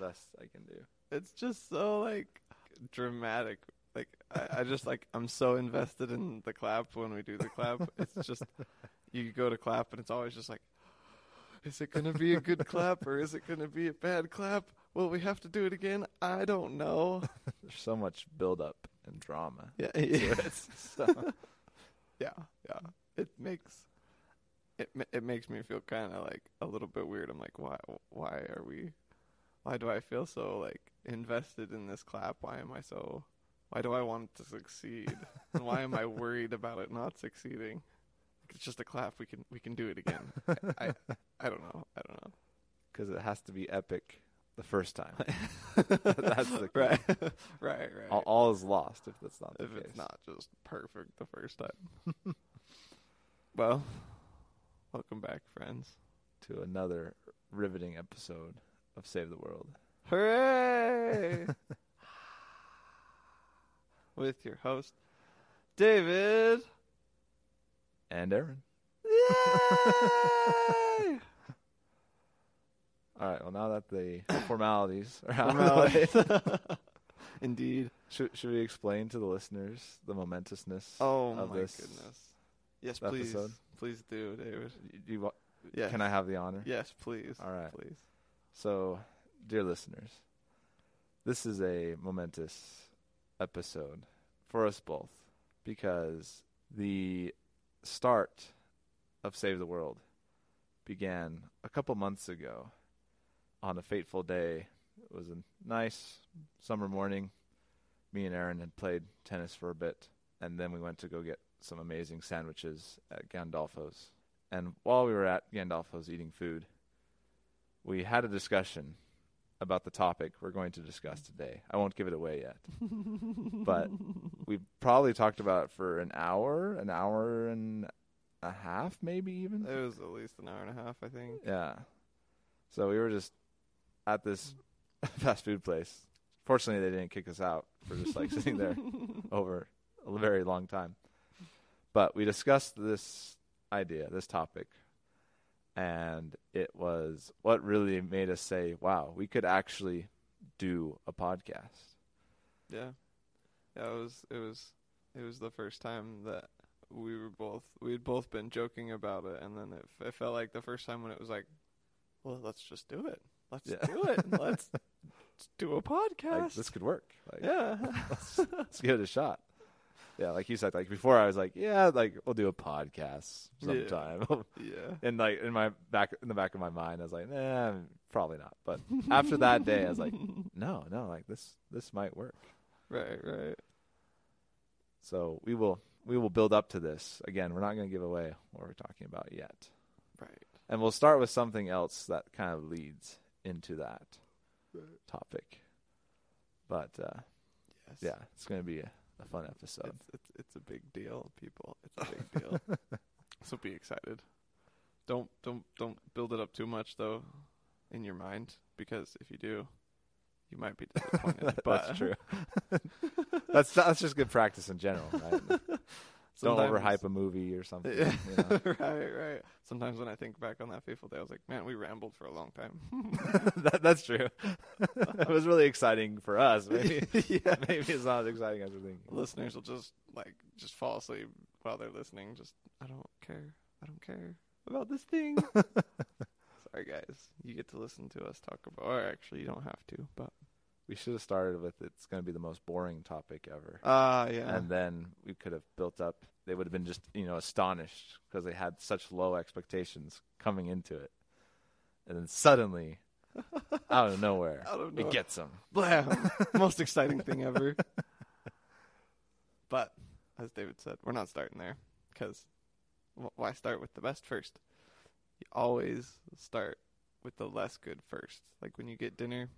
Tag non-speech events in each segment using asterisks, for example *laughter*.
best I can do. It's just so like dramatic. Like I, I just like I'm so invested in the clap when we do the clap. It's just *laughs* you go to clap and it's always just like, is it gonna be a good clap or is it gonna be a bad clap? Will we have to do it again? I don't know. *laughs* There's so much build up and drama. Yeah, to yeah, it. *laughs* So, yeah, yeah. It makes it it makes me feel kind of like a little bit weird. I'm like, why why are we? Why do I feel so like invested in this clap? Why am I so? Why do I want it to succeed? *laughs* and why am I worried about it not succeeding? It's just a clap. We can we can do it again. I I, I don't know. I don't know. because it has to be epic the first time. *laughs* That's the key. right, *laughs* right, right. All, all is lost if that's not the if case. it's not just perfect the first time. well, welcome back, friends. to another riveting episode of Save the World. Hooray! *laughs* With your host, David. And Aaron. Yay! *laughs* All right. Well, now that the *coughs* formalities are out of the way, *laughs* Indeed. should, should we explain to the listeners the momentousness Oh of my this goodness. Yes, please. episode? Please do, David. Do you, wa- Yes. Can I have the honor? Yes, please. All right. Please. So, dear listeners, this is a momentous episode for us both because the start of Save the World began a couple months ago on a fateful day. It was a nice summer morning. Me and Aaron had played tennis for a bit, and then we went to go get some amazing sandwiches at Gandolfo's. And while we were at Gandolfo's eating food, we had a discussion about the topic we're going to discuss today. I won't give it away yet. *laughs* but we probably talked about it for an hour, an hour and a half, maybe even. It was at least an hour and a half, I think. Yeah. So we were just at this *laughs* fast food place. Fortunately, they didn't kick us out for just like sitting there *laughs* over a very long time. But we discussed this idea, this topic, and it was what really made us say, "Wow, we could actually do a podcast." Yeah. Yeah, it was it was it was the first time that we were both we had both been joking about it and then it, it felt like the first time when it was like well let's just do it let's Yeah. do it let's, let's *laughs* do a podcast Like this could work. Like, yeah *laughs* let's give it a shot. Yeah, like you said, like before, I was like, "Yeah, like we'll do a podcast sometime." *laughs* yeah and like in my back in the back of my mind, I was like, "Nah, probably not." But after that day, I was like, *laughs* "No, no, like this this might work." right right So we will we will build up to this. Again, we're not going to give away what we're talking about yet, right and we'll start with something else that kind of leads into that topic. But uh, yes yeah, it's going to be a, a fun episode. it's, it's it's a big deal people it's a big deal *laughs* so be excited don't don't don't build it up too much though in your mind because if you do you might be disappointed *laughs* but that's true. *laughs* that's that's just good practice in general. Right? Don't Sometimes- overhype a movie or *laughs* something. Yeah. You know? right, right. Sometimes when I think back on that fateful day, I was like, man, we rambled for a long time. *laughs* *laughs* that, that's true. it was really exciting for us. Maybe, yeah. maybe it's not as exciting as we're thinking. Listeners will just like just fall asleep while they're listening. Just I don't care. I don't care about this thing. Sorry, guys. You get to listen to us talk about. Or actually, you don't have to. But We should have started with it's going to be the most boring topic ever, ah, yeah. and then we could have built up. They would have been just you know astonished because they had such low expectations coming into it, and then suddenly, *laughs* out of nowhere, Out of it nowhere. gets them. Blam! *laughs* Most exciting thing ever. *laughs* But as David said, we're not starting there because why start with the best first? You always start with the less good first. Like when you get dinner,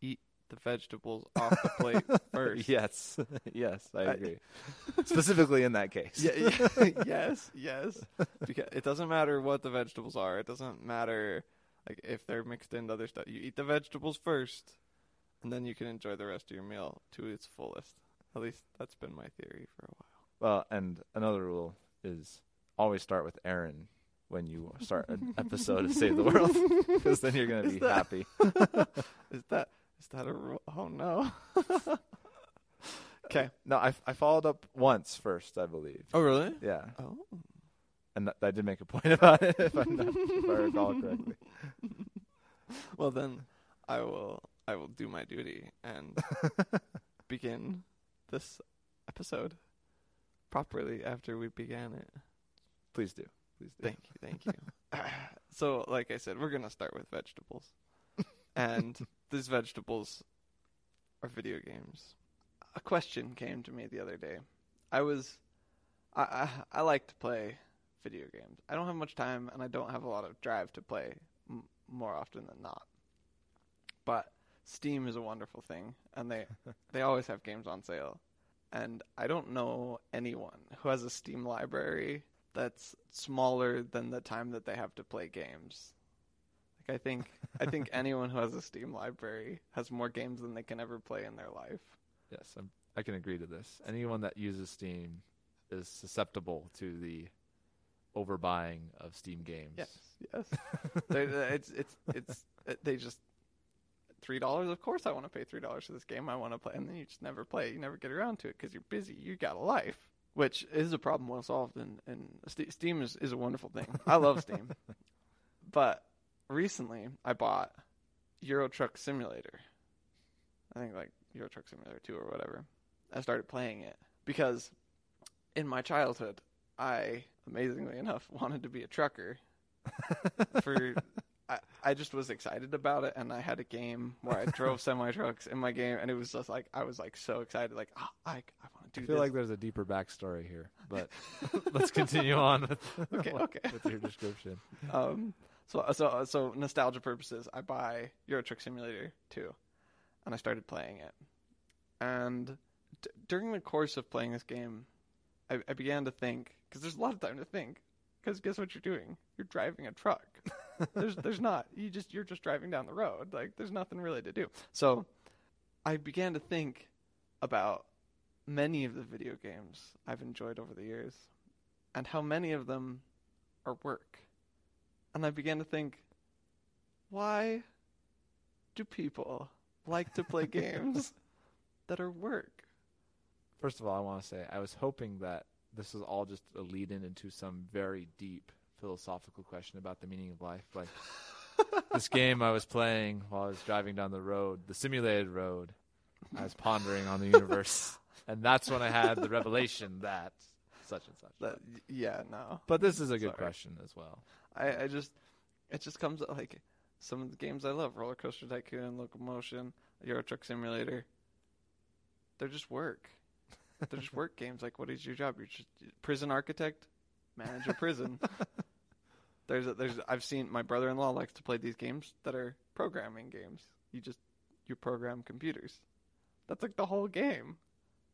eat the vegetables off the plate *laughs* first. Yes, *laughs* yes, I agree. *laughs* Specifically in that case. Yeah, yeah, yes, yes. Because it doesn't matter what the vegetables are. It doesn't matter like if they're mixed into other stuff. You eat the vegetables first, and then you can enjoy the rest of your meal to its fullest. At least that's been my theory for a while. Well, and another rule is always start with Aaron when you start an episode of Save the World, because then you're gonna be that- happy. Is that is that a rule? Oh no. *laughs* Okay. No, I I followed up once first, I believe. Oh really? Yeah, Oh. and th- I did make a point *laughs* about it, if, I'm not, if I recall correctly. *laughs* Well then, I will I will do my duty and begin this episode properly after we began it. Please do. Please do. Thank you, thank you. so, like I said, we're gonna start with vegetables, and these vegetables are video games. A question came to me the other day. I was, I, I, I like to play video games. I don't have much time, and I don't have a lot of drive to play m- more often than not. But Steam is a wonderful thing, and they *laughs* they always have games on sale. And I don't know anyone who has a Steam library that's smaller than the time that they have to play games. Like I think I think *laughs* anyone who has a Steam library has more games than they can ever play in their life. Yes, I'm, I can agree to this. Anyone that uses Steam is susceptible to the overbuying of Steam games. Yes, yes. They- it's it's it's they just three dollars. Of course, I want to pay three dollars for this game. I want to play, and then you just never play. You never get around to it because you're busy. You got a life, which is a problem well solved. And and Steam is is a wonderful thing. I love Steam, *laughs* but recently I bought Euro Truck Simulator. I think like Euro Truck Simulator two or whatever. I started playing it because in my childhood I amazingly enough *laughs* wanted to be a trucker *laughs* for I, I just was excited about it and I had a game where I drove *laughs* semi trucks in my game and it was just like I was like so excited like oh, I I want to do I feel this. like there's a deeper backstory here, but let's continue on with, Okay, okay. with your description. um so so so nostalgia purposes I buy Euro Truck Simulator 2 and I started playing it. And d- during the course of playing this game I, I began to think cuz there's a lot of time to think cuz guess what you're doing? You're driving a truck. *laughs* there's there's not you just you're just driving down the road like there's nothing really to do so i began to think about many of the video games i've enjoyed over the years and how many of them are work and i began to think why do people like to play *laughs* games that are work First of all, I want to say I was hoping that this was all just a lead in into some very deep philosophical question about the meaning of life. Like *laughs* this game I was playing while I was driving down the road, the simulated road. I was pondering on the universe, *laughs* and that's when I had the revelation that such and such. that yeah no But this is a good Sorry. question as well. I, I just it just comes up like some of the games I love, Roller Coaster Tycoon, Locomotion, Euro Truck Simulator. They're just work. They're just work *laughs* games. Like, what is your job? You're just prison architect, manage a prison. *laughs* there's a, there's I've seen my brother-in-law likes to play these games that are programming games. You just you program computers. That's like the whole game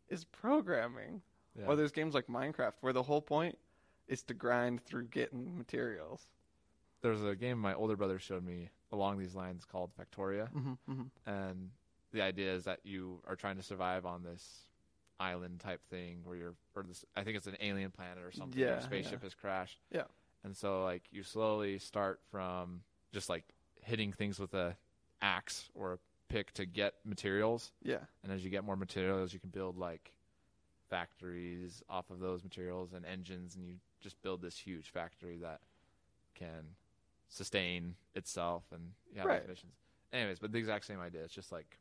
is programming. Yeah. Or there's games like Minecraft where the whole point is to grind through getting materials. There's a game my older brother showed me along these lines called Factorio, Mm-hmm, mm-hmm. and the idea is that you are trying to survive on this island type thing where you're or this I think it's an alien planet or something. Yeah, Your spaceship yeah. has crashed. Yeah. And so like you slowly start from just like hitting things with a axe or a pick to get materials Yeah. and as you get more materials you can build like factories off of those materials and engines and you just build this huge factory that can sustain itself and yeah, Right. missions. Anyways, but the exact same idea. It's just like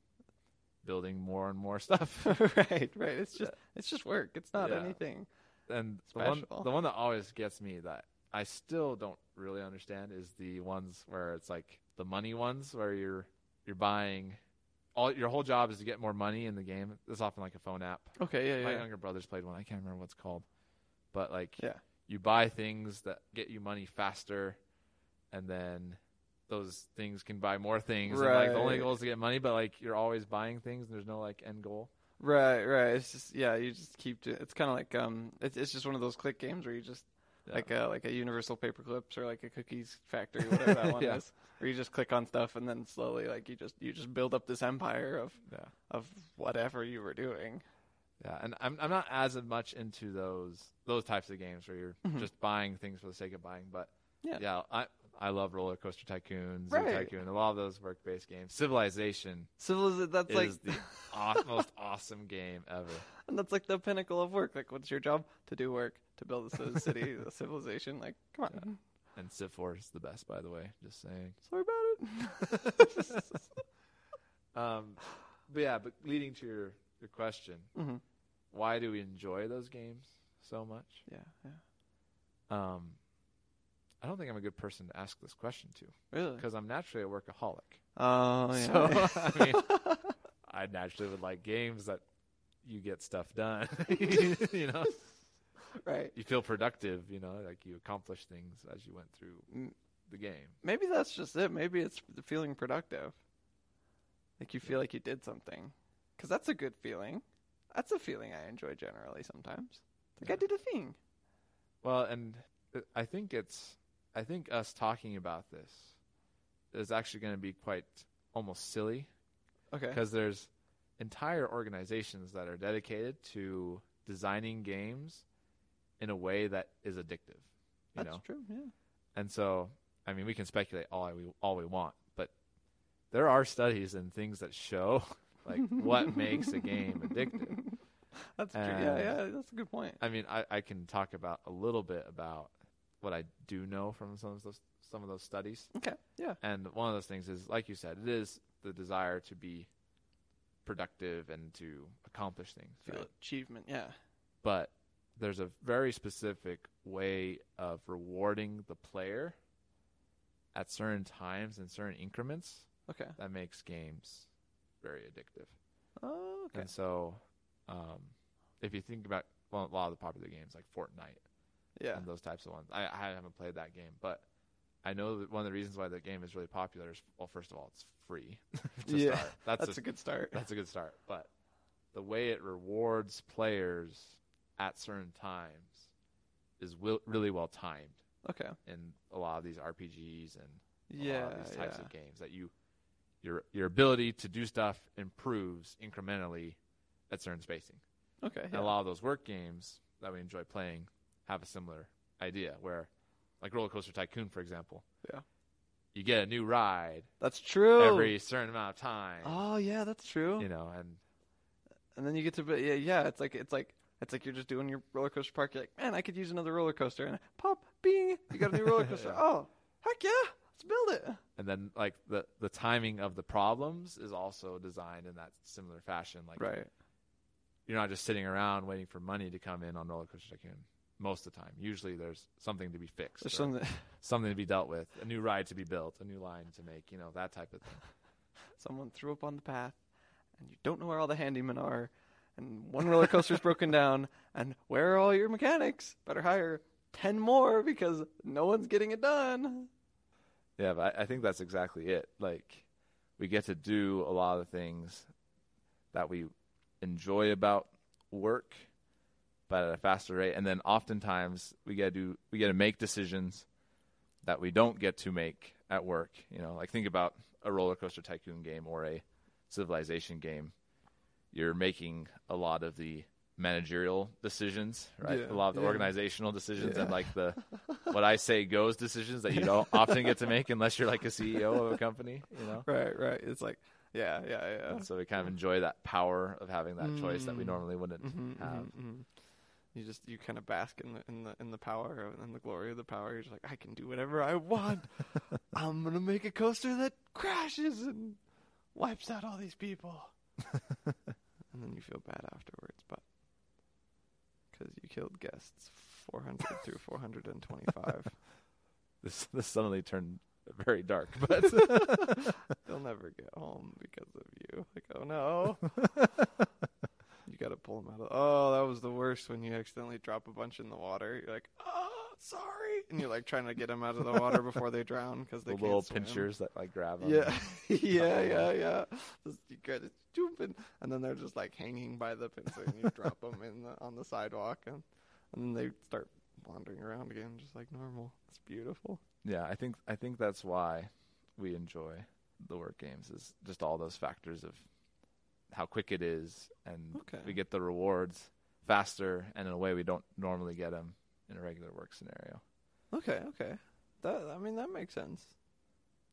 building more and more stuff. *laughs* right, right. It's just *laughs* it's just work. It's not Yeah. anything. and the one the one that always gets me that I still don't really understand is the ones where it's like the money ones where you're you're buying all your whole job is to get more money in the game. It's often like a phone app. Okay, yeah, My yeah. younger brothers played one. I can't remember what it's called, but like Yeah. you buy things that get you money faster, and then those things can buy more things. And like the only goal is to get money, but like you're always buying things, and there's no like end goal. Right, right. It's just yeah, you just keep doing. It's kind of like um, it's it's just one of those click games where you just Yeah. like a like a Universal Paperclips or like a Cookies Factory, whatever that *laughs* one Yeah. is, where you just click on stuff and then slowly like you just you just build up this empire of yeah, of whatever you were doing. yeah. And I'm I'm not as much into those those types of games where you're Mhm. just buying things for the sake of buying, but Yeah. yeah. I I love Roller Coaster Tycoon, Zoo Right. Tycoon, a lot of those work based games. Civilization Civilization. That's is like, the *laughs* aw- most awesome game ever. and that's like the pinnacle of work. Like, what's your job? To do work, to build a city, *laughs* a civilization. Like, come on. And Civ 4 is the best, by the way. Just saying. Sorry about it. *laughs* Um, but yeah, but leading to your, your question, hmm why do we enjoy those games so much? Yeah, yeah. Um, I don't think I'm a good person to ask this question to Really? because I'm naturally a workaholic. Oh, yeah. So, *laughs* I mean, *laughs* I naturally would like games that you get stuff done. *laughs* you know, right. you feel productive. You know, like you accomplish things as you went through the game. Maybe that's just it. Maybe it's the feeling productive. Like you feel like you did something. Because that's a good feeling. That's a feeling I enjoy generally sometimes. Like I did a thing. Well, and uh, I think it's, I think us talking about this is actually going to be quite almost silly Okay. because there's entire organizations that are dedicated to designing games in a way that is addictive. You That's know, true. Yeah. and so I mean we can speculate all we all we want, but there are studies and things that show *laughs* like what *laughs* makes a game addictive. That's true. Yeah, yeah. That's a good point. I mean, I, I can talk about a little bit about what I do know from some of those some of those studies. Okay. Yeah. And one of those things is, like you said, it is the desire to be productive and to accomplish things. Feel right? achievement. Yeah. But there's a very specific way of rewarding the player at certain times and certain increments Okay. that makes games very addictive. Oh, okay. And so, um, if you think about well, a lot of the popular games like Fortnite Yeah. and those types of ones, I, I haven't played that game, but I know that one of the reasons why the game is really popular is well, first of all, it's free. *laughs* to Yeah, start. that's, That's a, a good start. that's a good start. But the way it rewards players at certain times is will, really well timed Okay. in a lot of these RPGs and Yeah. these types yeah. of games that you your your ability to do stuff improves incrementally at certain spacing. Okay. And Yeah. a lot of those work games that we enjoy playing have a similar idea where like Roller Coaster Tycoon for example. Yeah. You get a new ride That's true. every certain amount of time. Oh yeah, that's true. You know, and And then you get to yeah, yeah. It's like it's like it's like you're just doing your roller coaster park. You're like, man, I could use another roller coaster. And pop, bing, you got a new roller *laughs* coaster. Yeah. Oh, heck yeah, let's build it. and then like the the timing of the problems is also designed in that similar fashion. Like Right. you're not just sitting around waiting for money to come in on Roller Coaster Tycoon. Most of the time, usually there's something to be fixed, There's something. *laughs* something to be dealt with, a new ride to be built, a new line to make, you know, that type of thing. *laughs* Someone threw up on the path, and you don't know where all the handymen are, and one roller coaster's broken down, and where are all your mechanics? Better hire ten more because no one's getting it done. Yeah, but I, I think that's exactly it. Like, we get to do a lot of things that we enjoy about work, but at a faster rate. And then oftentimes we get to do, we get to make decisions that we don't get to make at work. You know, like think about a roller coaster tycoon game or a civilization game. You're making a lot of the managerial decisions, right? Yeah, a lot of the yeah. organizational decisions and like the *laughs* what I say goes decisions that you don't *laughs* often get to make unless you're like a CEO of a company, you know. Right, right. It's like, yeah, yeah, yeah. And so we kind of enjoy that power of having that choice that we Mm. normally wouldn't Mhm, have. mhm, mhm. You just you kind of bask in the in the in the power and the glory of the power. You're just like, I can do whatever I want. *laughs* I'm gonna make a coaster that crashes and wipes out all these people. *laughs* and then you feel bad afterwards, but because you killed guests 400 *laughs* through 425, This this suddenly turned very dark, but they'll never get home because of you. Like, oh no. You got to pull them out of. Oh, that was the worst when you accidentally drop a bunch in the water. You're like, oh, sorry, and you're like trying to get them out of the water before they drown because they the little swim. pinchers that like grab them. Yeah, *laughs* yeah, oh. yeah, yeah. Just, you got to jumping, and then they're just like hanging by the pincer, and you drop them in the, on the sidewalk, and and then they start wandering around again, just like normal. It's beautiful. Yeah, I think I think that's why we enjoy the work games is just all those factors of how quick it is, and Okay. we get the rewards faster and in a way we don't normally get them in a regular work scenario. Okay, okay. That I mean that makes sense.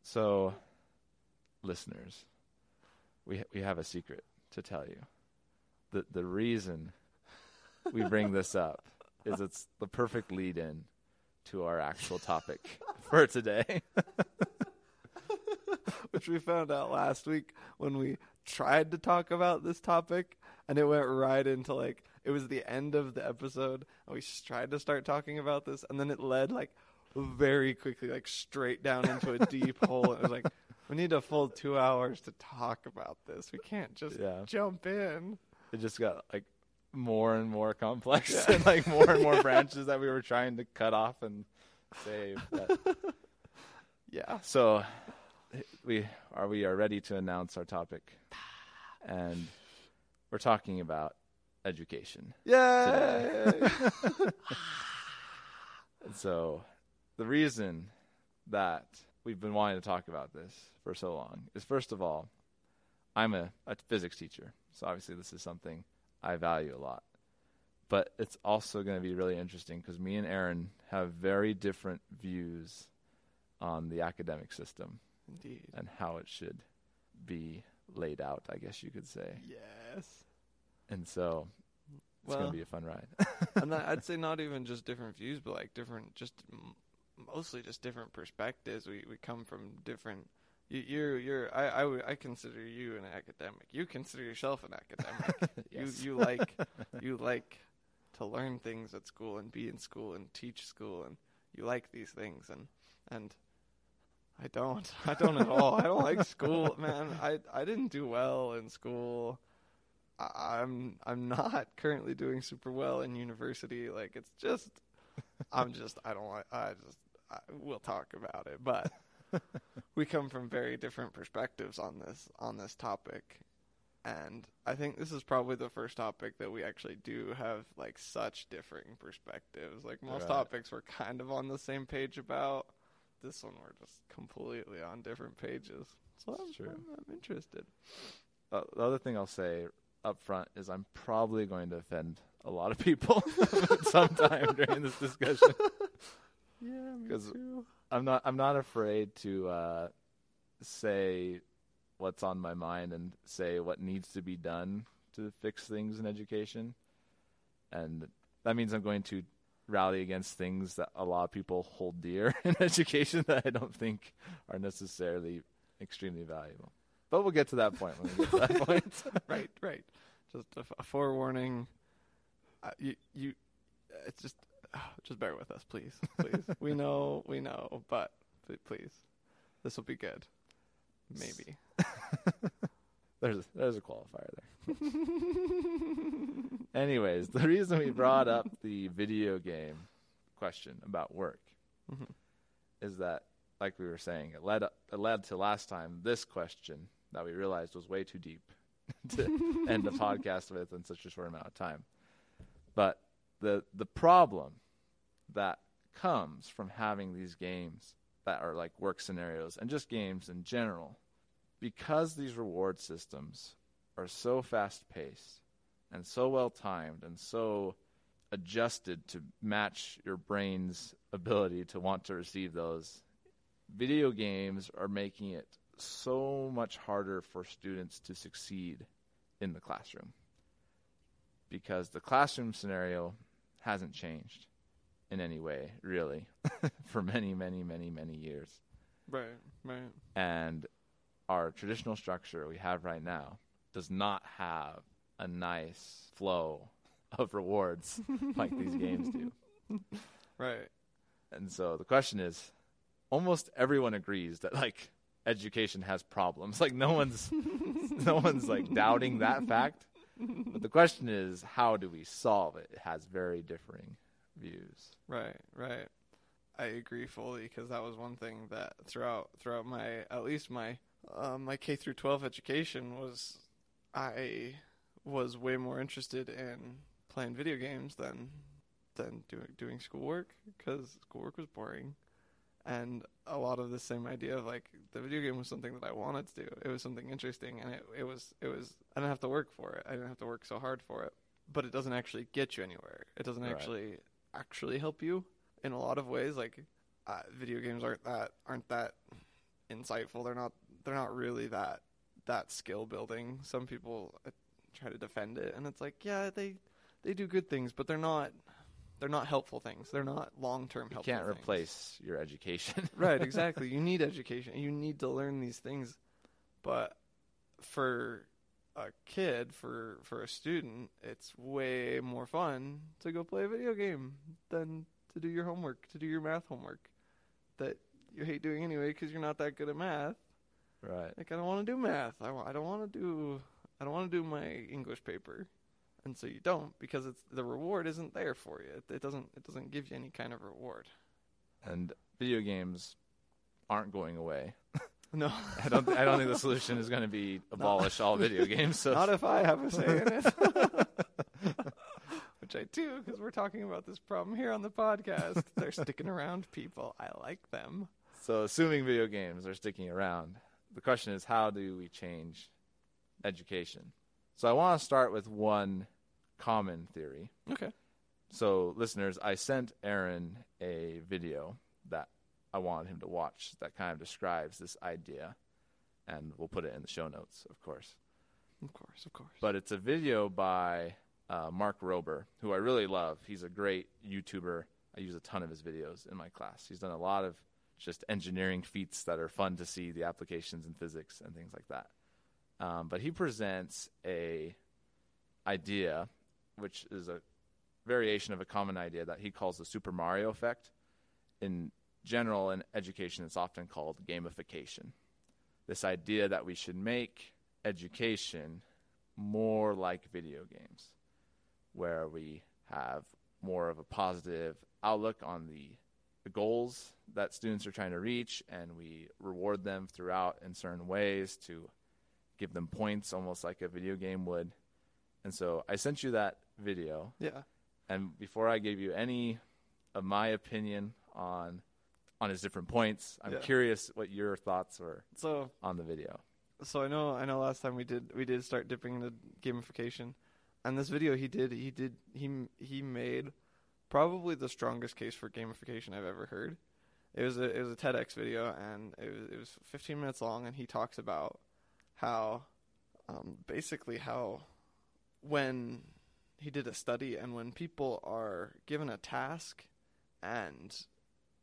So, listeners, we we have a secret to tell you. The the reason we bring this *laughs* up is it's the perfect lead in to our actual topic *laughs* for today. *laughs* Which we found out last week when we tried to talk about this topic and it went right into like it was the end of the episode and we tried to start talking about this and then it led like very quickly like straight down into a deep *laughs* hole it was like we need a full two hours to talk about this we can't just Yeah. jump in it just got like more and more complex Yeah. and like more and more *laughs* branches that we were trying to cut off and save. But- *laughs* yeah so we are we are ready to announce our topic, and we're talking about education. yeah *laughs* so the reason that we've been wanting to talk about this for so long is first of all, I'm a, a physics teacher. So obviously this is something I value a lot. But it's also going to be really interesting because me and Aaron have very different views on the academic system indeed and how it should be laid out, I guess you could say. yes And so it's well going to be a fun ride. *laughs* and that, I'd say not *laughs* even just different views, but like different, just m- mostly just different perspectives. We we come from different. You, you're you're I, I would- I consider you an academic. You consider yourself an academic. *laughs* Yes. You you like you like to learn things at school and be in school and teach school and you like these things and and I don't. *laughs* I don't at all. I don't like school, man. I I didn't do well in school. I- I'm I'm not currently doing super well in university. Like it's just I'm just I don't like I just I, we'll talk about it, but *laughs* we come from very different perspectives on this on this topic. And I think this is probably the first topic that we actually do have like such differing perspectives. Like most Right. topics we're kind of on the same page about. This one we're just completely on different pages. So I'm, true. I'm, I'm interested. Uh, the other thing I'll say up front is I'm probably going to offend a lot of people *laughs* sometime during this discussion. *laughs* Yeah, me 'Cause- too. I'm not I'm not afraid to uh, say what's on my mind and say what needs to be done to fix things in education. And that means I'm going to rally against things that a lot of people hold dear *laughs* in education that I don't think are necessarily extremely valuable. But we'll get to that point when we get to that *laughs* point. right, right. Just a, a forewarning. Uh, you, you, it's just, just bear with us, please, please. *laughs* we know, we know, but please, this will be good. Maybe. There's there's a qualifier there. *laughs* Anyways, the reason we brought up the video game question about work Mhm. is that, like we were saying, it led up, it led to last time this question that we realized was way too deep *laughs* to end the *laughs* podcast with in such a short amount of time. But the the problem that comes from having these games that are like work scenarios and just games in general, because these reward systems are so fast paced and so well timed and so adjusted to match your brain's ability to want to receive those, video games are making it so much harder for students to succeed in the classroom because the classroom scenario hasn't changed in any way, really, *laughs* for many, many, many, many years. Right, right. And our traditional structure we have right now does not have a nice flow of rewards *laughs* like these games do. Right. And so the question is almost everyone agrees that like education has problems. Like no one's *laughs* no one's like doubting that fact. But the question is how do we solve it? It has very differing views. Right, right. I agree fully because that was one thing that throughout throughout my at least my uh, my K through 12 education was I was way more interested in playing video games than than doing doing schoolwork because schoolwork was boring, and a lot of the same idea of like the video game was something that I wanted to do. It was something interesting, and it it was it was I didn't have to work for it. I didn't have to work so hard for it. But it doesn't actually get you anywhere. It doesn't Right. actually actually help you in a lot of ways. Like uh, video games aren't that aren't that insightful. They're not they're not really that that skill building. Some people uh, try to defend it, and it's like, yeah, they they do good things, but they're not they're not helpful things. They're not long term helpful. You can't things. replace your education. *laughs* right, *laughs* exactly. You need education. You need to learn these things. But for a kid, for for a student, it's way more fun to go play a video game than to do your homework, to do your math homework that you hate doing anyway because you're not that good at math. Right. Like I don't want to do math. I, I don't want to do I don't want to do my English paper. And so you don't because it's the reward isn't there for you. It, it doesn't it doesn't give you any kind of reward. And video games aren't going away. *laughs* No. I don't. I don't think the solution is going to be *laughs* abolish all video games. So *laughs* Not if I have a say in it. Which I do, because we're talking about this problem here on the podcast. They're sticking around, people. I like them. So, assuming video games are sticking around, the question is how do we change education? So, I want to start with one common theory. Okay. So, listeners, I sent Aaron a video that I wanted him to watch that kind of describes this idea, and we'll put it in the show notes, of course. Of course, of course. But it's a video by uh, Mark Rober, who I really love. He's a great YouTuber. I use a ton of his videos in my class. He's done a lot of just engineering feats that are fun to see, the applications in physics and things like that. Um, but he presents a idea, which is a variation of a common idea that he calls the Super Mario effect. In general, in education, it's often called gamification. This idea that we should make education more like video games, where we have more of a positive outlook on the, the goals that students are trying to reach, and we reward them throughout in certain ways to give them points, almost like a video game would. And so I sent you that video, yeah. and before I gave you any of my opinion on on his different points, I'm Yeah. curious what your thoughts were So on the video. so I know I know last time we did we did start dipping into gamification. And this video he did he did he he made probably the strongest case for gamification I've ever heard. It was a it was a TEDx video and it was it was 15 minutes long and he talks about how um, basically how when he did a study and when people are given a task and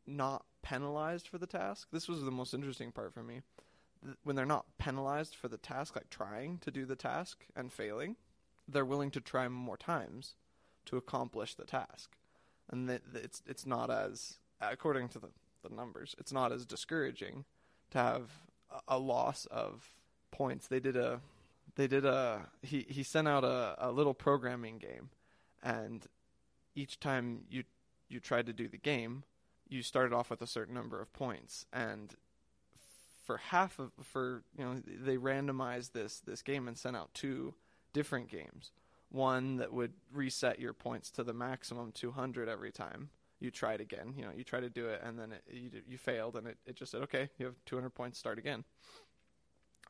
not penalized for the task this was the most interesting part for me th- when they're not penalized for the task like trying to do the task and failing they're willing to try more times to accomplish the task and that it's it's not as according to the, the numbers it's not as discouraging to have a, a loss of points. They did a they did a he he sent out a, a little programming game and each time you you tried to do the game you started off with a certain number of points and for half of for you know they randomized this this game and sent out two different games one that would reset your points to the maximum 200 every time you tried again you know you try to do it and then it, you you failed and it, it just said okay you have 200 points start again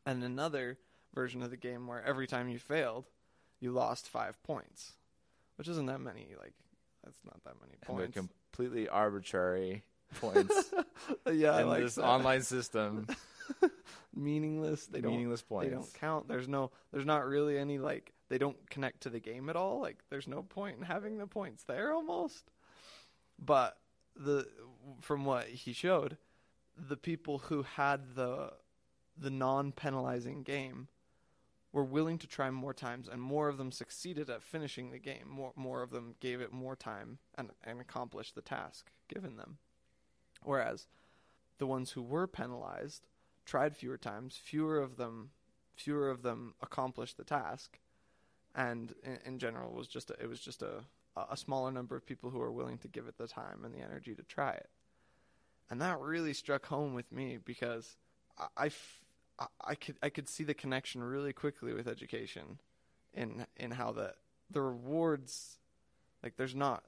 and another version of the game where every time you failed you lost 5 points which isn't that many like that's not that many And they're points completely arbitrary *laughs* points yeah in like this that. online system. *laughs* meaningless they don't meaningless points. They don't count. There's no. There's not really any like. They don't connect to the game at all. Like there's no point in having the points there almost. But the from what he showed, the people who had the the non-penalizing game were willing to try more times, and more of them succeeded at finishing the game. More more of them gave it more time and and accomplished the task given them. Whereas the ones who were penalized tried fewer times, fewer of them fewer of them accomplished the task, and in, in general was just a, it was just a a smaller number of people who were willing to give it the time and the energy to try it, and that really struck home with me because I, I f- I- I could I could see the connection really quickly with education, in in how the the rewards, like there's not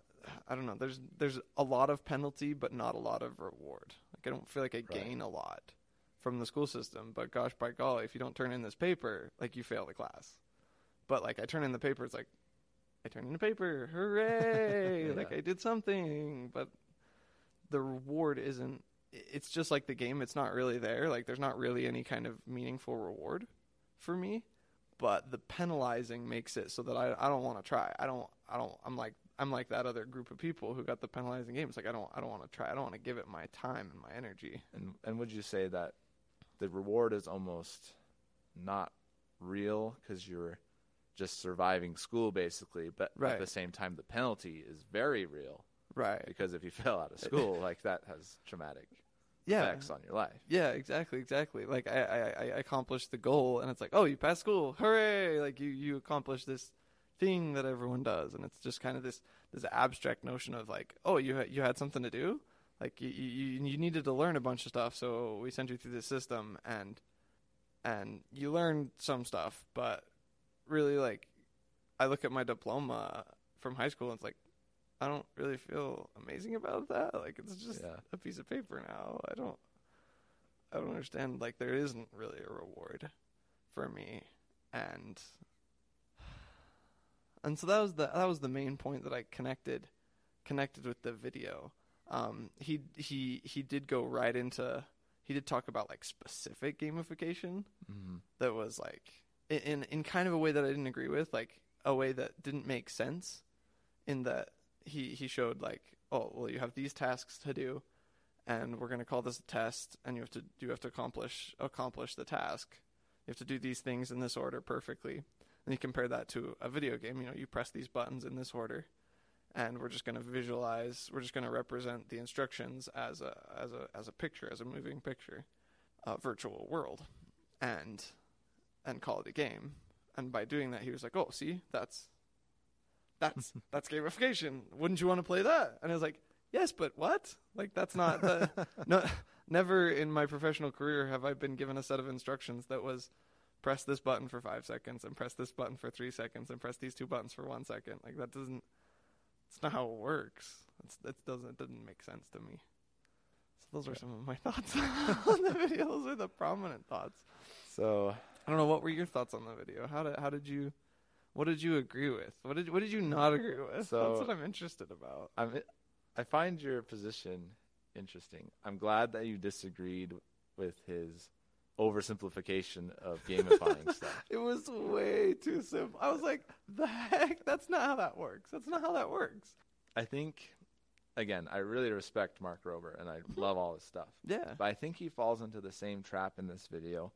I don't know there's there's a lot of penalty but not a lot of reward. Like I don't feel like I Right. gain a lot from the school system, but gosh by golly, if you don't turn in this paper, like you fail the class. But like I turn in the paper, it's like I turn in the paper, hooray! *laughs* Yeah. Like I did something. But the reward isn't it's just like the game it's not really there like there's not really any kind of meaningful reward for me but the penalizing makes it so that I, I don't want to try I don't I don't I'm like I'm like that other group of people who got the penalizing games like I don't I don't want to try I don't want to give it my time and my energy And and would you say that the reward is almost not real because you're just surviving school basically, but Right. at the same time the penalty is very real right because if you fail out of school, like that has traumatic yeah effects on your life. Yeah, exactly, exactly. Like I, I, I accomplished the goal, and it's like, oh, you passed school, hooray! Like you, you accomplished this thing that everyone does, and it's just kind of this this abstract notion of like, oh, you had, you had something to do, like you, you you needed to learn a bunch of stuff, so we sent you through this system, and and you learned some stuff, but really, like, I look at my diploma from high school, and it's like. I don't really feel amazing about that. Like it's just Yeah. a piece of paper now. I don't I don't understand. Like there isn't really a reward for me, and and so that was the that was the main point that I connected connected with the video. Um, he he he did go right into he did talk about like specific gamification Mm-hmm. that was like in- in in kind of a way that I didn't agree with, like a way that didn't make sense. In that he he showed like, oh well, you have these tasks to do, and we're gonna call this a test, and you have to you have to accomplish accomplish the task. You have to do these things in this order perfectly. And you compare that to a video game. You know, you press these buttons in this order, and we're just gonna visualize. We're just gonna represent the instructions as a as a as a picture, as a moving picture, a virtual world and and call it a game. And by doing that, he was like, "Oh, see, that's that's *laughs* that's gamification. Wouldn't you want to play that?" And I was like, "Yes, but what? Like that's not the *laughs* no. Never in my professional career have I been given a set of instructions that was press this button for five seconds and press this button for three seconds and press these two buttons for one second. Like that doesn't. It's not how it works. It's, that doesn't it doesn't make sense to me. So those are some of my *laughs* thoughts on the video. Those are the prominent thoughts. So I don't know what were your thoughts on the video. How did how did you what did you agree with? What did what did you not agree with? So- That's what I'm interested about. I'm I find your position interesting. I'm glad that you disagreed with his oversimplification of gamifying *laughs* stuff. It was way too simple. I was like, the heck? That's not how that works. That's not how that works. I think again, I really respect Mark Rober and I mm-hmm. love all his stuff. Yeah. But I think he falls into the same trap in this video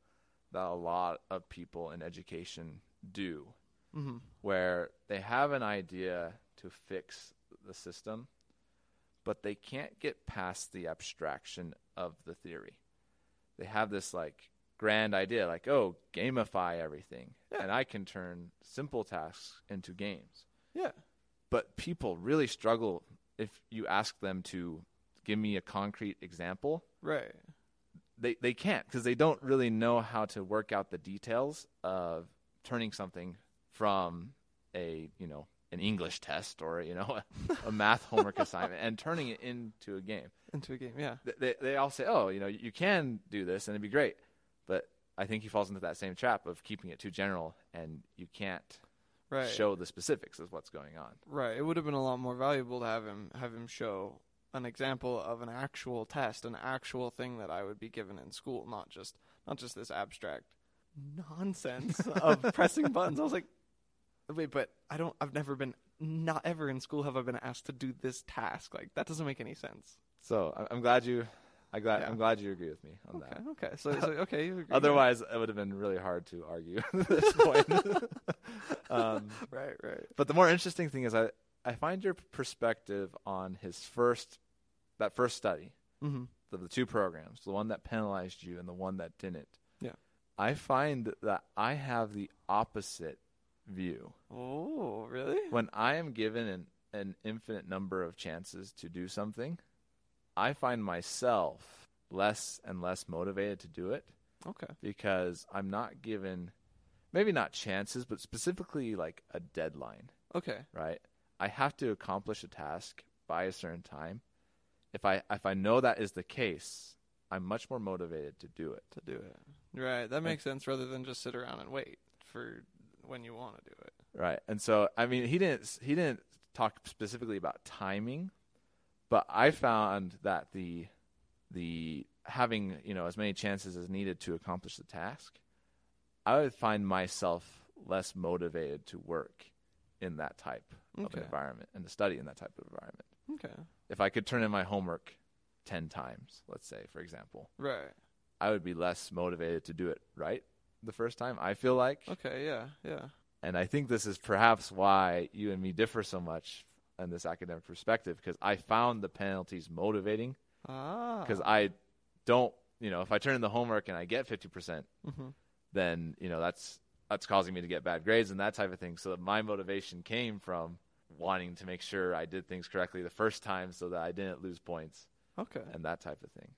that a lot of people in education do, Mm-hmm. where they have an idea to fix the system, but they can't get past the abstraction of the theory. They have this like grand idea, like, oh, gamify everything, Yeah. and I can turn simple tasks into games. Yeah. But people really struggle if you ask them to give me a concrete example Right. They they can't because they don't really know how to work out the details of turning something from a you know an English test or you know a, *laughs* a math homework assignment and turning it into a game. Into a game. Yeah. Th- They they all say, oh, you know, you can do this and it'd be great, but I think he falls into that same trap of keeping it too general and you can't Right. show the specifics of what's going on. Right. It would have been a lot more valuable to have him have him show an example of an actual test, an actual thing that I would be given in school, not just not just this abstract nonsense *laughs* of pressing buttons. I was like, wait, but I don't. I've never been. Not ever in school have I been asked to do this task. Like that doesn't make any sense. So I'm glad you, I glad Yeah. I'm glad you agree with me on Okay. that. Okay. So, so *laughs* okay. You agree. Otherwise, it would have been really hard to argue *laughs* at this point. um, Right. Right. but the more interesting thing is, I I find your perspective on his first that first study, Mm-hmm. the, the two programs, the one that penalized you and the one that didn't. Yeah. I find that I have the opposite view. Oh, really? When I am given an, an infinite number of chances to do something, I find myself less and less motivated to do it Okay. because I'm not given maybe not chances, but specifically like a deadline, Okay. right? I have to accomplish a task by a certain time. If I if I know that is the case, I'm much more motivated to do it. To do it. Right. That makes sense. Rather than just sit around and wait for when you want to do it. Right. And so I mean he didn't he didn't talk specifically about timing, But I found that the the having you know as many chances as needed to accomplish the task, I would find myself less motivated to work in that type of environment and to study in that type of environment. Okay. If I could turn in my homework ten times, let's say for example, Right. I would be less motivated to do it right the first time. I feel like, Okay. Yeah. Yeah. and I think this is perhaps why you and me differ so much in this academic perspective because I found the penalties motivating Ah. because I don't, you know, if I turn in the homework and I get 50%, Mhm. then, you know, that's that's causing me to get bad grades and that type of thing. So my motivation came from wanting to make sure I did things correctly the first time so that I didn't lose points Okay. and that type of thing.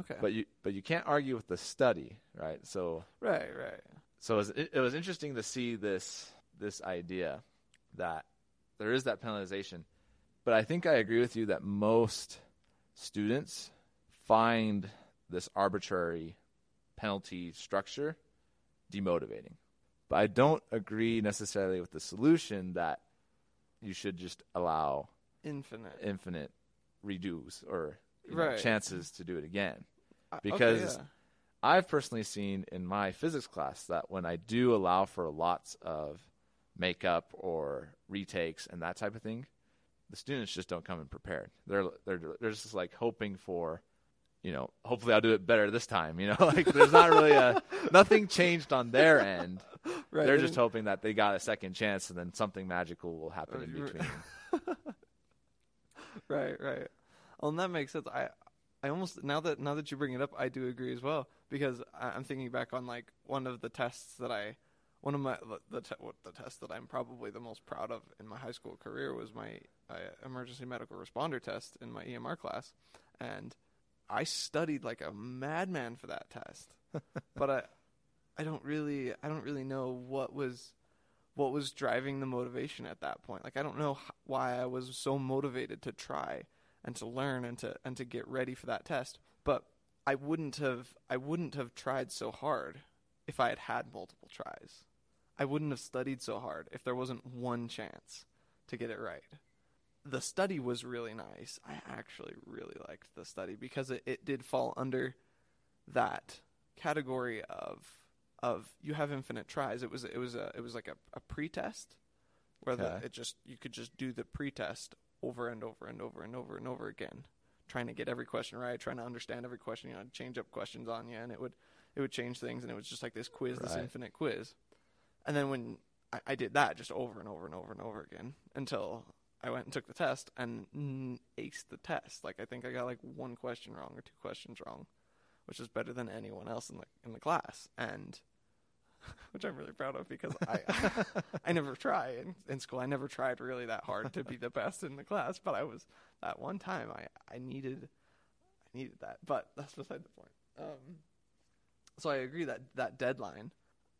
Okay. But you but you can't argue with the study, right? So right. Right. so it was, it, it was interesting to see this this idea that there is that penalization, but I think I agree with you that most students find this arbitrary penalty structure demotivating. But I don't agree necessarily with the solution that you should just allow Infinite. infinite redos or you know, chances to do it again. Uh, okay, because- yeah. I've personally seen in my physics class that when I do allow for lots of makeup or retakes and that type of thing, the students just don't come in prepared. They're they're they're just like hoping for, you know, hopefully I'll do it better this time. You know, *laughs* like there's not really a *laughs* nothing changed on their end. *laughs* right. They're just hoping that they got a second chance and then something magical will happen in Uh, between. right. Right. Well, and that makes sense. I. I almost now that now that you bring it up, I do agree as well because I'm thinking back on like one of the tests that I, one of my the te- the test that I'm probably the most proud of in my high school career was my uh, emergency medical responder test in my EMR class, and I studied like a madman for that test, *laughs* but I, I don't really I don't really know what was, what was driving the motivation at that point. Like I don't know why I was so motivated to try and to learn and to and to get ready for that test. But I wouldn't have I wouldn't have tried so hard if I had had multiple tries. I wouldn't have studied so hard if there wasn't one chance to get it right. The study was really nice. I actually really liked the study because it, it did fall under that category of of you have infinite tries. It was it was a it was like a, a pre-test where the, Okay. it just you could just do the pre-test over and over and over and over and over again, trying to get every question right, trying to understand every question. You know, change up questions on you, and it would it would change things, and it was just like this quiz, this infinite quiz. And then when I, I did that just over and over and over and over again until I went and took the test and aced the test. Like I think I got like one question wrong or two questions wrong, which is better than anyone else in the in the class, and *laughs* which I'm really proud of because I *laughs* I never try in, in school. I never tried really that hard to be the best in the class, but I was that one time I I needed I needed that. But that's beside the point. Um, so I agree that that deadline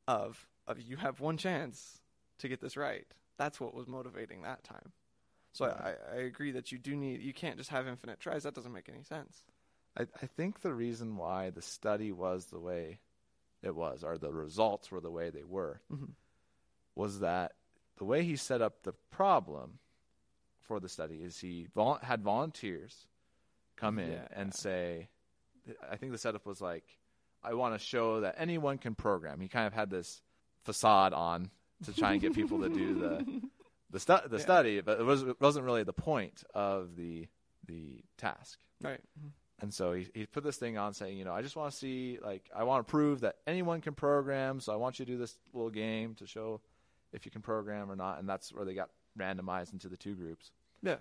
of of you have one chance to get this right. That's what was motivating that time. So I, I agree that you do need you can't just have infinite tries. That doesn't make any sense. I, I think the reason why the study was the way it was, or the results were the way they were, Mhm. was that the way he set up the problem for the study is he vol- had volunteers come in Yeah. and say, I think the setup was like, I want to show that anyone can program. He kind of had this facade on to try and get people to do the *laughs* the, stu- the Yeah. study, but it, was, it wasn't really the point of the the task. Right. Mm-hmm. And so he, he put this thing on saying, you know, I just want to see, like, I want to prove that anyone can program. So I want you to do this little game to show if you can program or not. And that's where they got randomized into the two groups. Yeah.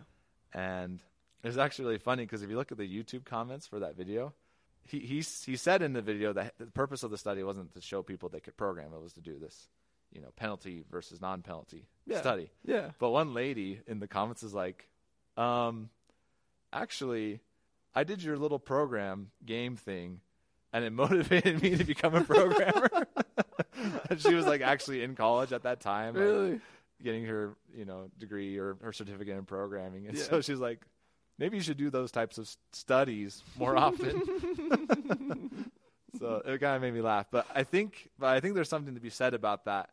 And it was actually really funny because if you look at the YouTube comments for that video, he, he, he said in the video that the purpose of the study wasn't to show people they could program. It was to do this, you know, penalty versus non-penalty Yeah. study. Yeah. But one lady in the comments is like, um, actually, I did your little program game thing, and it *laughs* motivated me to become a programmer. *laughs* and she was like actually in college at that time, like, Really? getting her you know degree or her certificate in programming, and Yeah. so she's like, maybe you should do those types of studies more often. *laughs* so it kind of made me laugh, but I think, but I think there's something to be said about that,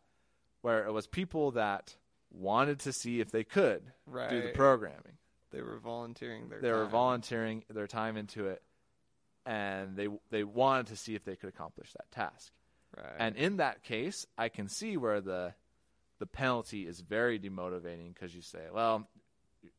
where it was people that wanted to see if they could Right. do the programming They were volunteering their they were time. volunteering their time into it, and they they wanted to see if they could accomplish that task. Right. And in that case, I can see where the the penalty is very demotivating because you say, "Well,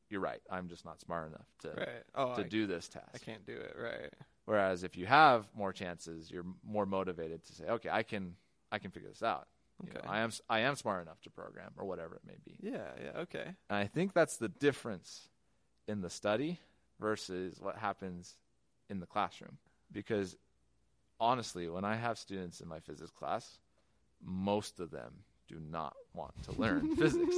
you're right. I'm just not smart enough to right. Oh, to I, do this task." I can't do it. Right. Whereas if you have more chances, you're more motivated to say, "Okay, I can I can figure this out. You know, Okay. I am I am smart enough to program or whatever it may be." Yeah. Yeah. Okay. And I think that's the difference in the study versus what happens in the classroom. Because honestly, when I have students in my physics class, most of them do not want to learn *laughs* physics.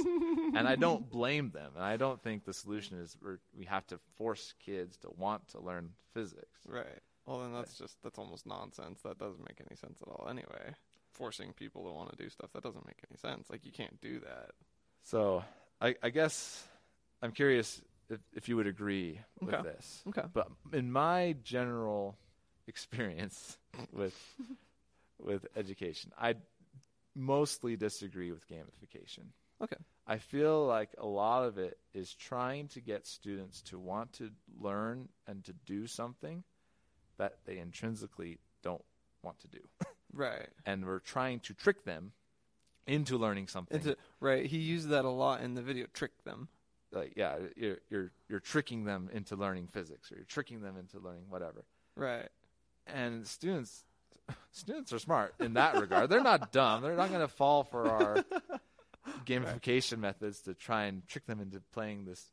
And I don't blame them. And I don't think the solution is we're, we have to force kids to want to learn physics. Right. Well, then that's just that's almost nonsense. That doesn't make any sense at all. Anyway, forcing people to want to do stuff that doesn't make any sense. Like you can't do that. So I, I guess I'm curious if, if you would agree with Okay. this. Okay. But in my general experience *laughs* with with education, I mostly disagree with gamification. Okay. I feel like a lot of it is trying to get students to want to learn and to do something that they intrinsically don't want to do. *laughs* Right. And we're trying to trick them into learning something. A, right. He used that a lot in the video. Trick them. like yeah, you're you're you're tricking them into learning physics or you're tricking them into learning whatever. Right. and students *laughs* students are smart in that regard. They're not *laughs* dumb. They're not going to fall for our *laughs* gamification methods to try and trick them into playing this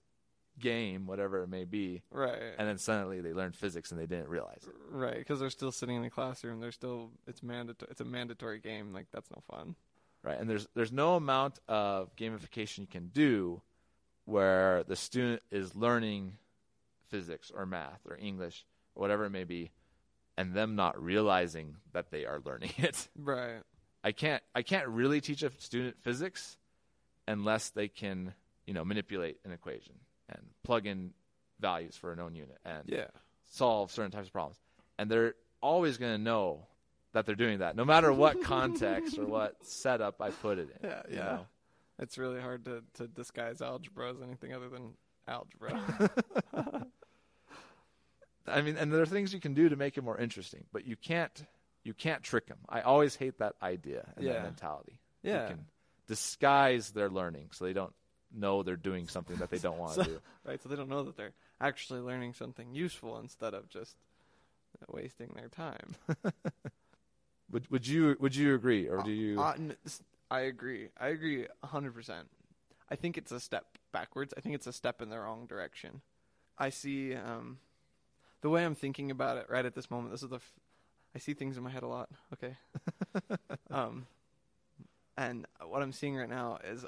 game, whatever it may be. Right. And then suddenly they learned physics and they didn't realize it. right. Because they're still sitting in the classroom. They're still. It's mandatory. It's a mandatory game. Like that's no fun. Right? And there's there's no amount of gamification you can do where the student is learning physics or math or English or whatever it may be and them not realizing that they are learning *laughs* it. Right. I can't I can't really teach a student physics unless they can, you know, manipulate an equation and plug in values for a known unit and Yeah. solve certain types of problems. And they're always going to know that they're doing that no matter what *laughs* context or what setup I put it in. Yeah. you Yeah. know? It's really hard to to disguise algebra as anything other than algebra. *laughs* I mean, and there are things you can do to make it more interesting, but you can't you can't trick them. I always hate that idea and Yeah. that mentality. Yeah. You can disguise their learning so they don't know they're doing something that they don't want to *laughs* So- do. right. So they don't know that they're actually learning something useful instead of just wasting their time. *laughs* Would would you would you agree or do you? Uh, n- s- I agree. I agree hundred percent. I think it's a step backwards. I think it's a step in the wrong direction. I see um, the way I'm thinking about it right at this moment. This is the. F- I see things in my head a lot. Okay. *laughs* um, and what I'm seeing right now is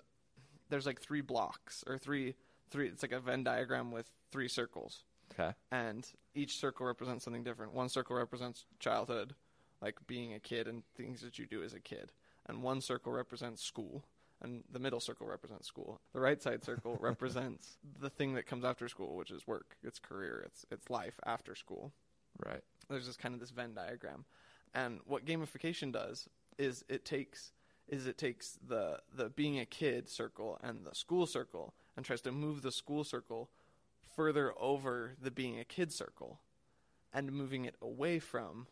there's like three blocks or three three. It's like a Venn diagram with three circles okay. and each circle represents something different. One circle represents childhood, like being a kid and things that you do as a kid, and one circle represents school, and the middle circle represents school. The right side circle *laughs* represents the thing that comes after school, which is work, it's career, it's it's life after school. Right. There's just kind of this Venn diagram, and what gamification does is it takes is it takes the the being a kid circle and the school circle and tries to move the school circle further over the being a kid circle and moving it away from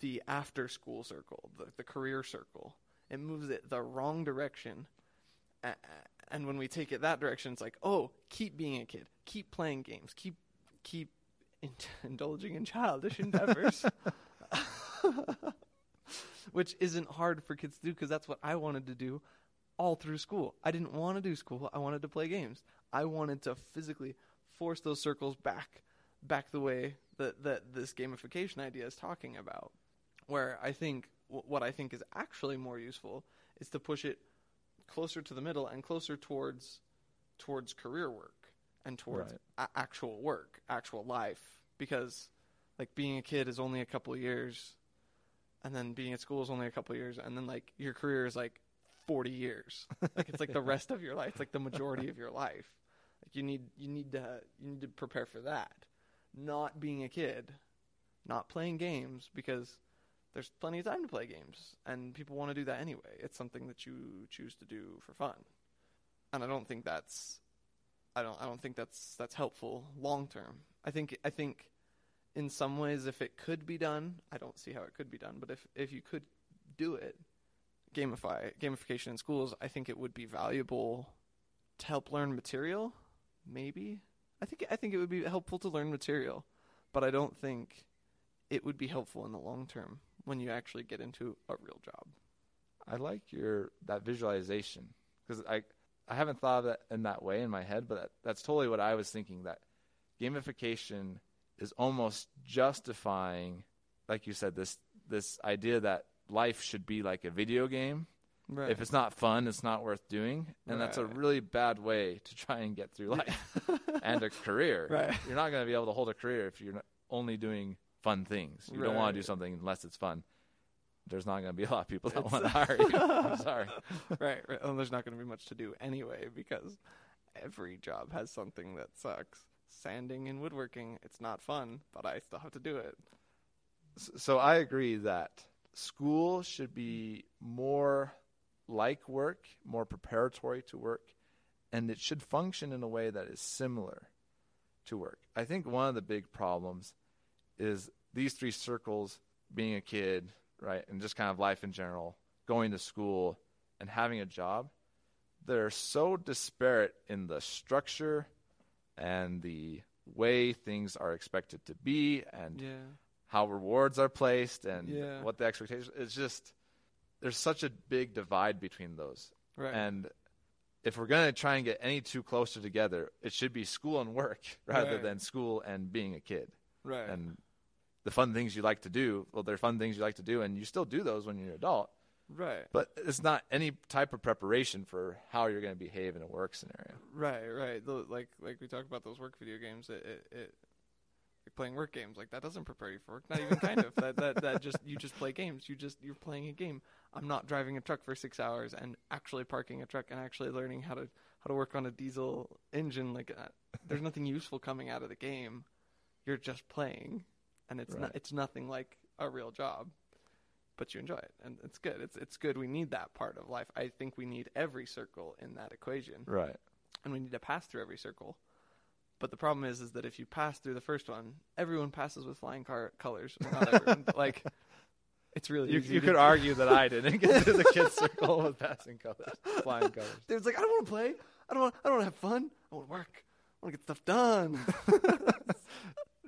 the after school circle, the, the career circle. It moves it the wrong direction. And when we take it that direction, it's like, oh, keep being a kid, keep playing games, keep keep *laughs* indulging in childish endeavors. *laughs* Which isn't hard for kids to do because that's what I wanted to do all through school. I didn't want to do school. I wanted to play games. I wanted to physically force those circles back, back the way that that this gamification idea is talking about. Where I think wh- what I think is actually more useful is to push it closer to the middle and closer towards towards career work and towards Right. a- actual work, actual life. Because like being a kid is only a couple of years, and then being at school is only a couple years, and then like your career is like forty years. Like it's like the rest of your life, it's like the majority of your life. Like you need you need to you need to prepare for that. Not being a kid, not playing games because there's plenty of time to play games and people want to do that anyway. It's something that you choose to do for fun. And I don't think that's I don't I don't think that's that's helpful long term. I think I think in some ways if it could be done, I don't see how it could be done, but if if you could do it, gamify gamification in schools, I think it would be valuable to help learn material, maybe. I think I think it would be helpful to learn material, but I don't think it would be helpful in the long term when you actually get into a real job. I like your that visualization because I I haven't thought of it in that way in my head, but that, that's totally what I was thinking. That gamification is almost justifying, like you said, this this idea that life should be like a video game. Right. If it's not fun, it's not worth doing, and that's a really bad way to try and get through life *laughs* and a career. Right. You're not going to be able to hold a career if you're only doing fun things. You don't want to do something unless it's fun. There's not going to be a lot of people that want to *laughs* hire you. I'm sorry. *laughs* right, right. And there's not going to be much to do anyway because every job has something that sucks. Sanding and woodworking, it's not fun, but I still have to do it. So I agree that school should be more like work, more preparatory to work, and it should function in a way that is similar to work. I think one of the big problems is these three circles being a kid, right, and just kind of life in general, going to school and having a job. They're so disparate in the structure and the way things are expected to be and Yeah. how rewards are placed and Yeah. what the expectation it's just there's such a big divide between those Right. and if we're going to try and get any two closer together it should be school and work *laughs* rather Right. than school and being a kid right. and the fun things you like to do well they're fun things you like to do and you still do those when you're an adult right. but it's not any type of preparation for how you're going to behave in a work scenario Right, right. Tho- like like we talked about those work video games. It, it, it like playing work games like that doesn't prepare you for work. Not even kind of. *laughs* That that that just you just play games. You just you're playing a game. I'm not driving a truck for six hours and actually parking a truck and actually learning how to how to work on a diesel engine. Like uh, there's nothing useful coming out of the game. You're just playing, and it's Right. not it's nothing like a real job. But you enjoy it, and it's good. It's it's good. We need that part of life. I think we need every circle in that equation right and we need to pass through every circle. But the problem is, is that if you pass through the first one, everyone passes with flying car- colors. Well, Not everyone, but *laughs* like it's really you, easy you could argue that i didn't get through the kids *laughs* circle with passing colors flying colors It's like I don't want to play. I don't. Want, I don't want to have fun. I want to work. I want to get stuff done. *laughs*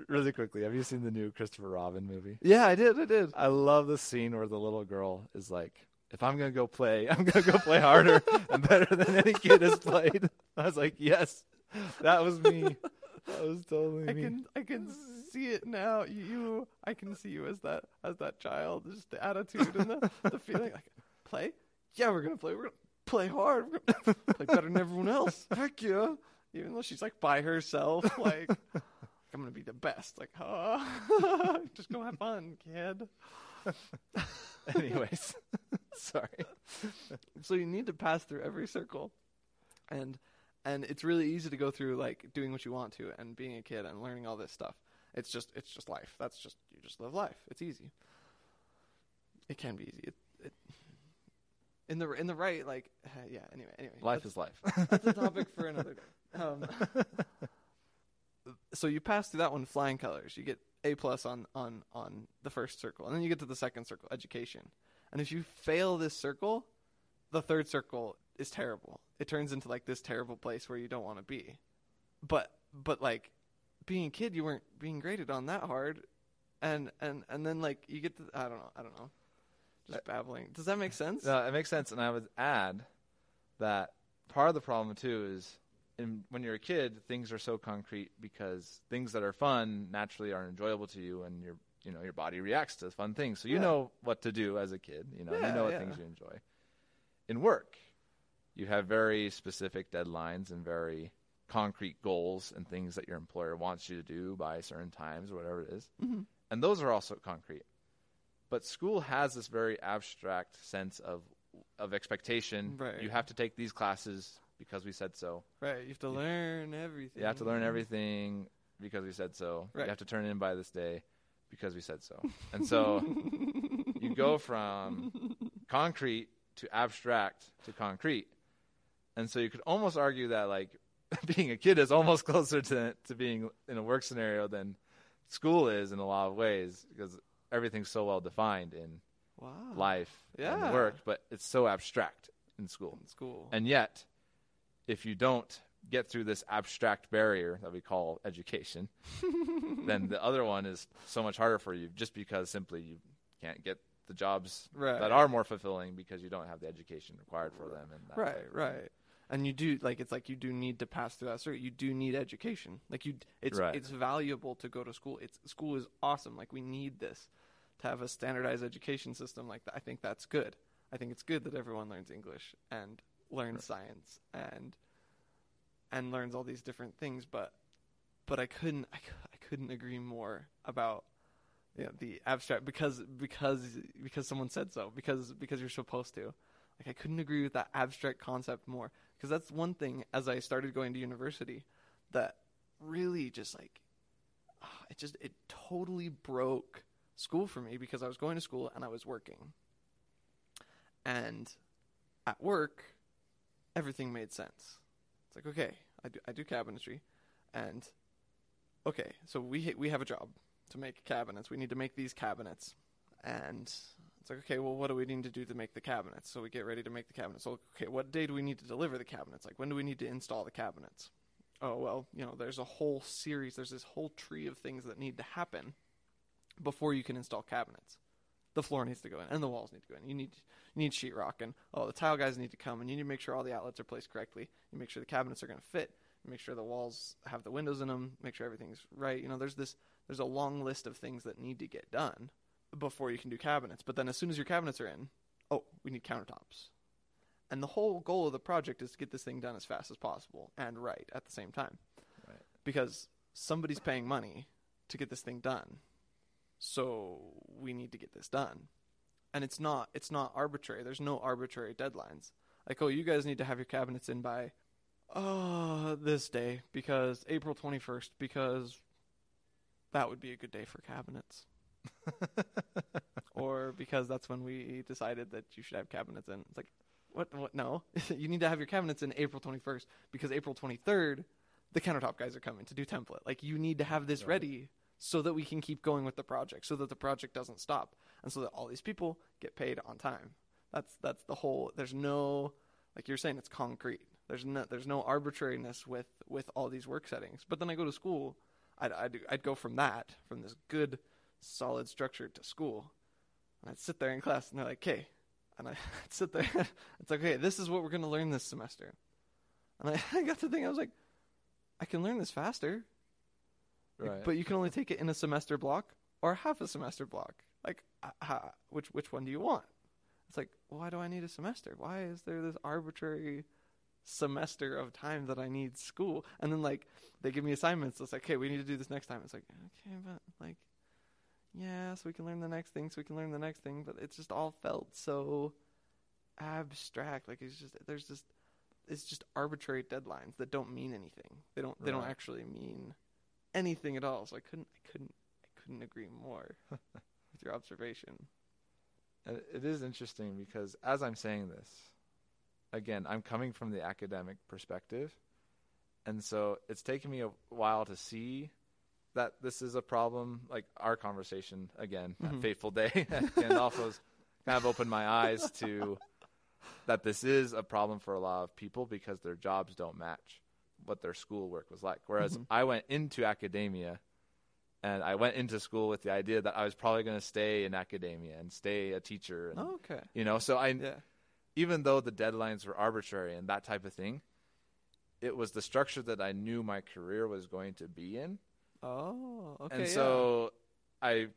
really quickly have you seen the new christopher robin movie yeah, I did. I did. I love the scene where the little girl is like, if I'm going to go play, *laughs* I'm going to go play harder and better than any kid has played. I was like, yes, that was me. That was totally I me. can. I can see it now. You, you. I can see you as that. As that child. Just the attitude and the, the feeling. Like play. Yeah, we're gonna play. We're gonna play hard. We're gonna *laughs* play better than everyone else. Heck yeah. Even though she's like by herself, like I'm gonna be the best. Like, huh? *laughs* just go have fun, kid. *laughs* Anyways, *laughs* sorry. So you need to pass through every circle, and and it's really easy to go through like doing what you want to and being a kid and learning all this stuff. It's just it's just life. That's just you just live life. It's easy. It can be easy. It, it in the in the right like *sighs* yeah. Anyway, anyway, Life is life. that's a topic for another day. Um, so you pass through that one flying colors. You get A plus on on on the first circle, and then you get to the second circle, education. And if you fail this circle, the third circle is terrible. It turns into like this terrible place where you don't want to be. But but like being a kid, you weren't being graded on that hard, and and and then like you get to I don't know I don't know, just babbling. Does that make sense? No, it makes sense. And I would add that part of the problem, too, is in, when you're a kid, things are so concrete because things that are fun naturally are enjoyable to you, and your you know your body reacts to fun things. So you Yeah. know what to do as a kid. You know Yeah, you know what yeah. things you enjoy. In work, you have very specific deadlines and very concrete goals and things that your employer wants you to do by certain times or whatever it is. hmm and those are also concrete. But school has this very abstract sense of of expectation. Right. You have to take these classes because we said so. Right. You have to Yeah. learn everything. You have to learn everything because we said so. Right. You have to turn in by this day because we said so. And so *laughs* you go from concrete to abstract to concrete. And so you could almost argue that like *laughs* being a kid is almost *laughs* closer to to being in a work scenario than school is in a lot of ways because everything's so well defined in Wow. life Yeah. and work, but it's so abstract in school. In school. And yet, if you don't get through this abstract barrier that we call education, *laughs* then the other one is so much harder for you just because simply you can't get the jobs Right. that are more fulfilling because you don't have the education required for them. And right, thing. right. And you do like it's like you do need to pass through that cert. You do need education. Like you, it's Right. it's valuable to go to school. It's school is awesome. Like we need this to have a standardized education system like that. I think that's good. I think it's good that everyone learns English and learns science and and learns all these different things. But but I couldn't I, I couldn't agree more about you know, the abstract because because because someone said so because because you're supposed to. Like I couldn't agree with that abstract concept more because that's one thing as I started going to university that really just like ah, it just it totally broke school for me because I was going to school and I was working. And at work everything made sense. It's like okay, I do I do cabinetry and okay, so we we have a job to make cabinets. We need to make these cabinets. And it's like, okay, well, what do we need to do to make the cabinets? So we get ready to make the cabinets. So, okay, what day do we need to deliver the cabinets? Like, when do we need to install the cabinets? Oh, well, you know, there's a whole series, there's this whole tree of things that need to happen before you can install cabinets. The floor needs to go in, and the walls need to go in. You need you need sheetrock, and oh, the tile guys need to come, and you need to make sure all the outlets are placed correctly. You make sure the cabinets are going to fit. You make sure the walls have the windows in them. Make sure everything's right. You know, there's this there's a long list of things that need to get done before you can do cabinets. But then as soon as your cabinets are in, oh, we need countertops. And the whole goal of the project is to get this thing done as fast as possible and right at the same time. Right. Because somebody's paying money to get this thing done. So we need to get this done. And it's not it's not arbitrary. There's no arbitrary deadlines. Like, oh, you guys need to have your cabinets in by oh, this day because April 21st because that would be a good day for cabinets. *laughs* or because that's when we decided that you should have cabinets in. It's like, what? What? No, *laughs* you need to have your cabinets in April 21st because April 23rd, the countertop guys are coming to do template. Like, you need to have this Right. ready so that we can keep going with the project, so that the project doesn't stop, and so that all these people get paid on time. That's that's the whole. There's no, like you're saying, it's concrete. There's no there's no arbitrariness with with all these work settings. But then I go to school, I'd I'd, I'd go from that from this good solid structure to school. And I'd sit there in class and they're like, okay. And *laughs* I'd sit there. *laughs* it's like, okay, this is what we're going to learn this semester. And I, *laughs* I got to think, I was like, I can learn this faster. Right. But you can only take it in a semester block or half a semester block. Like, uh, which which one do you want? It's like, why do I need a semester? Why is there this arbitrary semester of time that I need school? And then like they give me assignments. It's like, okay, we need to do this next time. It's like, okay, but like, yeah, so we can learn the next thing, so we can learn the next thing. But it just all felt so abstract. Like it's just there's just it's just arbitrary deadlines that don't mean anything. They don't they don't actually mean anything at all. So I couldn't I couldn't I couldn't agree more *laughs* with your observation. It is interesting because as I'm saying this, again, I'm coming from the academic perspective. And so it's taken me a while to see that this is a problem. Like our conversation, again, Mhm. that fateful day *laughs* at Gandolfo's kind of opened my eyes to that this is a problem for a lot of people because their jobs don't match what their schoolwork was like. Whereas Mhm. I went into academia and I went into school with the idea that I was probably going to stay in academia and stay a teacher. And, Oh, okay. You know, so I, Yeah. even though the deadlines were arbitrary and that type of thing, it was the structure that I knew my career was going to be in. Oh, okay. and yeah. so I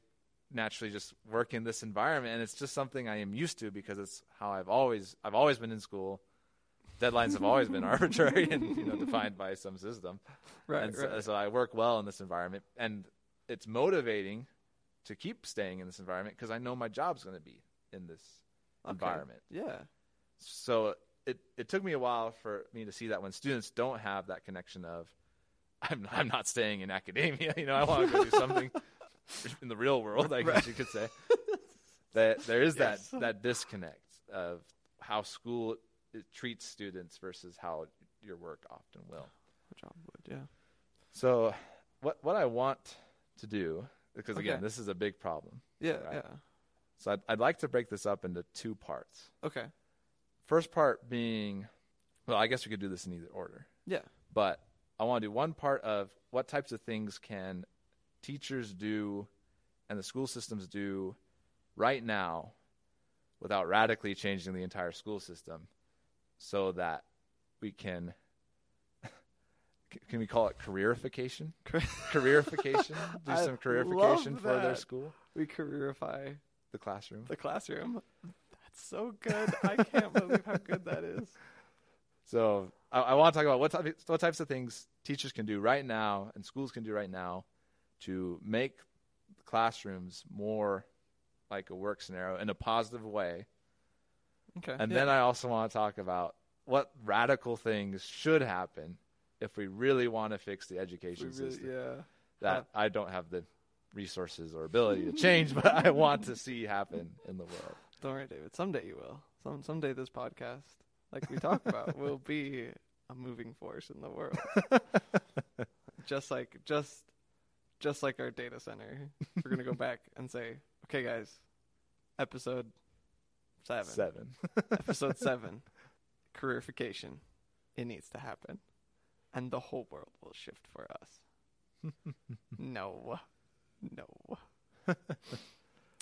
naturally just work in this environment and it's just something I am used to because it's how I've always I've always been in school. Deadlines have always been *laughs* arbitrary and you know defined by some system. right, and so, right. so I work well in this environment and it's motivating to keep staying in this environment because I know my job's going to be in this Okay. environment. Yeah. So it it took me a while for me to see that when students don't have that connection of I'm I'm not staying in academia, *laughs* you know, I want to go do something *laughs* in the real world, I guess Right. you could say. That there is Yes. that that disconnect of how school it treats students versus how your work often will. job would. Yeah. So, what what I want to do, because again, Okay. this is a big problem. Yeah. Right. Yeah. So I'd, I'd like to break this up into two parts. Okay. First part being, well, I guess we could do this in either order, Yeah. but I want to do one part of what types of things can teachers do and the school systems do right now without radically changing the entire school system so that we can *laughs* can we call it careerification *laughs* careerification do *laughs* some careerification for their school We careerify the classroom the classroom. That's so good. I can't believe how good that is. So I, I want to talk about what, type, what types of things teachers can do right now and schools can do right now to make classrooms more like a work scenario in a positive way. Okay. And yeah. then I also want to talk about what radical things should happen if we really want to fix the education really- system yeah. that I don't have the resources or ability to change, but I want to see happen in the world. Don't worry, David. Someday you will. Some someday this podcast, like we talk about, *laughs* will be a moving force in the world. *laughs* just like just just like our data center. We're gonna go back and say, okay, guys, episode seven, Seven. *laughs* episode seven, careerification. It needs to happen, and the whole world will shift for us. *laughs* no, no.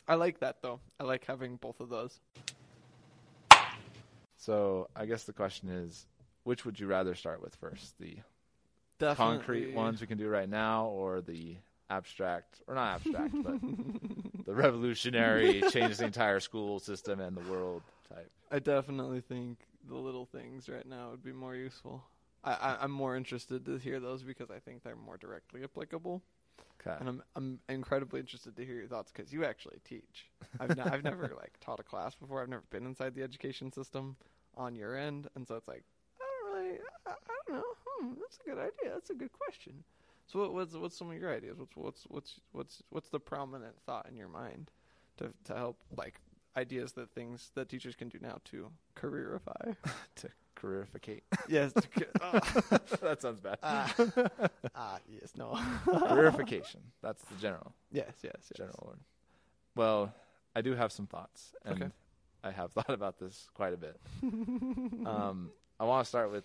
I like that though. I like having both of those. So I guess the question is, which would you rather start with first? The Definitely. concrete ones we can do right now, or the abstract, or not abstract, but *laughs* the revolutionary, *laughs* change the entire school system and the world type. I definitely think the little things right now would be more useful. I, I'm more interested to hear those because I think they're more directly applicable, Okay. and I'm I'm incredibly interested to hear your thoughts because you actually teach. I've n- I've never *laughs* like taught a class before. I've never been inside the education system on your end, and so it's like I don't really I, I don't know. Hmm, that's a good idea. That's a good question. So what, what's what's some of your ideas? What's what's what's what's what's the prominent thought in your mind to to help like ideas that things that teachers can do now to careerify? *laughs* to careerificate. *laughs* yes. To, ca- *laughs* that sounds bad. Ah. Ah, yes, no. Careerification. That's the general yes, yes, yes. general word. Well, I do have some thoughts, and Okay. I have thought about this quite a bit. um, I want to start with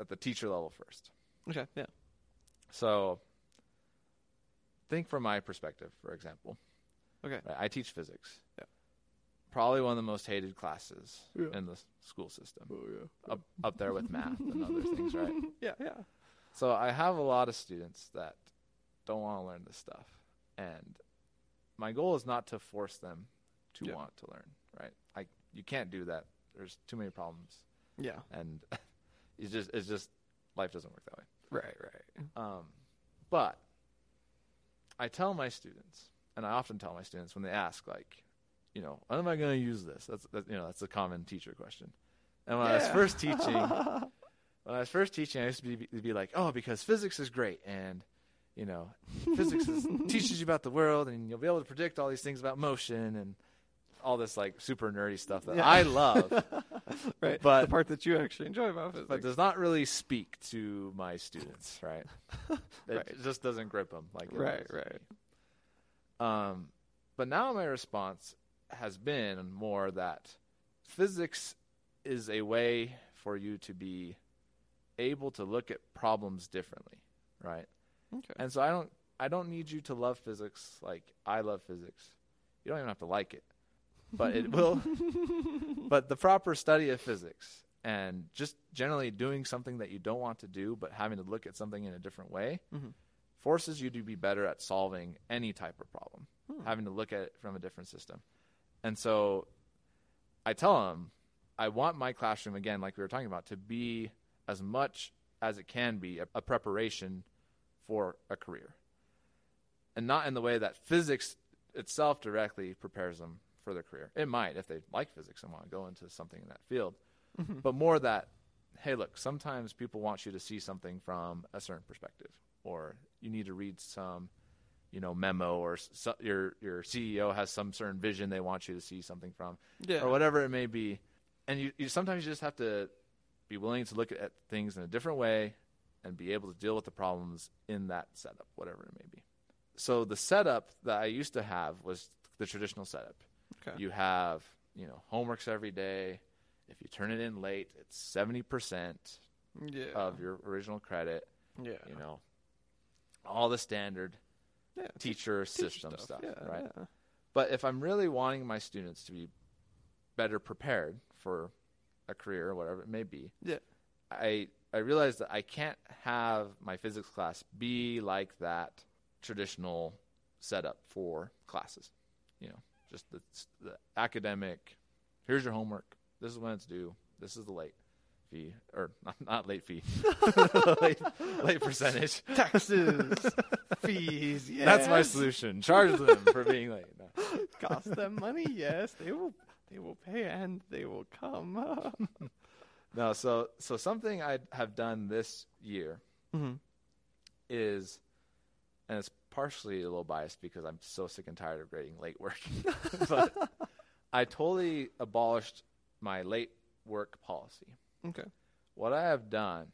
at the teacher level first. Okay, yeah. So, think from my perspective, for example. Okay. Right, I teach physics. Yeah. Probably one of the most hated classes Yeah. in the school system, Oh yeah. up up there with math and other things, right? *laughs* Yeah, yeah. So I have a lot of students that don't want to learn this stuff, and my goal is not to force them to Yeah. want to learn. Right? I you can't do that. There's too many problems, Yeah. and *laughs* it's just it's just life doesn't work that way. Right, right. Um, but I tell my students, and I often tell my students when they ask, like, you know, when am I going to use this? That's that, you know, that's a common teacher question. And when I was first teaching, *laughs* when I was first teaching, I used to be, be like, oh, because physics is great, and you know, physics is, *laughs* teaches you about the world, and you'll be able to predict all these things about motion and all this like super nerdy stuff that Yeah. I love, *laughs* *laughs* right. but- the part that you actually enjoy about physics. but does not really speak to my students, *laughs* right? It Right. just doesn't grip them like Right, right. me. Um, but now my response has been more that physics is a way for you to be able to look at problems differently, right? Okay. And so I don't I don't need you to love physics like I love physics. You don't even have to like it. But it *laughs* will but the proper study of physics and just generally doing something that you don't want to do but having to look at something in a different way Mhm. forces you to be better at solving any type of problem, Hmm. having to look at it from a different system. And so I tell them I want my classroom again like we were talking about to be as much as it can be a, a preparation for a career. And not in the way that physics itself directly prepares them for their career. It might if they like physics and want to go into something in that field. Mhm. But more that hey, look, sometimes people want you to see something from a certain perspective or you need to read some you know memo or so, your your CEO has some certain vision they want you to see something from yeah. or whatever it may be. And you, you sometimes you just have to be willing to look at things in a different way and be able to deal with the problems in that setup, whatever it may be. So the setup that I used to have was the traditional setup. Okay. You have, you know, homeworks every day. If you turn it in late, it's 70% yeah. of your original credit, yeah. you know, all the standard yeah. teacher teacher system stuff, Yeah, right? yeah. But if I'm really wanting my students to be better prepared for a career or whatever it may be, Yeah. I I realize that I can't have my physics class be like that traditional setup for classes. You know, just the, the academic. Here's your homework. This is when it's due. This is the late fee, or not, not late fee, *laughs* late, late percentage. *laughs* Taxes, fees. Yes. That's my solution. Charge them for being late. No. *laughs* Cost them money. Yes, they will. They will pay, and they will come. No, so so something I have done this year mm-hmm. is, and it's partially a little biased because I'm so sick and tired of grading late work, *laughs* but I totally abolished my late work policy. Okay. What I have done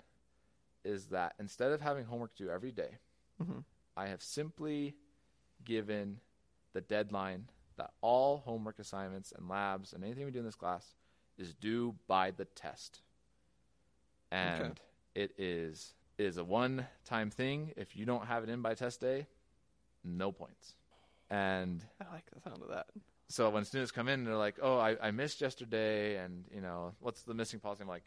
is that instead of having homework due every day, Mm-hmm. I have simply given the deadline that all homework assignments and labs and anything we do in this class is due by the test. And Okay. it is it is a one time thing. If you don't have it in by test day, no points. And I like the sound of that. so when students come in, they're like, "Oh, I, I missed yesterday, and you know, what's the missing policy?" I'm like,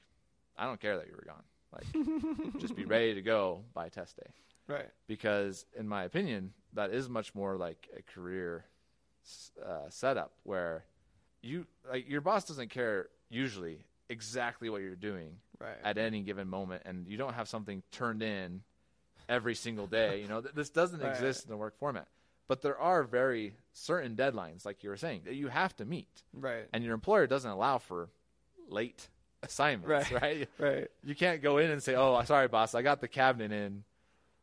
"I don't care that you were gone. Like, *laughs* just be ready to go by test day." Right. because in my opinion that is much more like a career uh, setup where you like your boss doesn't care usually exactly what you're doing Right. at any given moment and you don't have something turned in every single day you know th- this doesn't Right. exist in the work format but there are very certain deadlines like you were saying that you have to meet right. and your employer doesn't allow for late assignments Right. *laughs* right *laughs* Right. you can't go in and say, "Oh, sorry, boss, I got the cabinet in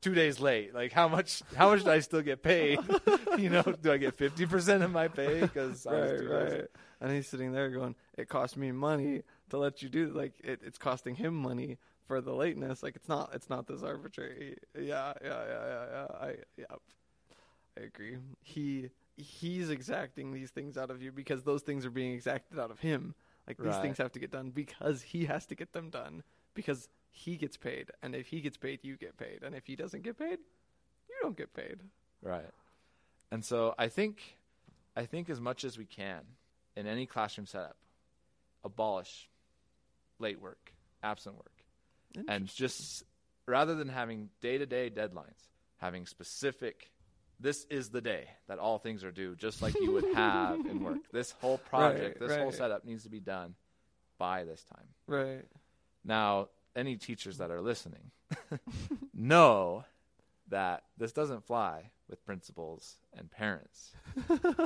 two days late." Like, how much? How much do I still get paid? *laughs* you know, do I get fifty percent of my pay because I was Right. two days Right. And he's sitting there going, "It cost me money to let you do like it, it's costing him money for the lateness. Like it's not. It's not this arbitrary. Yeah. Yeah. Yeah. Yeah. Yeah. I. Yeah. I agree. He he's exacting these things out of you because those things are being exacted out of him. Like these Right. things have to get done because he has to get them done because he gets paid, and if he gets paid, you get paid, and if he doesn't get paid, you don't get paid. Right. And so I think, I think as much as we can in any classroom setup, abolish late work, absent work, and just rather than having day to day deadlines, having specific. This is the day that all things are due, just like you would *laughs* have in work. This whole project, Right, this whole setup needs to be done by this time. right. Now, any teachers that are listening *laughs* *laughs* know that this doesn't fly with principals and parents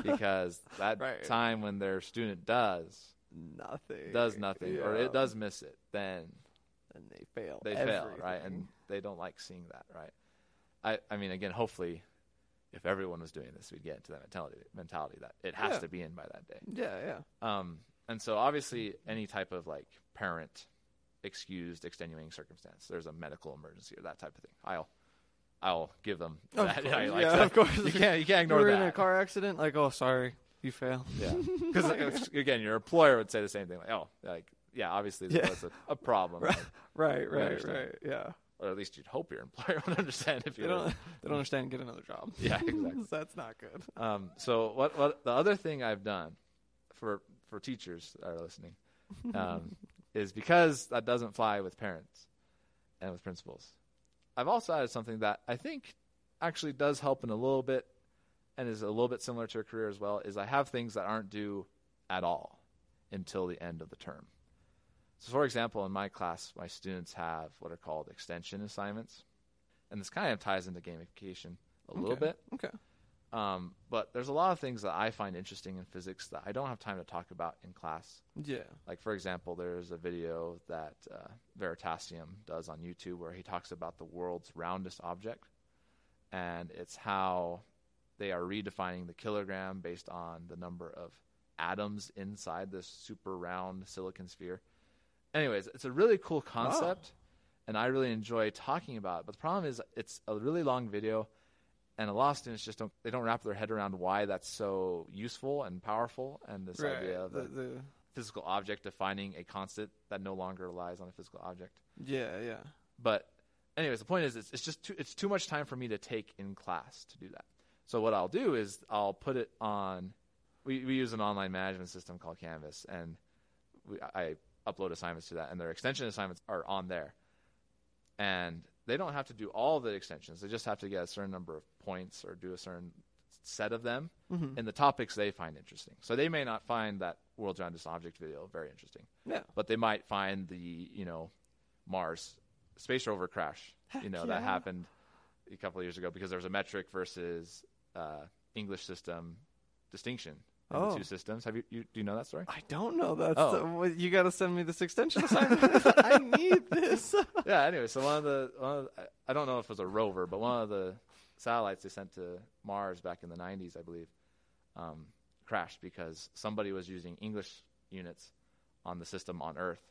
because that Right. time when their student does Nothing does nothing or it does miss it, then and they fail. they fail, right? And they don't like seeing that, right? I, I mean, again, hopefully, if everyone was doing this, we'd get into that mentality, mentality that it has Yeah. to be in by that day. yeah, yeah, Um, and so obviously any type of like parent excused extenuating circumstance, there's a medical emergency or that type of thing. I'll I'll give them Of that. *laughs* course, I like yeah, that. of course. *laughs* You can't you can't ignore were that. in a car accident. Like, oh, sorry, you fail. Yeah. *laughs* Because again, your employer would say the same thing. Like, oh, like yeah, obviously Yeah. was a, a problem, Right. *laughs* Right, right, right. Yeah, or at least you'd hope your employer *laughs* would understand if they you. don't. They don't understand. Get another job. Yeah, exactly. That's not good. Um, so what what the other thing I've done for for teachers that are listening um, is because that doesn't fly with parents and with principals. I've also added something that I think actually does help in a little bit and is a little bit similar to a career as well. Is I have things that aren't due at all until the end of the term. So, for example, in my class, my students have what are called extension assignments, and this kind of ties into gamification a little Okay. bit. Okay. Um, but there's a lot of things that I find interesting in physics that I don't have time to talk about in class. Yeah. Like, for example, there's a video that uh, Veritasium does on YouTube where he talks about the world's roundest object. And it's how they are redefining the kilogram based on the number of atoms inside this super round silicon sphere. Anyways, it's a really cool concept. and I really enjoy talking about it. But the problem is, it's a really long video, and a lot of students just don't they don't wrap their head around why that's so useful and powerful, and this right. idea of the, the physical object defining a constant that no longer relies on a physical object. yeah yeah But anyways, the point is, it's, it's just too, it's too much time for me to take in class to do that. So what I'll do is I'll put it on. We we use an online management system called Canvas, and we, I upload assignments to that, and their extension assignments are on there. And they don't have to do all the extensions; they just have to get a certain number of points or do a certain set of them mm-hmm. in the topics they find interesting. So they may not find that world giantest object video very interesting yeah but they might find the you know Mars space rover crash. You know that happened a couple of years ago because there was a metric versus uh, English system distinction in Oh. the two systems. Have you, you do you know that story? I don't know. that. Oh. the, you got to send me this extension *laughs* assignment. *laughs* I need this. *laughs* yeah. Anyway, so one of the one of the, I don't know if it was a rover, but one of the satellites they sent to Mars back in the 90s, I believe, um, crashed because somebody was using English units on the system on Earth,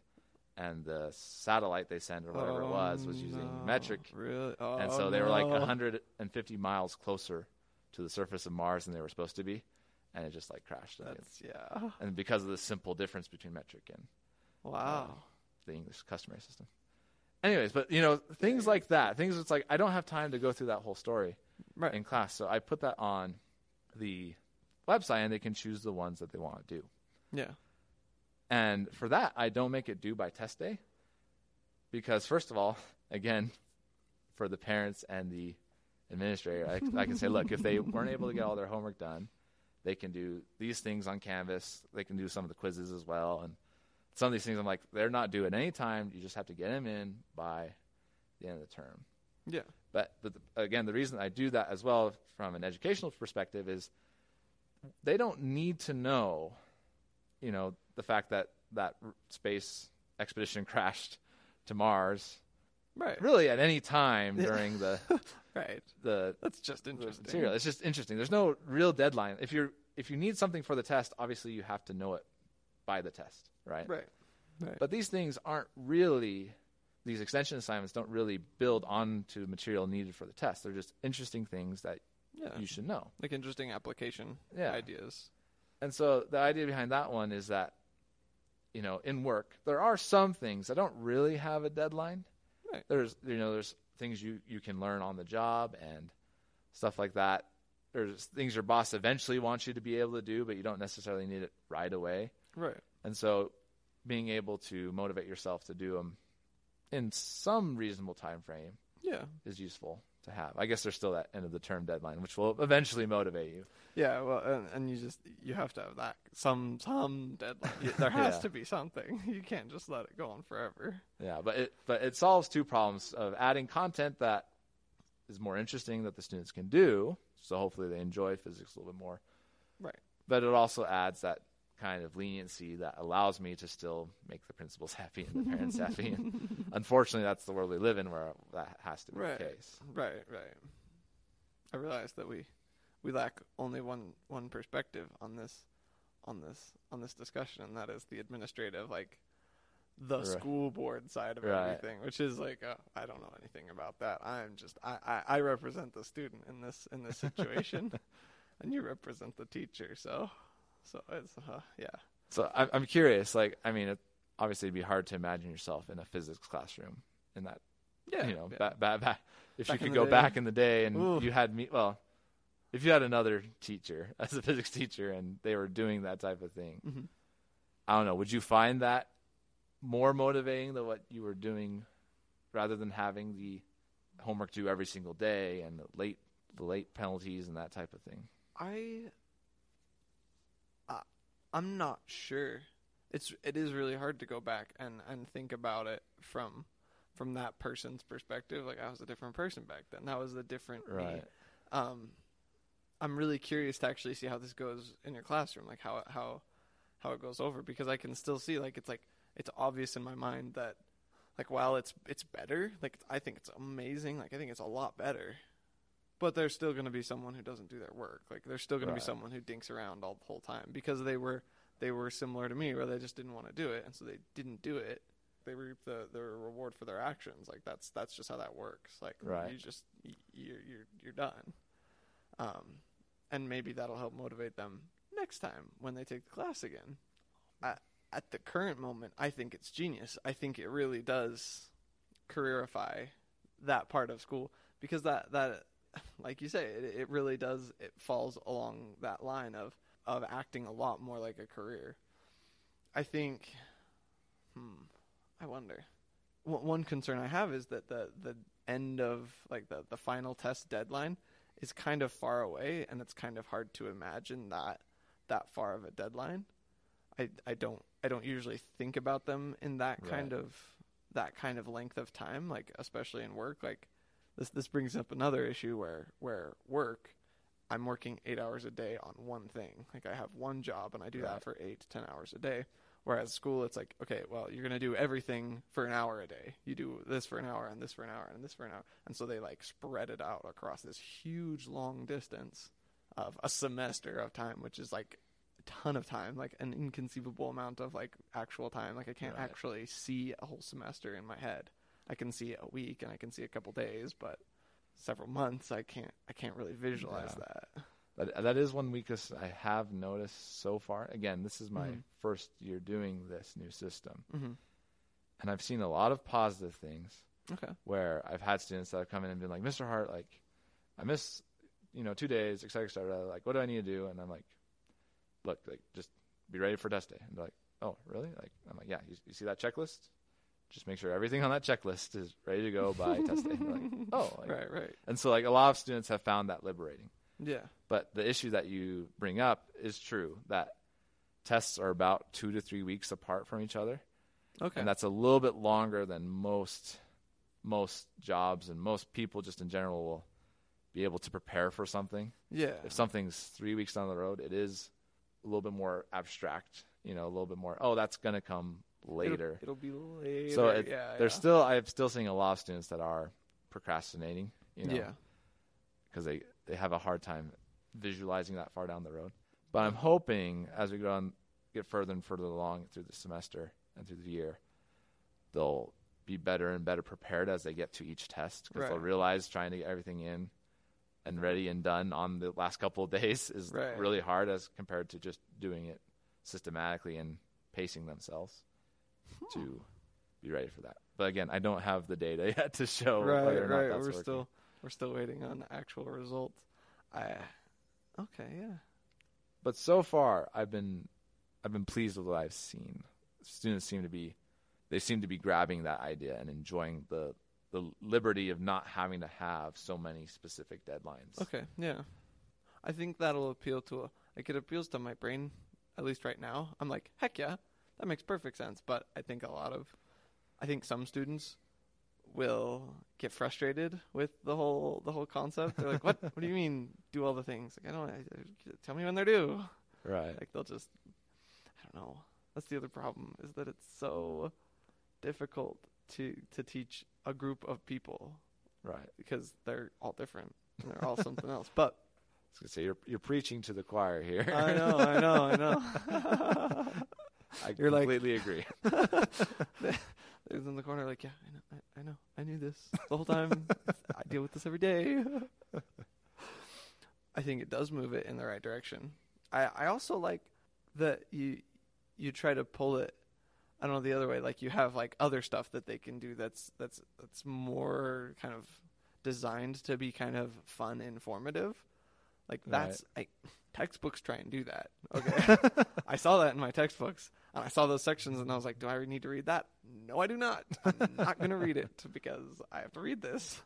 and the satellite they sent or whatever it was was Oh, using no. metric Really? Oh, and so they were like 150 miles closer to the surface of Mars than they were supposed to be, and it just like crashed. That's yeah. and because of the simple difference between metric and Wow. Uh, the English customary system. Anyways, but you know things like that, things it's like I don't have time to go through that whole story Right. in class, so I put that on the website, and they can choose the ones that they want to do. yeah. And for that, I don't make it due by test day because, first of all, again, for the parents and the administrator, I, I can say, look, if they weren't able to get all their homework done, they can do these things on Canvas. They can do some of the quizzes as well. And some of these things, I'm like, they're not due at any time. You just have to get them in by the end of the term. Yeah. But, but the, again, the reason I do that as well from an educational perspective is they don't need to know, you know, the fact that that space expedition *laughs* crashed to Mars Right. really at any time during the *laughs* Right. the, That's just interesting. material. It's just interesting. There's no real deadline. If you're if you need something for the test, obviously you have to know it by the test, right? Right. Right. But these things aren't really these extension assignments don't really build onto material needed for the test. They're just interesting things that yeah. you should know. like interesting application Yeah. ideas. And so the idea behind that one is that, you know, in work, there are some things that don't really have a deadline. Right. There's, you know, there's things you, you can learn on the job and stuff like that. There's things your boss eventually wants you to be able to do, but you don't necessarily need it right away. Right. And so being able to motivate yourself to do them in some reasonable time frame Yeah. is useful to have. I guess there's still that end of the term deadline, which will eventually motivate you. Yeah. Well, and, and you just you have to have that some some deadline. There has Yeah. to be something. *laughs* You can't just let it go on forever. Yeah, but it but it solves two problems of adding content that is more interesting that the students can do, so hopefully they enjoy physics a little bit more. Right. But it also adds that kind of leniency that allows me to still make the principals *laughs* happy and the parents happy. And unfortunately, that's the world we live in where that has to be Right. the case. Right. Right. I realize that we we lack only one one perspective on this on this on this discussion, and that is the administrative, like the Right. school board side of Right. everything, which is like uh, I don't know anything about that. I'm just I, I, I represent the student in this in this situation, *laughs* and you represent the teacher. So so it's uh, yeah So I'm I'm curious. Like, I mean, it, obviously, it'd be hard to imagine yourself in a physics classroom in that yeah you know, yeah. ba- ba- ba- if Back you could go day. back in the day and Oof. you had me, well, if you had another teacher *laughs* as a physics teacher and they were doing that type of thing, Mhm. I don't know, would you find that more motivating than what you were doing rather than having the homework due every single day and the late, the late penalties and that type of thing? I, I'm not sure. It's it is really hard to go back and and think about it from from that person's perspective. Like I was a different person back then. That was a different me. Right. Um, I'm really curious to actually see how this goes in your classroom, like how how how it goes over, because I can still see like it's like it's obvious in my mind that like while it's it's better, like I think it's amazing, like I think it's a lot better. But there's still going to be someone who doesn't do their work. Like there's still going to be someone who dinks around all the whole time because they were they were similar to me where they just didn't want to do it and so they didn't do it they reap the the reward for their actions. Like that's that's just how that works. Like Right. you just you're you're you're done. Um, and maybe that'll help motivate them next time when they take the class again. I, at the current moment, I think it's genius. I think it really does careerify that part of school because that that like you say it, it really does it falls along that line of of acting a lot more like a career. I think hmm i wonder. One one concern i have is that the the end of like the the final test deadline is kind of far away and it's kind of hard to imagine that that far of a deadline. I i don't i don't usually think about them in that kind of that kind of length of time like especially in work. Like this this brings up another issue where where work I'm working 8 hours a day on one thing. Like I have one job and I do Right. that for 8 to 10 hours a day. Whereas school it's like okay, well, you're going to do everything for an hour a day. You do this for an hour and this for an hour and this for an hour. And so they like spread it out across this huge long distance of a semester of time, which is like a ton of time, like an inconceivable amount of like actual time. Like I can't Right. actually see a whole semester in my head. I can see a week and I can see a couple days, but several months I can't I can't really visualize Yeah. that. That that is one weakness I have noticed so far. Again, this is my Mhm. first year doing this new system, Mhm. and I've seen a lot of positive things Okay. where I've had students that have come in and been like, "Mr. Hart, like, I miss, you know, two days, et cetera, et cetera. Like, what do I need to do?" And I'm like, "Look, like, just be ready for test day." And they're like, "Oh, really?" Like, I'm like, "Yeah, you, you see that checklist? Just make sure everything on that checklist is ready to go by *laughs* test day." Like, "Oh, like, right, right. and so like a lot of students have found that liberating. Yeah. But the issue that you bring up is true that tests are about two to three weeks apart from each other, Okay. and that's a little bit longer than most most jobs and most people just in general will be able to prepare for something. yeah. If something's three weeks down the road, it is a little bit more abstract. You know, a little bit more. Oh, that's gonna come later. It'll, it'll be later. so it, yeah, there's yeah. still I'm still seeing a lot of students that are procrastinating. You know, yeah. because they, they have a hard time visualizing that far down the road. But I'm hoping as we go on, get further and further along through the semester and through the year, they'll be better and better prepared as they get to each test because they'll realize trying to get everything in and ready and done on the last couple of days is Right. really hard as compared to just doing it systematically and pacing themselves to be ready for that. But again, I don't have the data *laughs* yet to show right, whether or not right. that's We're working. still we're still waiting on actual results. I okay, yeah. but so far I've been I've been pleased with what I've seen. Students seem to be they seem to be grabbing that idea and enjoying the the liberty of not having to have so many specific deadlines. Okay, yeah. I think that'll appeal to a, like it appeals to my brain at least right now. I'm like, heck yeah, that makes perfect sense. But I think a lot of, I think some students will get frustrated with the whole the whole concept. They're like, what? *laughs* what do you mean do all the things? Like I don't. I, I- tell me when they're due. Right. Like they'll just, I don't know. That's the other problem is that it's so difficult to to teach a group of people Right. because they're all different. And they're all something else. But *laughs* I was gonna say you're you're preaching to the choir here. I know, I know, I know. *laughs* I You're like- completely agree. *laughs* There's in the corner, like, yeah, I know, I, I know, I knew this the whole time. *laughs* I deal with this every day. *laughs* I think it does move it in the right direction. I, I also like that you you try to pull it. I don't know the other way. Like you have like other stuff that they can do that's that's that's more kind of designed to be kind of fun, informative. Like Right. that's like textbooks try and do that. *laughs* Okay, I saw that in my textbooks, and I saw those sections, and I was like, "Do I need to read that? No, I do not. I'm not going to read it *laughs* because I have to read this."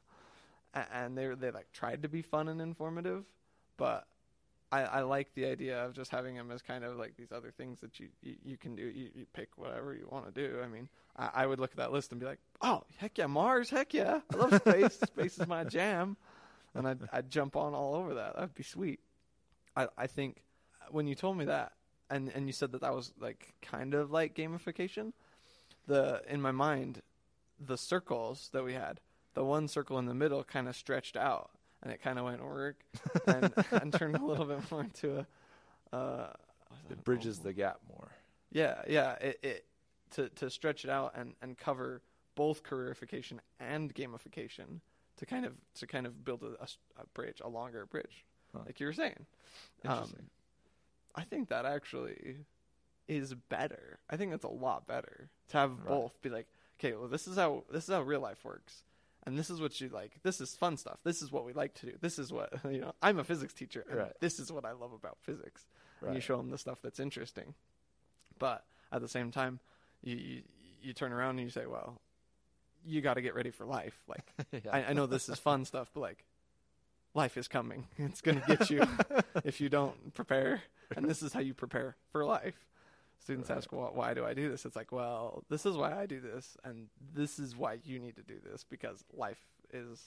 And they they like tried to be fun and informative, but I, I like the idea of just having them as kind of like these other things that you you, you can do. You, you pick whatever you want to do. I mean, I, I would look at that list and be like, "Oh, heck yeah, Mars, heck yeah, I love space. *laughs* space is my jam," and I'd I'd jump on all over that. That'd be sweet. I I think when you told me that, and and you said that that was like kind of like gamification, the in my mind, the circles that we had, the one circle in the middle kind of stretched out, and it kind of went work, *laughs* and and turned a little bit more into a. Uh, It bridges the gap more. Yeah, yeah. It, it to to stretch it out and and cover both careerification and gamification to kind of to kind of build a bridge, a longer bridge, Huh. like you were saying. Interesting. Um, I think that actually is better. I think that's a lot better to have Right. both be like, okay, well, this is how this is how real life works, and this is what you like. This is fun stuff. This is what we like to do. This is what *laughs* you know. I'm a physics teacher, and Right. this is what I love about physics. And you show them the stuff that's interesting, but at the same time, you you, you turn around and you say, well, you got to get ready for life. Like *laughs* Yeah. I, I know this is fun *laughs* stuff, but like, life is coming. *laughs* It's gonna get you *laughs* if you don't prepare. And this is how you prepare for life. Students Right. ask, well, why do I do this? It's like, well, this is why I do this, and this is why you need to do this because life is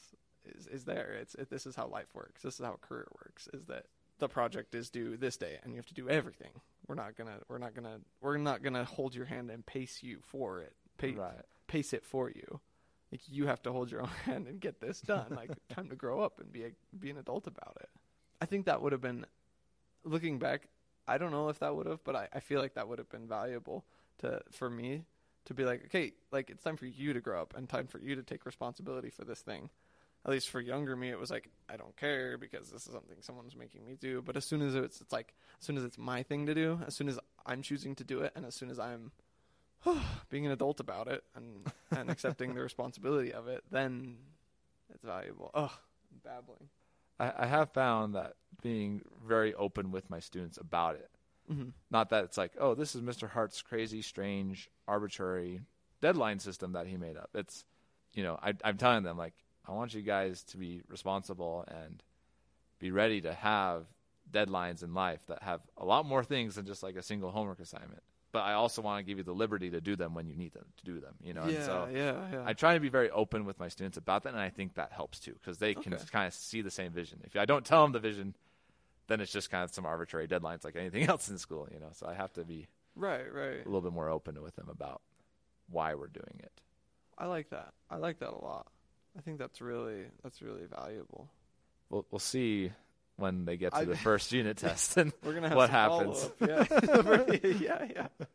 is is there. It's it, this is how life works. This is how a career works. Is that the project is due this day, and you have to do everything. We're not gonna we're not gonna we're not gonna hold your hand and pace you for it. Pa- right. pace it for you. Like you have to hold your own *laughs* hand and get this done. Like *laughs* time to grow up and be a, be an adult about it. I think that would have been, looking back, I don't know if that would have, but I, I feel like that would have been valuable to for me to be like, okay, like it's time for you to grow up and time for you to take responsibility for this thing. At least for younger me, it was like I don't care because this is something someone's making me do. But as soon as it's it's like as soon as it's my thing to do, as soon as I'm choosing to do it, and as soon as I'm *sighs* being an adult about it and and *laughs* accepting the responsibility of it, then it's valuable. Ugh, I'm babbling. I, I have found that being very open with my students about it. Mm-hmm. Not that it's like, oh, this is Mr. Hart's crazy, strange, arbitrary deadline system that he made up. It's, you know, I, I'm telling them like, I want you guys to be responsible and be ready to have deadlines in life that have a lot more things than just like a single homework assignment. But I also want to give you the liberty to do them when you need them to do them. You know, yeah, and so yeah, yeah. I try to be very open with my students about that, and I think that helps too because they can Okay. kind of see the same vision. If I don't tell them the vision, then it's just kind of some arbitrary deadlines like anything *laughs* else in school, you know. So I have to be right, right. a little bit more open with them about why we're doing it. I like that. I like that a lot. I think that's really that's really valuable. We'll we'll see when they get to I- the *laughs* first unit test and We're gonna have What happens? *laughs* Yeah, *laughs* yeah, yeah.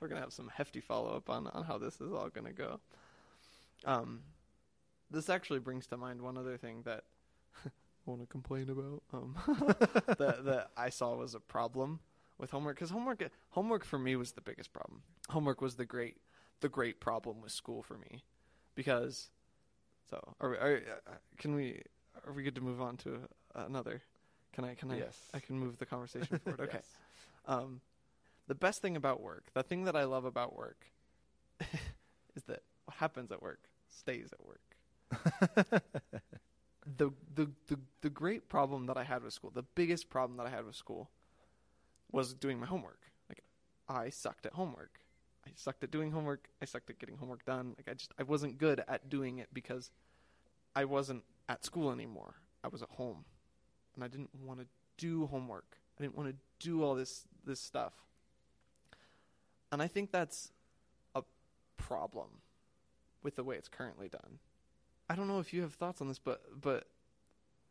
We're gonna have some hefty follow up on on how this is all gonna go. Um, this actually brings to mind one other thing that I want to complain about. Um, that that I saw was a problem with homework because homework homework for me was the biggest problem. Homework was the great the great problem with school for me because so are, we, are uh, can we are we good to move on to another? Can I can I Yes. I can move the conversation *laughs* forward? Okay. Yes. Um, the best thing about work, the thing that I love about work, *laughs* is that what happens at work stays at work. *laughs* the, the the the great problem that I had with school, the biggest problem that I had with school, was doing my homework. Like, I sucked at homework. I sucked at doing homework. I sucked at getting homework done. Like, I just I wasn't good at doing it because I wasn't at school anymore. I was at home, and I didn't want to do homework. I didn't want to do all this this stuff. And I think that's a problem with the way it's currently done. I don't know if you have thoughts on this, but but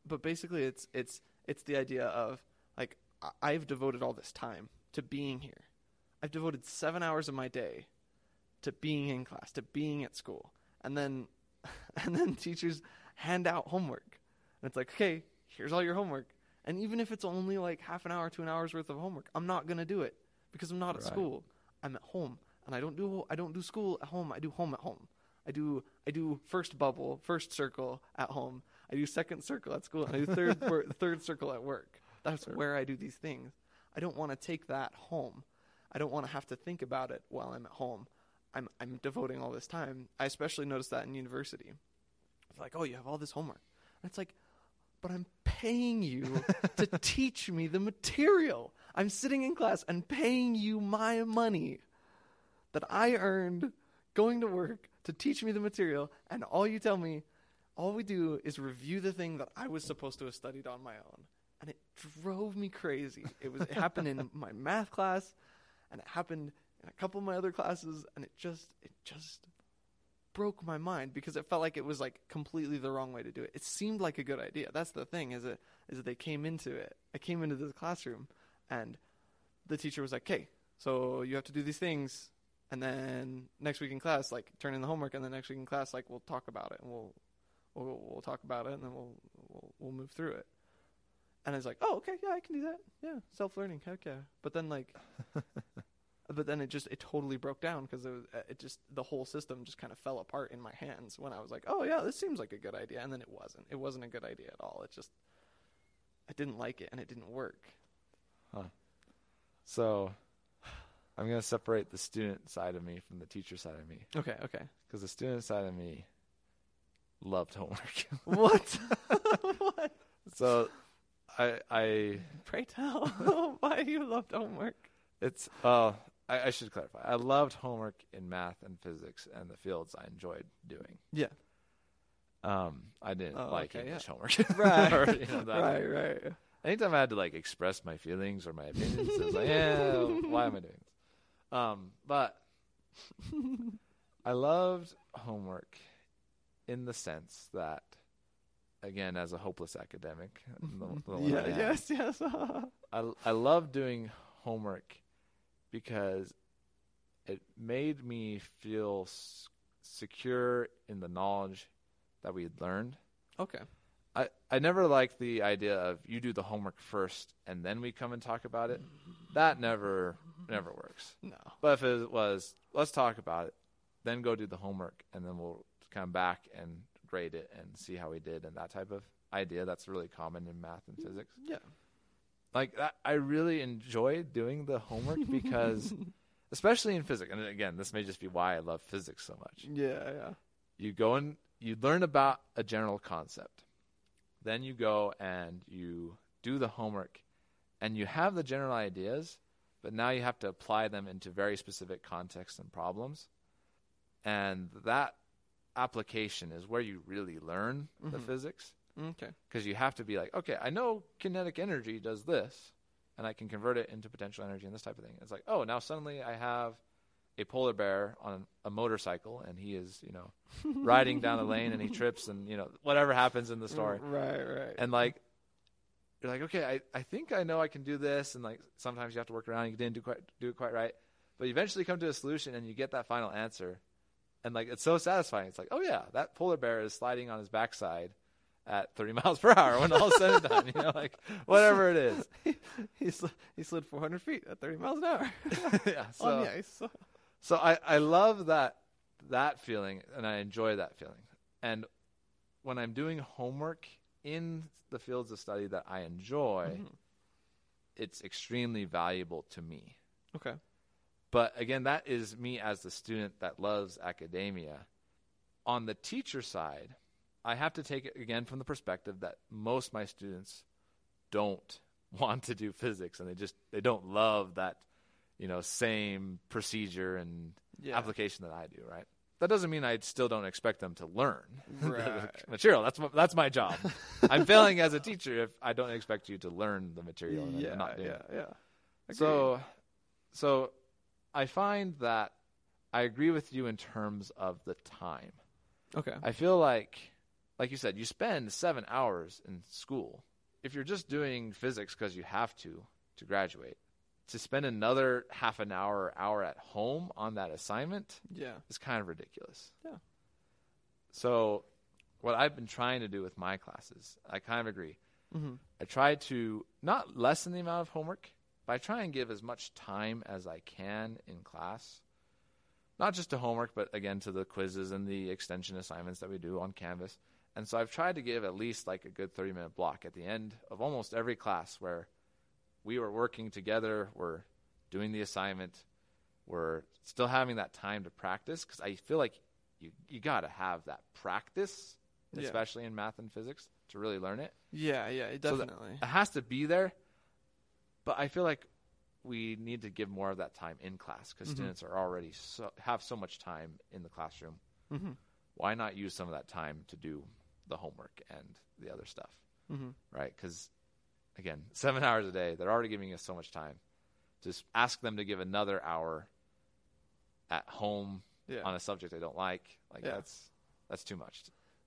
but basically it's it's it's the idea of like I've devoted all this time to being here. I've devoted 7 hours of my day to being in class, to being at school. And then *laughs* and then teachers hand out homework. And it's like, "Okay, here's all your homework." And even if it's only like half an hour to an hour's worth of homework, I'm not going to do it because I'm not at Right. school. I'm at home, and I don't do I don't do school at home. I do home at home. I do I do first bubble, first circle at home. I do second circle at school. And I do third *laughs* wor- third circle at work. That's Sure. where I do these things. I don't want to take that home. I don't want to have to think about it while I'm at home. I'm I'm devoting all this time. I especially noticed that in university. It's like, oh, you have all this homework, and it's like, but I'm paying you to *laughs* teach me the material. I'm sitting in class and paying you my money that I earned going to work to teach me the material, and all you tell me, all we do is review the thing that I was supposed to have studied on my own. And it drove me crazy. It was it happened in my math class and it happened in a couple of my other classes and it just it just broke my mind because it felt like it was like completely the wrong way to do it. It seemed like a good idea. That's the thing is it is that they came into it. I came into this classroom and the teacher was like, "Okay, so you have to do these things and then next week in class, like turn in the homework, and then next week in class, like we'll talk about it, and we'll we'll, we'll talk about it, and then we'll, we'll we'll move through it. And I was like, oh, okay, yeah, I can do that. Yeah, self learning, heck yeah. But then like, *laughs* but then it just it totally broke down because it was uh, it just the whole system just kind of fell apart in my hands when I was like, oh yeah, this seems like a good idea, and then it wasn't. It wasn't a good idea at all. It just I didn't like it, and it didn't work. Huh. So I'm going to separate the student side of me from the teacher side of me Okay, okay. because the student side of me loved homework. *laughs* what? *laughs* what? so I I Pray tell *laughs* why you loved homework. it's uh I, I should clarify. I loved homework in math and physics and the fields I enjoyed doing. Yeah. Um, I didn't Oh, like okay, English homework. *laughs* Right. Or, you know, *laughs* right, right. Anytime I had to like express my feelings or my opinions, it was like, yeah, why am I doing this? Um, but *laughs* I loved homework in the sense that, again, as a hopeless academic, the, the yeah, I yes, yes. I I love doing homework because it made me feel s- secure in the knowledge that we had learned. okay. I, I never liked the idea of you do the homework first and then we come and talk about it. That never never works. No. But if it was let's talk about it, then go do the homework and then we'll come back and grade it and see how we did and that type of idea that's really common in math and mm, physics. Yeah. Like I really enjoy doing the homework because *laughs* especially in physics and again, this may just be why I love physics so much Yeah, yeah. you go and you learn about a general concept. Then you go and you do the homework and you have the general ideas, but now you have to apply them into very specific contexts and problems. And that application is where you really learn the Mhm. physics Okay. because you have to be like, okay, I know kinetic energy does this, and I can convert it into potential energy and this type of thing. It's like, oh, now suddenly I have a polar bear on a motorcycle, and he is, you know, *laughs* riding down a lane, and he trips, and you know, whatever happens in the story, mm, Right, right. and like. You're like, okay, I, I think I know I can do this, and like sometimes you have to work around. You didn't do quite do it quite right, but you eventually come to a solution, and you get that final answer, and like it's so satisfying. It's like, oh yeah, that polar bear is sliding on his backside at 30 *laughs* miles per hour when all said and done. You know, like whatever it is. *laughs* he, sl- he slid 400 feet at 30 miles an hour *laughs* yeah. So, on the ice. so I I love that that feeling, and I enjoy that feeling. And when I'm doing homework in the fields of study that I enjoy, Mhm. it's extremely valuable to me. Okay. But again, that is me as the student that loves academia. On the teacher side, I have to take it again from the perspective that most of my students don't *laughs* want to do physics and they just they don't love that, you know, same procedure and Yeah. application that I do, right? That doesn't mean I still don't expect them to learn *laughs* the Right. material. That's my, that's my job. *laughs* I'm failing as a teacher if I don't expect you to learn the material and yeah, not yeah, it. yeah. Agreed. So, so I find that I agree with you in terms of the time. okay. I feel like, like you said, you spend seven hours in school. If you're just doing physics because you have to to graduate, to spend another half an hour or hour at home on that assignment Yeah. is kind of ridiculous. Yeah. So, what I've been trying to do with my classes, I kind of agree. Mm-hmm. I try to not lessen the amount of homework, but I try and give as much time as I can in class. Not just to homework, but again to the quizzes and the extension assignments that we do on Canvas. And so I've tried to give at least like a good 30 minute block at the end of almost every class where we were working together, we're doing the assignment, we're still having that time to practice because I feel like you you got to have that practice, Yeah. especially in math and physics, to really learn it Yeah, yeah, So definitely. it has to be there but i feel like we need to give more of that time in class because Mhm. students are already so have so much time in the classroom mm-hmm. why not use some of that time to do the homework and the other stuff Mm-hmm. right because again seven hours a day they're already giving us so much time just ask them to give another hour at home Yeah. on a subject they don't like like Yeah. that's that's too much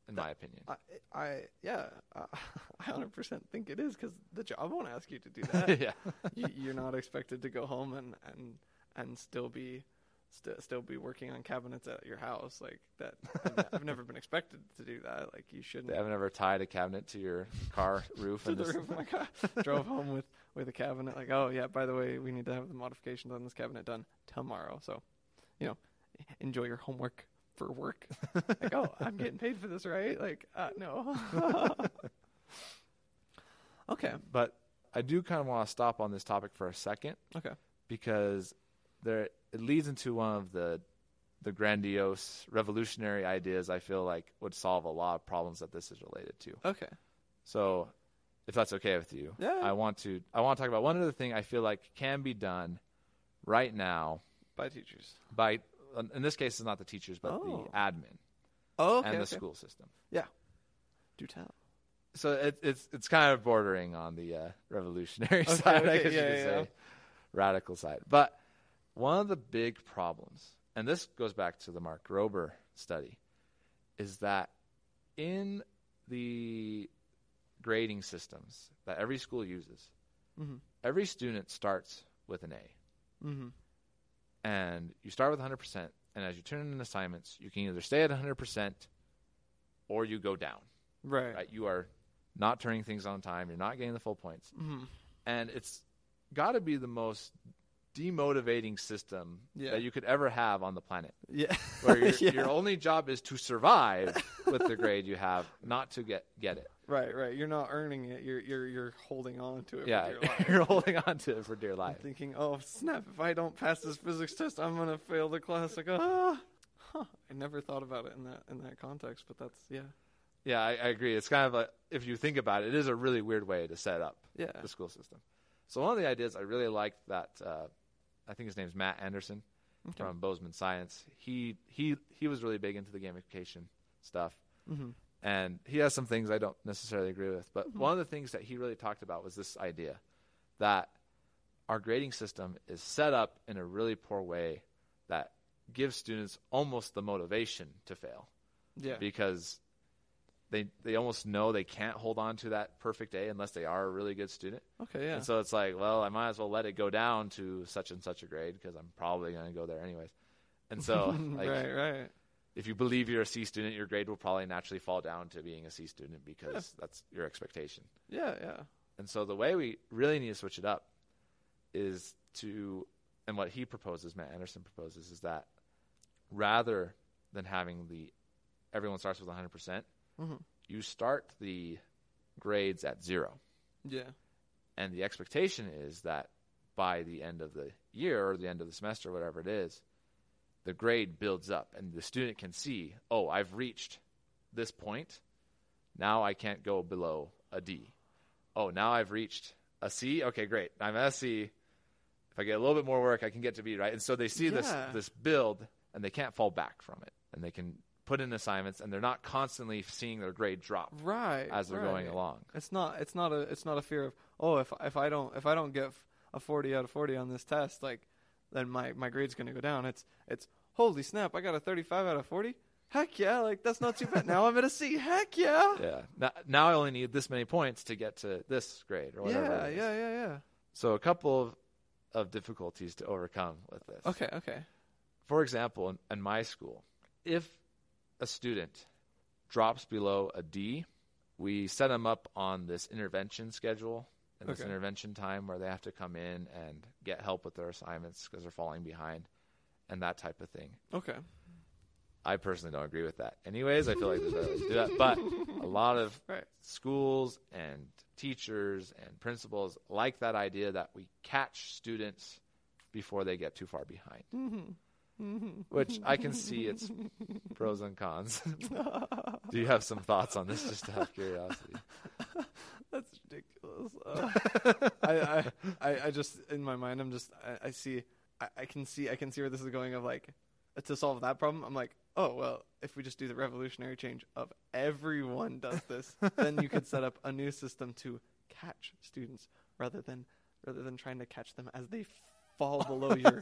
in That- my opinion I, I, yeah, I *laughs* 100% think it is because the job won't ask you to do *laughs* that. yeah you, you're not expected to go home and, and, and still be st- still be working on cabinets at your house like that. *laughs* I've, I've never been expected to do that. Like you shouldn't. They haven't ever tied a cabinet to your car *laughs* roof to and the just roof of my car. *laughs* Drove home with with a cabinet. Like, oh yeah, by the way, we need to have the modifications on this cabinet done tomorrow. So, you know, enjoy your homework for work. like, oh, I'm getting paid for this, right? Like, uh, no. okay. But I do kind of want to stop on this topic for a second Okay. because there it leads into one of the the grandiose revolutionary ideas I feel like would solve a lot of problems that this is related to. Okay. So, if that's okay with you, Yeah. I want to I want to talk about one other thing I feel like can be done right now By teachers. by in this case it's not the teachers but Oh. the admin Oh, okay. and the okay. school system. Yeah. Do tell. So it, it's it's kind of bordering on the uh, revolutionary *laughs* Okay, side, I guess yeah, you could yeah. say, radical side. But one of the big problems, and this goes back to the Mark Grober study, is that in the grading systems that every school uses, Mm-hmm. every student starts with an A, Mm-hmm. and you start with 100%. And as you turn in assignments, you can either stay at 100% or you go down. Right. Right? You are not turning things on time. You're not getting the full points. Mm-hmm. and it's got to be the most demotivating system Yeah. that you could ever have on the planet Yeah. *laughs* where your, *laughs* Yeah. your only job is to survive with the grade you have not to get get it Right, right. You're not earning it. You're you're you're holding on to it. yeah For dear *laughs* life. you're holding on to it for dear life. I'm thinking, oh snap! If I don't pass this physics test, I'm gonna fail the class. Like, ah, huh. I never thought about it in that in that context, but that's yeah, yeah I, I agree it's kind of like if you think about it it is a really weird way to set up yeah. the school system so one of the ideas i really liked that uh, i think his name's matt anderson Okay. from bozeman science he he he was really big into the gamification stuff Mm-hmm. and he has some things I don't necessarily agree with. But Mhm. one of the things that he really talked about was this idea that our grading system is set up in a really poor way that gives students almost the motivation to fail Yeah. because they they almost know they can't hold on to that perfect A unless they are a really good student. Okay. Yeah. And so it's like, well, I might as well let it go down to such and such a grade because I'm probably going to go there anyways. And so, *laughs* like, right. Right. if you believe you're a C student, your grade will probably naturally fall down to being a C student because that's your expectation. Yeah. Yeah. And so the way we really need to switch it up is to, and what he proposes, Matt Anderson proposes, is that rather than having the everyone starts with 100%, Mm-hmm. you start the grades at zero. Yeah. And the expectation is that by the end of the year or the end of the semester, whatever it is, the grade builds up and the student can see, oh, I've reached this point. Now I can't go below a D. Oh, now I've reached a C. Okay, great. I'm at a C. If I get a little bit more work, I can get to B, right? And so they see this this build and they can't fall back from it. And they can put in assignments and they're not constantly seeing their grade drop Right. as they're going along. It's not. It's not a. It's not a fear of. Oh, if if I don't if I don't get a forty out of forty on this test, like, then my my grade's gonna go down. It's it's holy snap! I got a thirty five out of forty. Heck yeah! Like that's not too bad. now I'm at a C. Heck yeah! *laughs* Yeah. Now, now I only need this many points to get to this grade or whatever. Yeah, yeah, yeah, yeah. So a couple of, of difficulties to overcome with this. Okay, okay. For example, in, in my school, if a student drops below a D, we set them up on this intervention schedule and this Okay. intervention time where they have to come in and get help with their assignments because they're falling behind and that type of thing. Okay. I personally don't agree with that. Anyways, I feel like there's other ways do that. But a lot of *laughs* Right. schools and teachers and principals like that idea that we catch students before they get too far behind, mm-hmm. Which I can see its pros and cons. *laughs* do you have some thoughts on this just out of curiosity? *laughs* That's ridiculous. *laughs* Uh, I, I, I, just in my mind, I'm just, I, I see, I, I can see, I can see where this is going. Of like, to solve that problem, I'm like, oh well, if we just do the revolutionary change of everyone does this, then you could set up a new system to catch students rather than rather than trying to catch them as they fall below your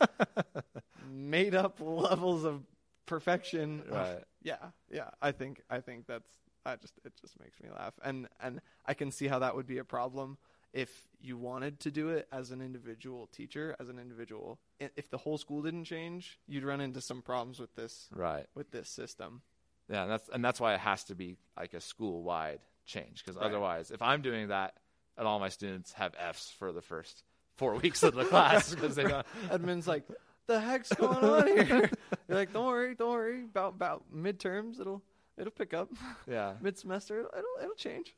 *laughs* made up levels of perfection. Right. Yeah, yeah. I think I think that's I just it just makes me laugh. And and I can see how that would be a problem if you wanted to do it as an individual teacher, as an individual, if the whole school didn't change, you'd run into some problems with this Right. with this system. Yeah, and that's and that's why it has to be like a school wide change because Right. otherwise, if I'm doing that and all my students have Fs for the first four weeks of the class because they don't. *laughs* Admin's like, "The heck's going on here?" *laughs* You're like, "Don't worry, don't worry about about midterms. It'll it'll pick up Yeah, *laughs* mid semester. It'll, it'll it'll change."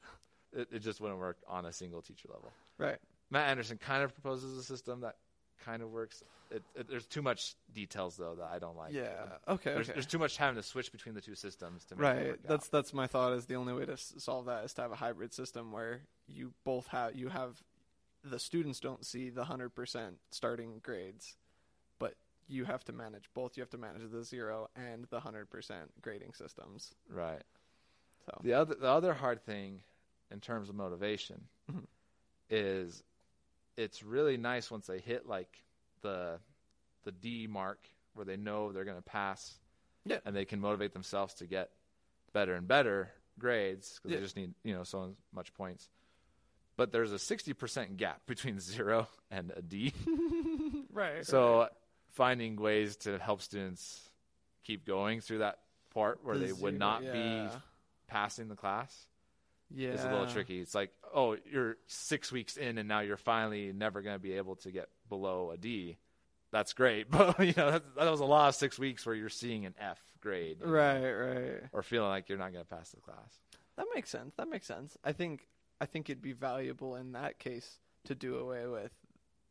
it, it just wouldn't work on a single teacher level. Right. Matt Anderson kind of proposes a system that kind of works. It, it, there's too much details though that I don't like. yeah. Okay. There's, okay. there's too much having to switch between the two systems to make it Right. That's out. that's my thought. Is the only way to s- solve that is to have a hybrid system where you both have you have the students don't see the hundred percent starting grades, but you have to manage both. You have to manage the zero and the hundred percent grading systems. right. So The other the other hard thing in terms of motivation Mhm. is it's really nice once they hit like the the D mark where they know they're going to pass Yeah. and they can motivate themselves to get better and better grades because Yeah. they just need you know so much points but there's a 60% gap between *laughs* 0 and a D *laughs* right. so finding ways to help students keep going through that part where The they would zero, not be passing the class yeah. is a little tricky. It's like, oh, you're six weeks in, and now you're finally never going to be able to get below a D. That's great, *laughs* but you know that, that was a lot of six weeks where you're seeing an F grade, you know, Right. Right. or feeling like you're not going to pass the class. That makes sense. That makes sense. I think I think it'd be valuable in that case to do away with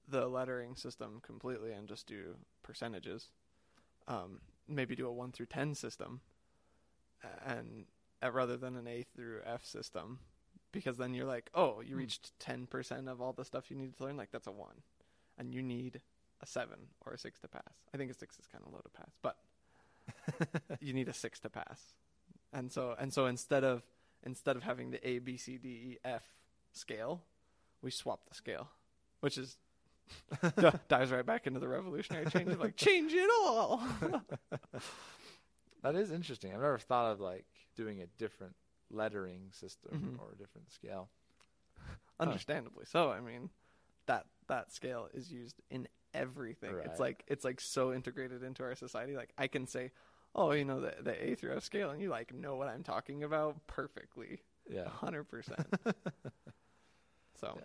the lettering system completely and just do percentages. Um, maybe do a one through ten system, and uh, rather than an A through F system, because then you're like, oh, you Hmm. reached ten percent of all the stuff you needed to learn. Like that's a one, and you need a seven or a six to pass. I think a six is kind of low to pass, but *laughs* you need a six to pass. And so and so instead of instead of having the A B C D E F scale, we swap the scale, which is *laughs* dives right back into the revolutionary change of like change it all. *laughs* That is interesting. I've never thought of like doing a different lettering system Mhm. or a different scale. *laughs* Understandably so. I mean, that that scale is used in everything. Right. It's like it's like so integrated into our society. Like I can say, oh, you know the the A through F scale, and you like know what I'm talking about perfectly, Yeah. hundred percent. *laughs* So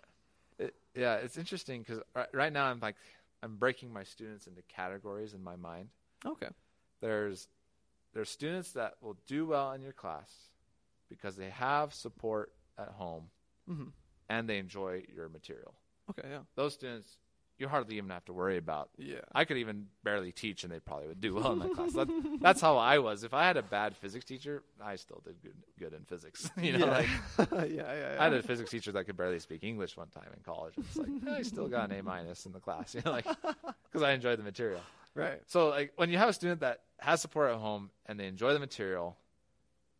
It, yeah, it's interesting because right, right now I'm like I'm breaking my students into categories in my mind. okay, There's there's students that will do well in your class because they have support at home hmm and they enjoy your material. okay, yeah, Those students you hardly even have to worry about. yeah. I could even barely teach and they probably would do well in that class. That, that's how I was. If I had a bad physics teacher, I still did good good in physics. *laughs* You know, yeah. like *laughs* yeah, yeah, yeah. I had a physics teacher that could barely speak English one time in college. It's like I still got an A minus in the class, *laughs* you know, like because I enjoyed the material. right. So like when you have a student that has support at home and they enjoy the material,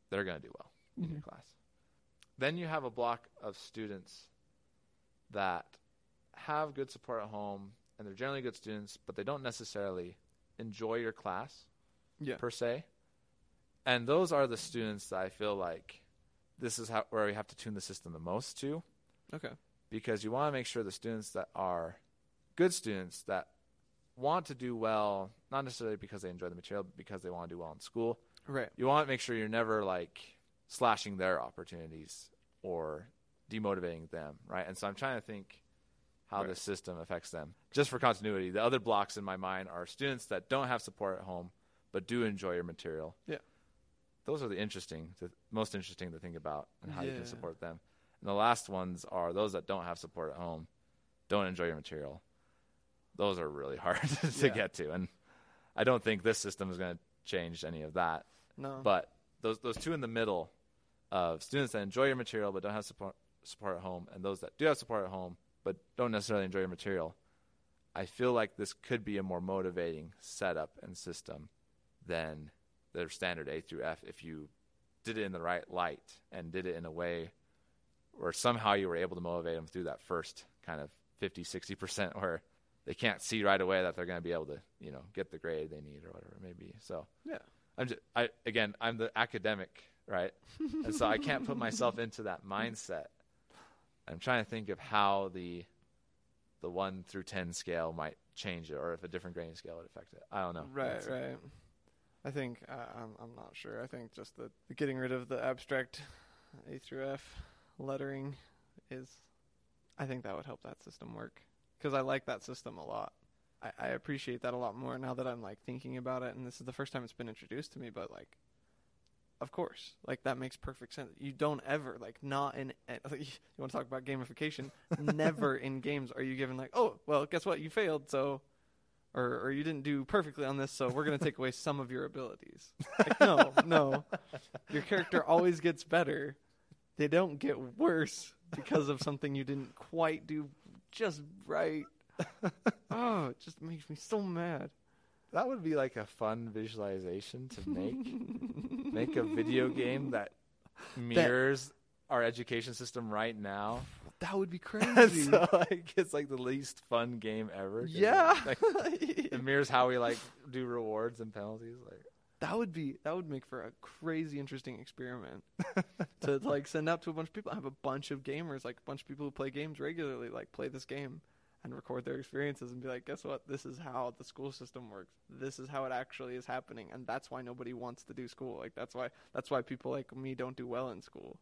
they're going to do well in your Mhm. class. Then you have a block of students that have good support at home and they're generally good students, but they don't necessarily enjoy your class Yeah. per se. And those are the students that I feel like this is how, where we have to tune the system the most to Okay. because you want to make sure the students that are good students that want to do well, not necessarily because they enjoy the material, but because they want to do well in school. Right. You want to make sure you're never like slashing their opportunities or demotivating them, right? And so I'm trying to think how Right. this system affects them. Just for continuity, the other blocks in my mind are students that don't have support at home but do enjoy your material. Yeah. Those are the interesting, the most interesting to think about and how you can support them. And the last ones are those that don't have support at home, don't enjoy your material. Those are really *laughs* hard to Yeah. get to, and I don't think this system is going to change any of that. No. But those those two in the middle of students that enjoy your material but don't have support support at home, and those that do have support at home but don't necessarily enjoy your material, I feel like this could be a more motivating setup and system than their standard A through F if you did it in the right light and did it in a way where somehow you were able to motivate them through that first kind of 50 60% *laughs* where they can't see right away that they're going to be able to you know get the grade they need or whatever it may be. So yeah. i'm just i again i'm the academic right? And so i can't put myself into that mindset I'm trying to think of how the the one through ten scale might change it, or if a different grading scale would affect it. I don't know. Right, That's- right. I think uh, I'm I'm not sure. I think just the, the getting rid of the abstract A through F lettering is. I think that would help that system work because I like that system a lot. I, I appreciate that a lot more now that I'm like thinking about it, and this is the first time it's been introduced to me. But like, of course, like that makes perfect sense. You don't ever like not in. eh, *laughs* You want to talk about gamification? Never *laughs* in games are you given like, oh well, guess what? You failed, so or or you didn't do perfectly on this, so we're gonna take away *laughs* some of your abilities. Like, no, no, your character always gets better. They don't get worse because of something you didn't quite do just right. oh, it just makes me so mad. That would be like a fun visualization to make. *laughs* make a video game that mirrors our education system right now. That would be *laughs* crazy. so like it's like the least fun game ever. yeah, like, *laughs* it mirrors how we like do rewards and penalties. Like that would be that would make for a crazy interesting experiment to like send out to a bunch of people. I have a bunch of gamers, like a bunch of people who play games regularly, like play this game and record their experiences and be like, guess what? This is how the school system works. This is how it actually is happening, and that's why nobody wants to do school. Like that's why that's why people like me don't do well in school,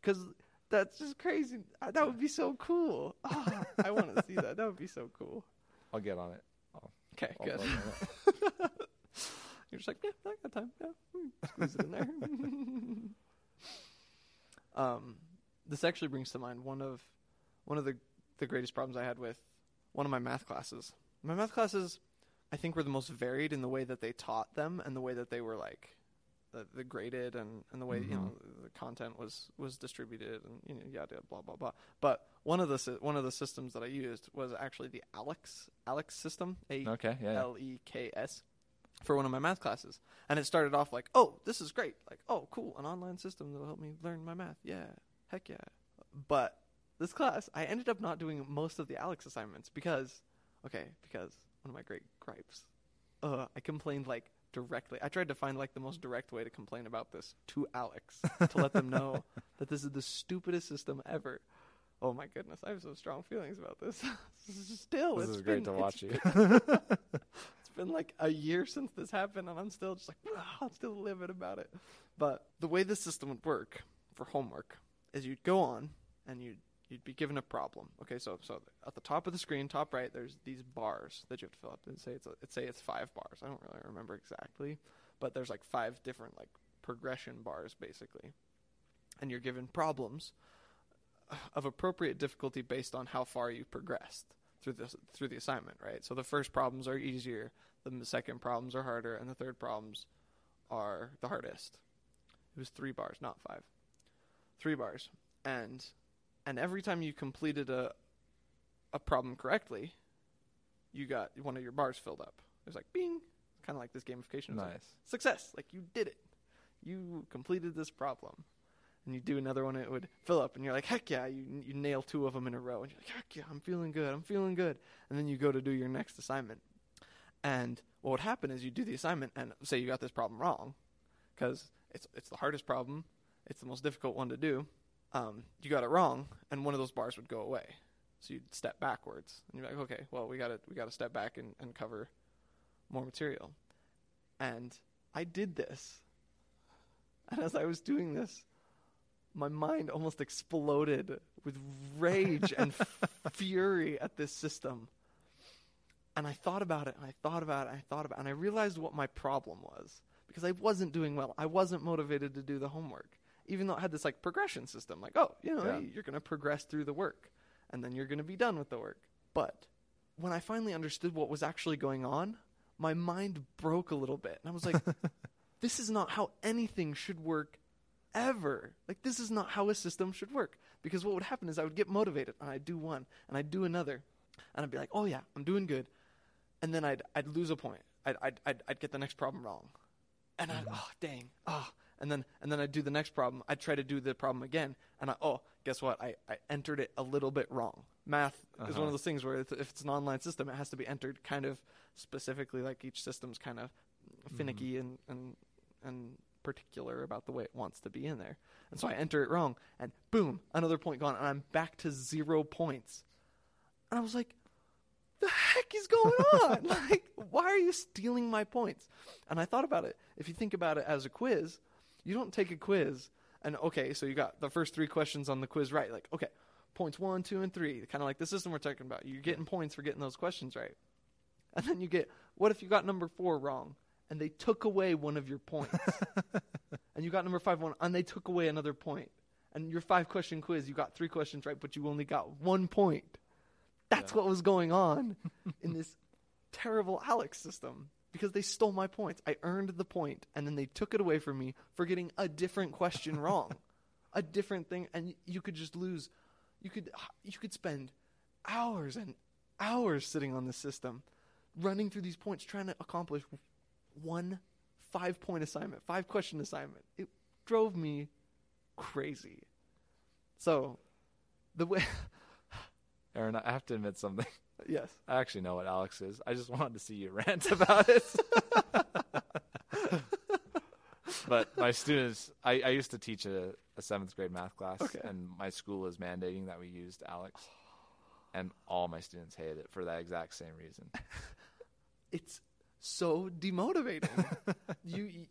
because that's just crazy. That would be so cool. Ah, I want to *laughs* see that. That would be so cool. I'll get on it. Okay, I'll good. on it. *laughs* You're just like, yeah, I got time. Yeah, hmm, squeeze it in there. *laughs* um, this actually brings to mind one of one of the the greatest problems I had with one of my math classes. My math classes, I think, were the most varied in the way that they taught them and the way that they were like the, the graded and, and the way you mm-hmm. know the content was was distributed and you know yada blah blah blah. But one of the one of the systems that I used was actually the ALEKS ALEKS system. A Okay, yeah. yeah. L E K S for one of my math classes. And it started off like, oh, this is great. Like, oh, cool, an online system that'll help me learn my math. Yeah, heck yeah. But this class, I ended up not doing most of the ALEKS assignments because, okay, because one of my great gripes, uh, I complained like directly. I tried to find like the most direct way to complain about this to ALEKS to let them know *laughs* that this is the stupidest system ever. Oh my goodness, I have so strong feelings about this. *laughs* Still, This it's is great to watch you. *laughs* it's been like a year since this happened, and I'm still just like, I'm still livid about it. But the way this system would work for homework is you'd go on and you'd you'd be given a problem. Okay, so so at the top of the screen, top right, there's these bars that you have to fill up. And say it's a, say it's five bars. I don't really remember exactly, but there's like five different like progression bars basically, and you're given problems of appropriate difficulty based on how far you've progressed through this through the assignment, right? So the first problems are easier, the second problems are harder, and the third problems are the hardest. It was three bars, not five. Three bars, and and every time you completed a a problem correctly, you got one of your bars filled up. It was like bing, kind of like this gamification. Was like, nice. success, like you did it, you completed this problem. And you do another one, it would fill up, and you're like, heck yeah, you you nail two of them in a row, and you're like, heck yeah, I'm feeling good, I'm feeling good. And then you go to do your next assignment, and what would happen is you do the assignment, and say you got this problem wrong, because it's it's the hardest problem, it's the most difficult one to do. Um, you got it wrong, and one of those bars would go away. So you'd step backwards, and you're like, okay, well we got to we got to step back and, and cover more material. And I did this, and as I was doing this, my mind almost exploded with rage and *laughs* fury at this system. And I thought about it, and I thought about it, and I thought about it, and I realized what my problem was because I wasn't doing well. I wasn't motivated to do the homework, even though it had this like progression system, like, oh, you know, Yeah. you're going to progress through the work, and then you're going to be done with the work. But when I finally understood what was actually going on, my mind broke a little bit, and I was like, *laughs* this is not how anything should work ever. Like this is not how a system should work. Because what would happen is I would get motivated and I'd do one and I'd do another, and I'd be like, oh yeah, I'm doing good, and then I'd I'd lose a point. I'd I'd I'd, I'd get the next problem wrong, and I would mm-hmm. oh dang oh. And then, and then I'd do the next problem. I'd try to do the problem again, and I, oh, guess what? I, I entered it a little bit wrong. Math is one Uh-huh. of those things where it's, if it's an online system, it has to be entered kind of specifically. Like each system's kind of finicky and and and particular about the way it wants to be in there. And so I enter it wrong, and boom, another point gone, and I'm back to zero points. And I was like, the heck is going on? *laughs* like, why are you stealing my points? And I thought about it. If you think about it as a quiz, you don't take a quiz and okay, so you got the first three questions on the quiz right. Like, okay, points one, two, and three. Kind of like the system we're talking about. You're getting points for getting those questions right. And then you get, what if you got number four wrong? And they took away one of your points. *laughs* and you got number five one, and they took away another point. And your five question quiz, you got three questions right, but you only got one point. That's Yeah. what was going on in this terrible ALEKS system because they stole my points. I earned the point, and then they took it away from me for getting a different question *laughs* wrong, a different thing, and you could just lose. You could you could spend hours and hours sitting on the system, running through these points, trying to accomplish one five point assignment, five question assignment. It drove me crazy. So, the way, *laughs* Aaron, I have to admit something. Yes, I actually know what ALEKS is. I just *laughs* wanted to see you rant about it. *laughs* but my students, I, I used to teach a, a seventh grade math class, Okay. and my school is mandating that we used ALEKS, and all my students hated it for that exact same reason. *laughs* it's so demotivating. you,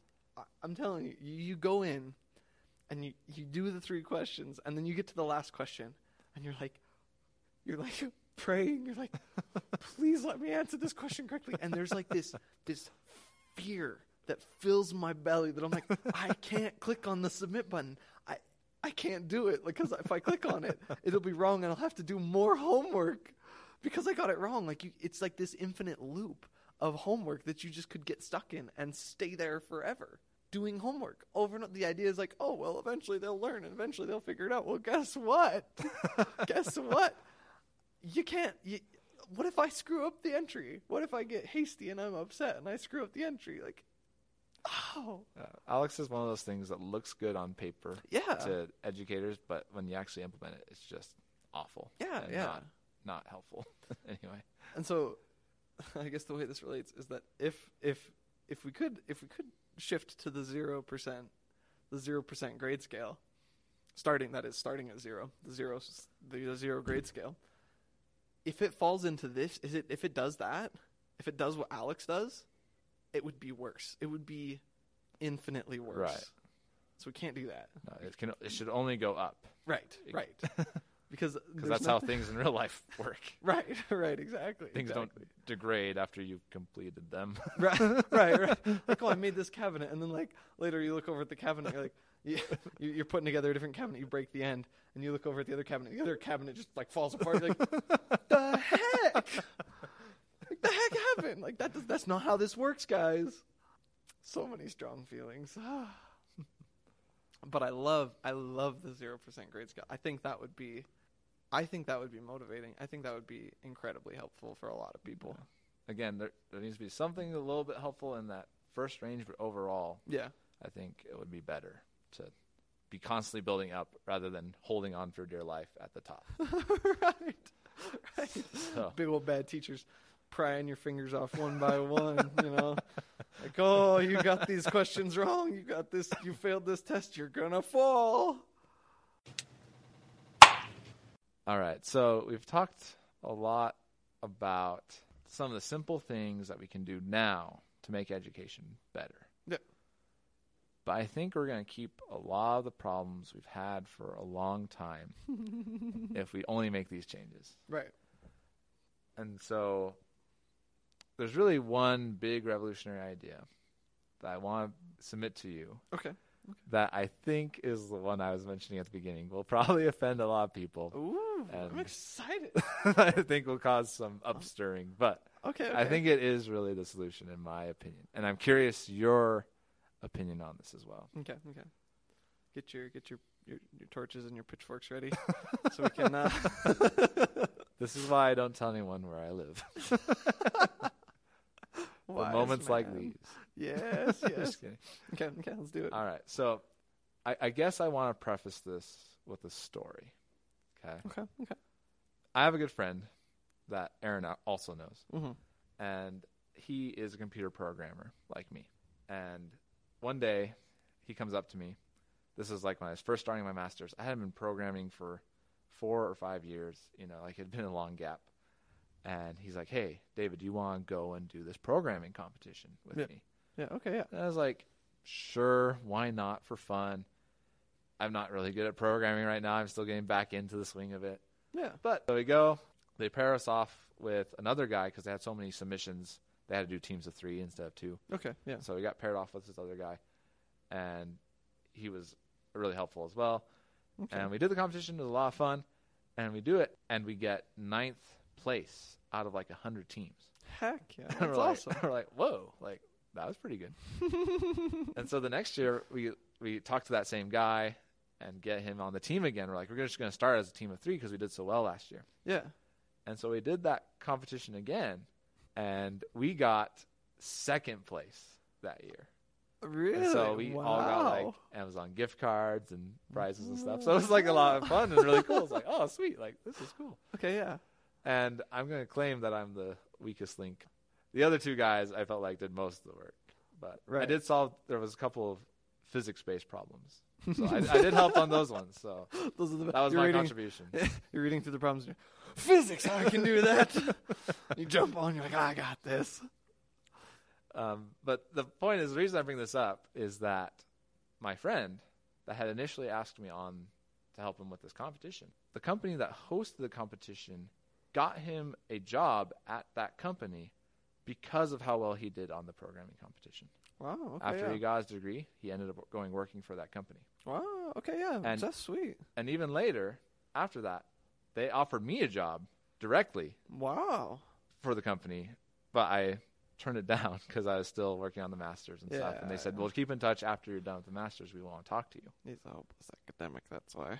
I'm telling you, you, you go in and you, you do the three questions, and then you get to the last question, and you're like, you're like praying. You're like, please let me answer this question correctly. And there's like this this fear that fills my belly that I'm like, I can't click on the submit button. I I can't do it because if I click on it, it'll be wrong, and I'll have to do more homework because I got it wrong. Like you, it's like this infinite loop of homework that you just could get stuck in and stay there forever doing homework over and over. The idea is like, oh well, eventually they'll learn and eventually they'll figure it out. Well, guess what? *laughs* guess what? You can't. You, what if I screw up the entry? What if I get hasty and I'm upset and I screw up the entry? Like, oh Uh, ALEKS is one of those things that looks good on paper yeah, to educators, but when you actually implement it, it's just awful. yeah, yeah. Not, not helpful. *laughs* anyway, And so, *laughs* I guess the way this relates is that if if if we could if we could shift to the zero percent, the zero percent grade scale, starting that is starting at zero, the zero the zero grade scale. If it falls into this, is it if it does that, if it does what ALEKS does, it would be worse. It would be infinitely worse. Right. So we can't do that. no, it can. It should only go up Right. Right. *laughs* Because that's how things in real life *laughs* work. *laughs* Right. Right. Exactly. Things exactly. don't degrade after you've completed them. right, right, right. Like, oh, I made this cabinet, and then like later you look over at the cabinet, you're like, you, *laughs* you- you're putting together a different cabinet, you break the end, and you look over at the other cabinet, the other cabinet just like falls apart. You're like, *laughs* the heck? Like, the heck happened? Like that? Does, that's not how this works, guys. So many strong feelings. *sighs* but I love, I love the zero percent grade scale. I think that would be. I think that would be motivating. I think that would be incredibly helpful for a lot of people. Again, there, there needs to be something a little bit helpful in that first range, but overall, Yeah. I think it would be better to be constantly building up rather than holding on for dear life at the top. *laughs* right. Right. So, Big old bad teachers prying your fingers off one by one, you know. Like, oh, you got these questions wrong. You got this, you failed this test. You're going to fall. all right. So we've talked a lot about some of the simple things that we can do now to make education better. Yeah. But I think we're going to keep a lot of the problems we've had for a long time *laughs* if we only make these changes. Right. And so there's really one big revolutionary idea that I want to submit to you Okay. that I think is the one I was mentioning at the beginning. Will probably *laughs* offend a lot of people. Ooh, I'm excited. *laughs* I think will cause some upstirring, but Okay, okay. I think it is really the solution in my opinion. And I'm curious your opinion on this as well. Okay, okay. Get your get your your, your torches and your pitchforks ready, so we can. Uh, *laughs* This is why I don't tell anyone where I live. *laughs* *laughs* Wise moments like these. Yes, yes. Just kidding. okay, okay. Let's do it. All right. So I, I guess I want to preface this with a story. Okay. Okay, okay. I have a good friend that Aaron also knows, Mm-hmm. and he is a computer programmer like me. And one day he comes up to me. This is like when I was first starting my master's. I hadn't been programming for four or five years, you know, like it had been a long gap. And he's like, Hey, David, do you want to go and do this programming competition with Yeah. me? Yeah. Okay. Yeah. And I was like, Sure, why not for fun? I'm not really good at programming right now. I'm still getting back into the swing of it. Yeah. But so we go. They pair us off with another guy because they had so many submissions. They had to do teams of three instead of two. Okay. Yeah. So we got paired off with this other guy, and he was really helpful as well. Okay. And we did the competition. It was a lot of fun, and we do it, and we get ninth place out of like a hundred teams. Heck yeah. *laughs* That's we're like, awesome. *laughs* we're like, whoa, like that was pretty good. *laughs* and so the next year we we talked to that same guy and get him on the team again. We're like, we're just going to start as a team of three because we did so well last year. Yeah. And so we did that competition again, and we got second place that year. Really? And so we wow. all got like Amazon gift cards and prizes and stuff. So it was like a lot of fun and really cool. It's like, oh, sweet, like this is cool. Okay. Yeah. And I'm going to claim that I'm the weakest link. The other two guys I felt like did most of the work, but I did solve. There was a couple of physics-based problems, so I, I did help on those ones. So *laughs* Those are the that was my reading, contribution. *laughs* You're reading through the problems. Physics. I can do that. *laughs* you jump on. You're like, I got this. Um, but the point is, the reason I bring this up is that my friend that had initially asked me on to help him with this competition, the company that hosted the competition got him a job at that company because of how well he did on the programming competition. Wow. Okay. After yeah. he got his degree, he ended up going working for that company. Wow. Okay. Yeah. And- that's sweet. And even later, after that, they offered me a job directly Wow. for the company, but I turned it down *laughs* because I was still working on the masters and stuff. And they said, yeah. "Well, keep in touch after you're done with the masters. We want to talk to you." He's a hopeless academic. That's why.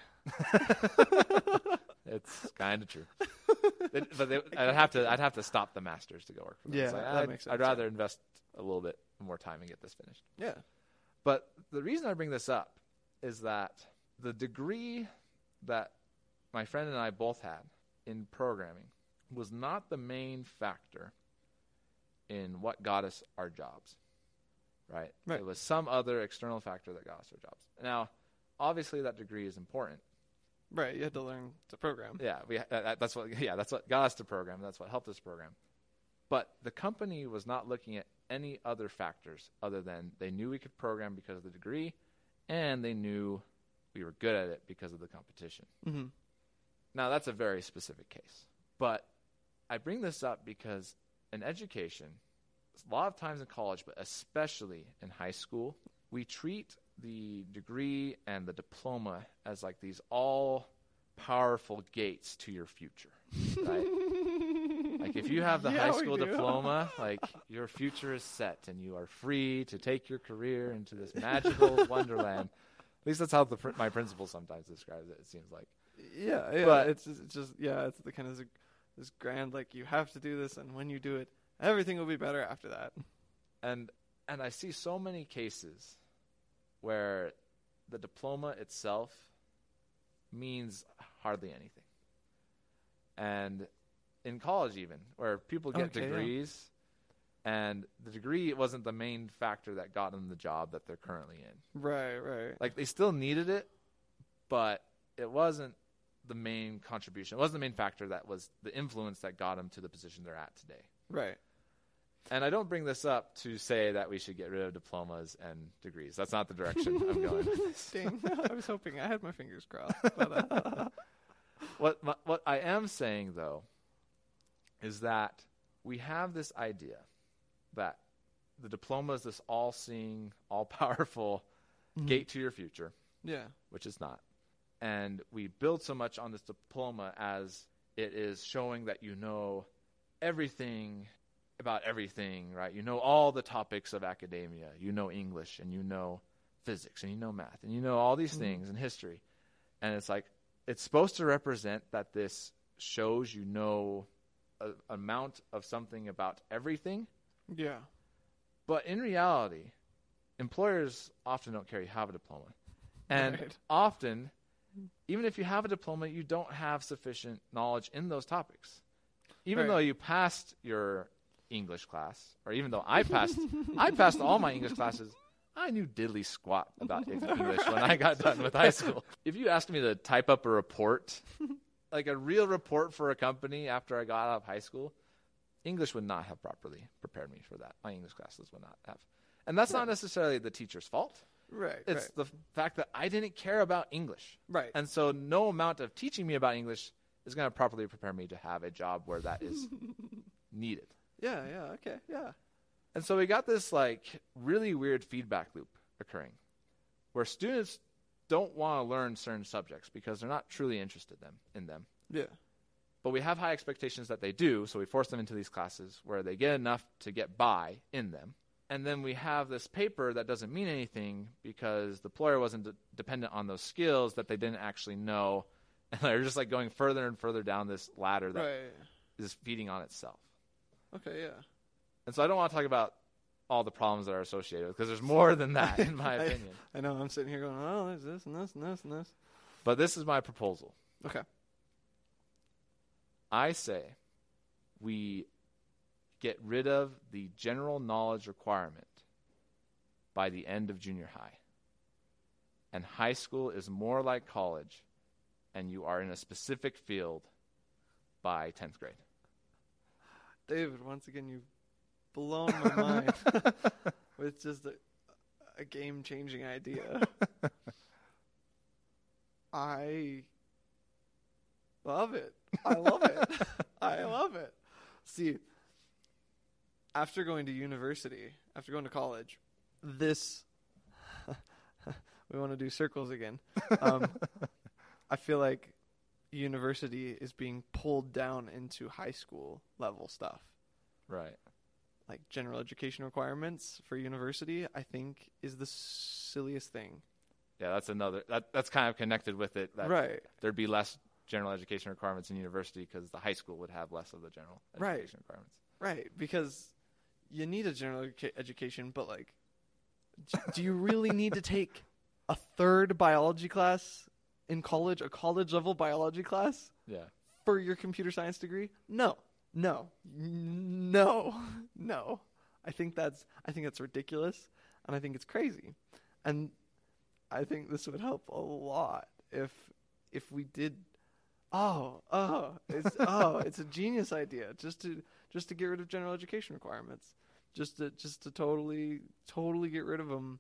*laughs* It's kind of true, *laughs* It- but they, I'd have to I'd have to stop the masters to go work for them. Yeah, like, that I'd, makes I'd sense, rather invest a little bit more time and get this finished. Yeah. But the reason I bring this up is that the degree that my friend and I both had in programming was not the main factor in what got us our jobs. Right? Right. It was some other external factor that got us our jobs. Now, obviously that degree is important. Right. You had to learn to program. Yeah, we uh, that- that's what yeah, that's what got us to program. That's what helped us program. But the company was not looking at any other factors other than they knew we could program because of the degree and they knew we were good at it because of the competition. Mm-hmm. Now, that's a very specific case. But I bring this up because in education, a lot of times in college, but especially in high school, we treat the degree and the diploma as like these all powerful gates to your future. Right? *laughs* like if you have the Yeah, high school diploma, like your future is set and you are free to take your career into this magical *laughs* wonderland. At least that's how the, pr- my principal sometimes describes it. It seems like. Yeah, yeah. But- it's just, it's just yeah, it's the kind of this grand like you have to do this, and when you do it, everything will be better after that. and and I see so many cases where the diploma itself means hardly anything. And in college even, where people get Okay, yeah. degrees and the degree wasn't the main factor that got them the job that they're currently in. Right, right. Like they still needed it, but it wasn't the main contribution. It wasn't the main factor that was the influence that got them to the position they're at today. Right. And I don't bring this up to say that we should get rid of diplomas and degrees. That's not the direction I'm going with this. *laughs* Dang, I was hoping I had my fingers crossed. But, uh, *laughs* What my, what I am saying though is that we have this idea that the diploma is this all-seeing, all-powerful gate to your future, yeah, which is not. And we build so much on this diploma as it is showing that you know everything about everything, right? You know all the topics of academia. You know English and you know physics and you know math and you know all these Mhm. things and history. And it's like it's supposed to represent that this shows you know an amount of something about everything, yeah, but in reality, employers often don't care you have a diploma. *laughs* And Right. often, even if you have a diploma, you don't have sufficient knowledge in those topics. Even Right. though you passed your English class, or even though I *laughs* passed, I passed all my English classes I knew diddly squat about *laughs* English when I got done with high school. If you asked me to type up a report, like a real report for a company after I got out of high school, English would not have properly prepared me for that. My English classes would not have. And that's not necessarily the teacher's fault. Right. It's right. the fact that I didn't care about English. Right. And so no amount of teaching me about English is going to properly prepare me to have a job where that is *laughs* needed. yeah. Yeah. Okay. Yeah. And so we got this like really weird feedback loop occurring where students don't want to learn certain subjects because they're not truly interested them in them. Yeah. But we have high expectations that they do, so we force them into these classes where they get enough to get by in them. And then we have this paper that doesn't mean anything because the employer wasn't de- dependent on those skills that they didn't actually know. *laughs* And they're just like going further and further down this ladder that is Right. feeding on itself. Okay. Yeah. And so I don't want to talk about all the problems that are associated with because there's more than that in my *laughs* I- opinion. I know. I'm sitting here going, oh, there's this and this and this and this. But this is my proposal. Okay. I say we get rid of the general knowledge requirement by the end of junior high. And high school is more like college, and you are in a specific field by 10th grade. David, once again, you've blown my mind *laughs* with just a, a game changing idea. I love it. I love it. *laughs* I love it. See, after going to university, after going to college, this *laughs* we want to do circles again. Um, *laughs* I feel like university is being pulled down into high school level stuff Right. like general education requirements for university, I think is the silliest thing. Yeah, that's another. That, that's kind of connected with it. That right. There'd be less general education requirements in university because the high school would have less of the general Right. education requirements. Right. Because you need a general education, but like, do you really need to take a third biology class in college, a college level biology class Yeah. for your computer science degree? No. No. No. *laughs* No. I think that's I think that's ridiculous and I think it's crazy. And I think this would help a lot if if we did oh, oh, it's oh, it's a genius idea just to just to get rid of general education requirements. Just to just to totally totally get rid of them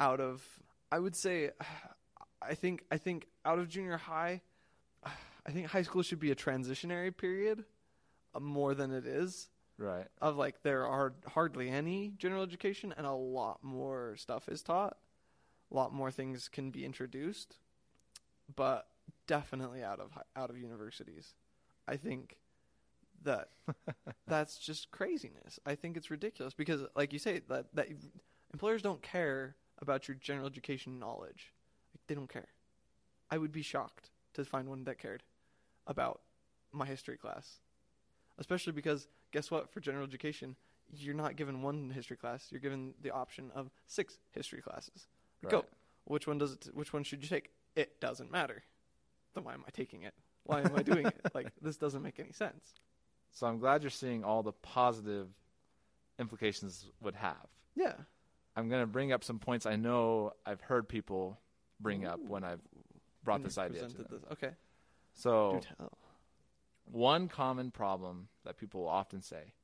out of I would say *sighs* I think I think out of junior high *sighs* I think high school should be a transitionary period uh, more than it is Right. of like there are hardly any general education and a lot more stuff is taught a lot more things can be introduced but definitely out of out of universities. I think that *laughs* that's just craziness. I think it's ridiculous because like you say that that employers don't care about your general education knowledge. Like they don't care. I would be shocked to find one that cared about my history class especially because guess what? For general education you're not given one history class. You're given the option of six history classes. Go. Which one does it which one should you take? It doesn't matter then why am i taking it why am i doing it *laughs* like this doesn't make any sense So I'm glad you're seeing all the positive implications would have. yeah I'm going to bring up some points I know I've heard people bring up when I've brought When this idea to them. this. okay So one common problem that people will often say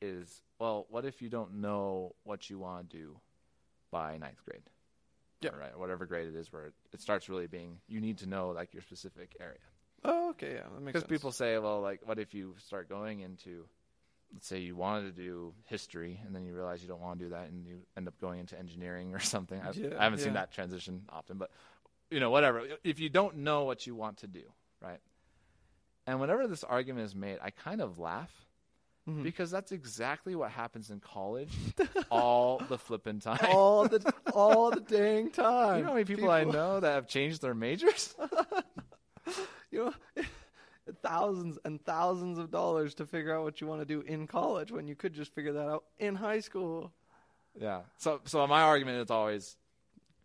is, well, what if you don't know what you want to do by ninth grade? Yeah. Right. Whatever grade it is where it, it starts really being, you need to know like your specific area. oh okay yeah that makes Because people say, well, like, what if you start going into, let's say you wanted to do history and then you realize you don't want to do that and you end up going into engineering or *laughs* something. I, Yeah, I haven't seen that transition often, but, you know, whatever. If you don't know what you want to do, right? And whenever this argument is made, I kind of laugh Mhm. because that's exactly what happens in college all the flipping *laughs* time. all the all the *laughs* dang time you know how many people, I know that have changed their majors? *laughs* you know thousands and thousands of dollars to figure out what you want to do in college when you could just figure that out in high school Yeah. So so my argument is always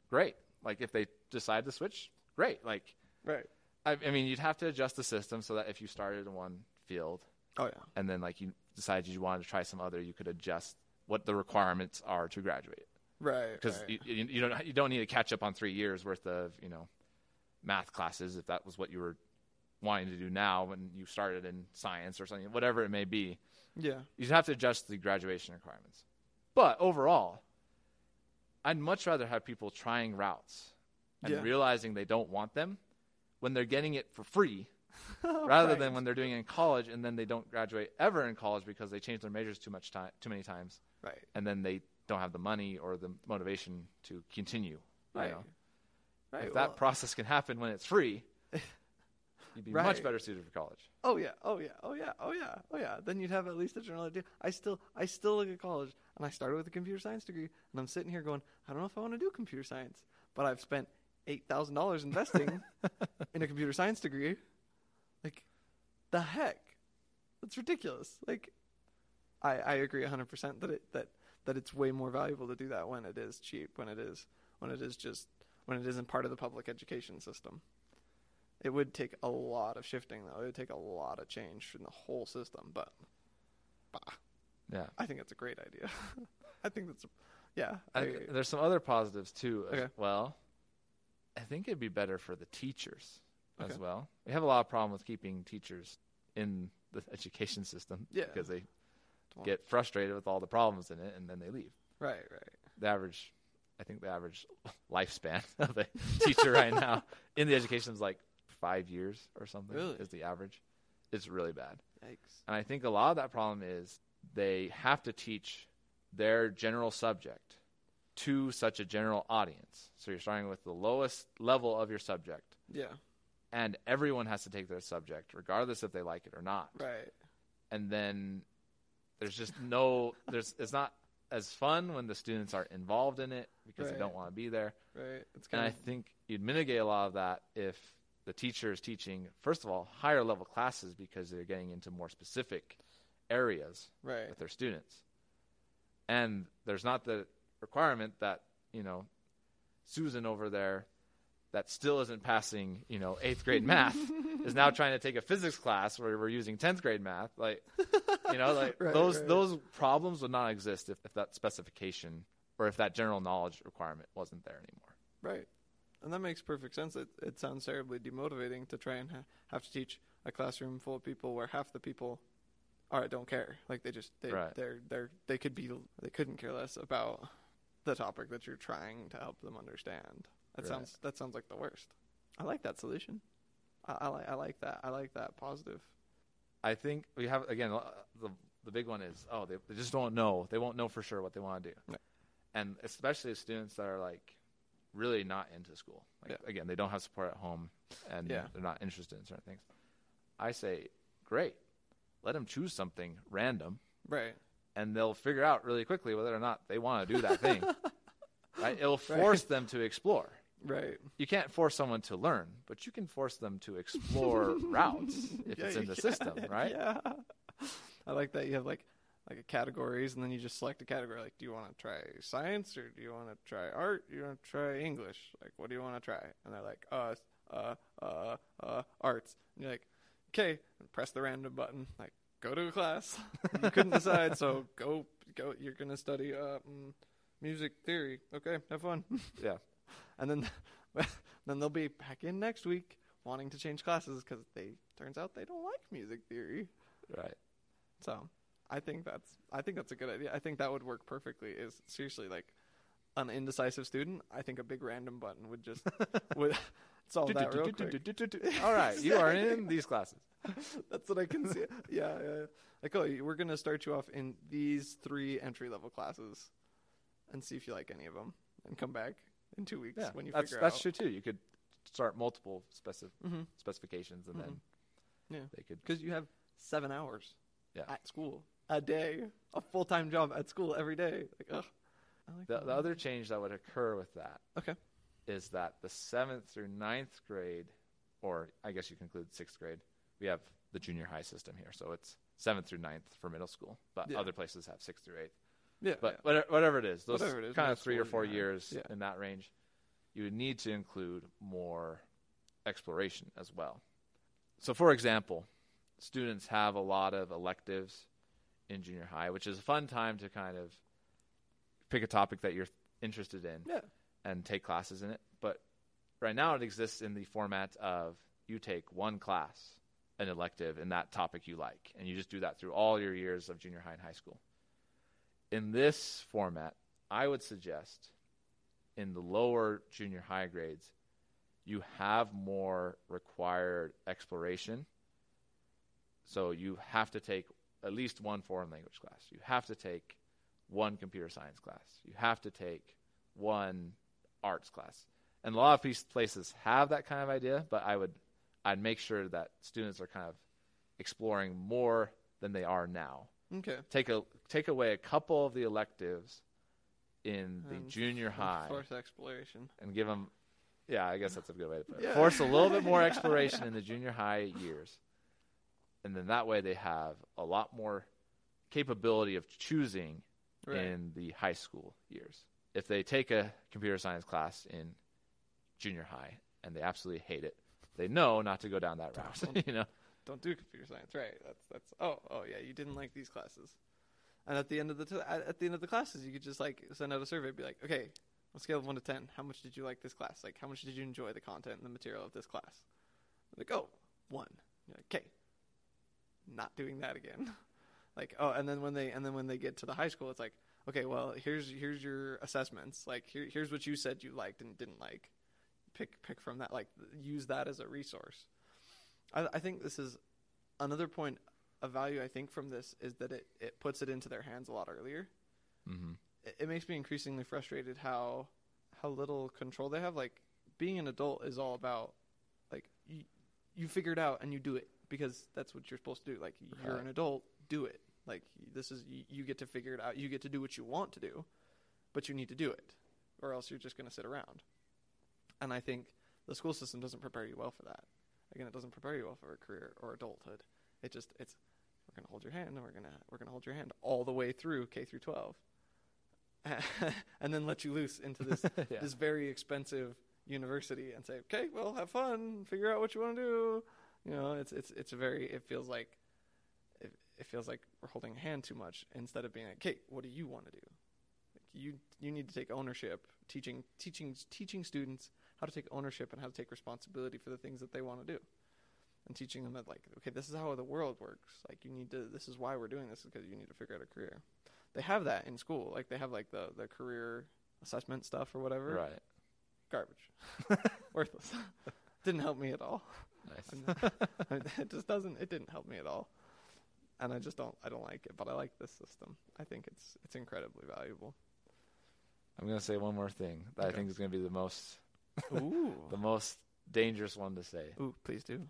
great. Like if they decide to switch, great. Like right I, I mean, you'd have to adjust the system so that if you started in one field oh yeah and then like you decided you wanted to try some other, you could adjust what the requirements are to graduate. Right. because right. you, you, you don't you don't need to catch up on three years worth of you know math classes if that was what you were wanting to do now when you started in science or something whatever it may be yeah. you have to adjust the graduation requirements but overall i'd much rather have people trying routes and Yeah. realizing they don't want them when they're getting it for free *laughs* rather Right. than when they're doing it in college and then they don't graduate ever in college because they change their majors too much time too many times Right. and then they don't have the money or the motivation to continue. you Right. know? Right. If well- that process can happen when it's free, *laughs* you'd be much better suited for college. Oh yeah, oh yeah, oh yeah, oh yeah, oh yeah. Then you'd have at least a general idea. I still, I still look at college, and I started with a computer science degree, and I'm sitting here going, I don't know if I want to do computer science, but I've spent eight thousand dollars investing *laughs* in a computer science degree. The heck, that's ridiculous. Like, I I agree hundred percent that it that that it's way more valuable to do that when it is cheap, when it is when it is just when it isn't part of the public education system. It would take a lot of shifting, though. It would take a lot of change in the whole system. But, bah, Yeah. I think it's a great idea. *laughs* I think that's, yeah. I, I- there's some other positives too Okay. well. I think it'd be better for the teachers as well. We have a lot of problem with keeping teachers in the *laughs* education system Yeah. because they Don't- get frustrated with all the problems in it and then they leave. right, right. the average I think the average *laughs* lifespan *laughs* of a teacher right now in the education is like five years or something Really? is the average. It's really bad. Yikes. And I think a lot of that problem is they have to teach their general subject to such a general audience. So you're starting with the lowest level of your subject Yeah, and everyone has to take their subject regardless if they like it or not. right. And then there's just no there's it's not as fun when the students are involved in it because they don't want to be there. Right. It's And kind I think you'd mitigate a lot of that if the teacher is teaching, first of all, higher level classes because they're getting into more specific areas right. with their students. And there's not the requirement that, you know, Susan over there that still isn't passing, you know, eighth grade math is now trying to take a physics class where we're using tenth grade math. Like, you know, like *laughs* Right, those right. those problems would not exist if, if that specification or if that general knowledge requirement wasn't there anymore. Right. And that makes perfect sense. It, it sounds terribly demotivating to try and ha- have to teach a classroom full of people where half the people are don't care. Like they just they Right. they're they're they could be they couldn't care less about the topic that you're trying to help them understand. That Right. sounds that sounds like the worst. I like that solution. I, I like I like that. I like that positive. I think we have again the the big one is oh they, they just don't know they won't know for sure what they want to do, Right. and especially students that are like really not into school. Like Yeah. again, they don't have support at home and Yeah. they're not interested in certain things. I say great, let them choose something random, Right. and they'll figure out really quickly whether or not they want to do that thing. *laughs* right? It'll Right. force them to explore. Right. You can't force someone to learn, but you can force them to explore *laughs* routes if Yeah, it's in the can. system, *laughs* right? Yeah. I like that you have like like a categories and then you just select a category like do you want to try science or do you want to try art? Do you want to try English? Like what do you want to try? And they're like uh uh uh uh arts. And you're like okay, and press the random button like go to a class. *laughs* you couldn't decide so go go you're going to study uh mm, music theory. Okay, have fun. Yeah. And then *laughs* then they'll be back in next week wanting to change classes because they turns out they don't like music theory. Right. So I think that's I think that's a good idea. I think that would work perfectly. Is seriously like an indecisive student. I think a big random button would just *laughs* would solve that real quick. All right, you are in these classes. That's what I can see. Yeah, yeah. yeah. Like, oh, we're gonna start you off in these three entry level classes, and see if you like any of them, and come back in two weeks Yeah, when you that's figure that's out. That's true too. You could start multiple specif- Mm-hmm. specifications, and then Yeah. they could. Because you have seven hours Yeah. at school a day, a full time job at school every day. Like, ugh. I like The, the other change that would occur with that Okay. is that the seventh through ninth grade, or I guess you conclude sixth grade, we have the junior high system here, so it's seventh through ninth for middle school, but Yeah. other places have sixth through eighth. Yeah. But whatever, whatever it is, those Whatever it is, kind of three or four high. years Yeah. in that range, you would need to include more exploration as well. So, for example, students have a lot of electives in junior high, which is a fun time to kind of pick a topic that you're interested in Yeah. and take classes in it. But right now it exists in the format of you take one class, an elective in that topic you like, and you just do that through all your years of junior high and high school. In this format, I would suggest in the lower junior high grades, you have more required exploration. So you have to take at least one foreign language class. You have to take one computer science class. You have to take one arts class. And a lot of places have that kind of idea, but I would I'd make sure that students are kind of exploring more than they are now. Okay. Take a take away a couple of the electives in the And junior *laughs* high Force exploration. and give them yeah i guess that's a good way to put it Yeah. force a little bit more *laughs* exploration in the junior high years and then that way they have a lot more capability of choosing Right. in the high school years if they take a computer science class in junior high and they absolutely hate it they know not to go down that route *laughs* you know Don't do computer science. Right. That's that's. Oh oh yeah. You didn't like these classes. And at the end of the t- at, the end of the classes, you could just like send out a survey. Be like, okay, on a scale of one to ten, how much did you like this class? Like, how much did you enjoy the content and the material of this class? Like, oh, one. You're like, okay, not doing that again. *laughs* like, oh, and then when they and then when they get to the high school, it's like, okay, well, here's here's your assessments. Like, here here's what you said you liked and didn't like. Pick pick from that. Like, use that as a resource. I, I think this is another point of value. I think from this is that it, it puts it into their hands a lot earlier. mm-hmm. It, it makes me increasingly frustrated how how little control they have. Like being an adult is all about like you you figure it out and you do it because that's what you're supposed to do. Like you're Right. an adult, do it. Like this is you, you get to figure it out. You get to do what you want to do, but you need to do it, or else you're just going to sit around. And I think the school system doesn't prepare you well for that. Again, it doesn't prepare you well for a career or adulthood. It just it's we're gonna hold your hand and we're gonna we're gonna hold your hand all the way through K through twelve, *laughs* and then let you loose into this *laughs* yeah. this very expensive university and say, okay, well, have fun, figure out what you want to do. You know, it's it's it's a very it feels like it, it feels like we're holding a hand too much instead of being like, okay, what do you want to do? Like you you need to take ownership, teaching teaching teaching students how to take ownership and how to take responsibility for the things that they want to do. And teaching them that like, okay, this is how the world works. Like you need to this is why we're doing this because you need to figure out a career. They have that in school. Like they have like the the career assessment stuff or whatever. right Garbage. *laughs* Worthless. *laughs* Didn't help me at all. nice *laughs* it just doesn't it didn't help me at all. And I just don't I don't like it, but I like this system. I think it's it's incredibly valuable. i'm going to say one more thing that i think is going to be the most Ooh. the most dangerous one to say Ooh, please do.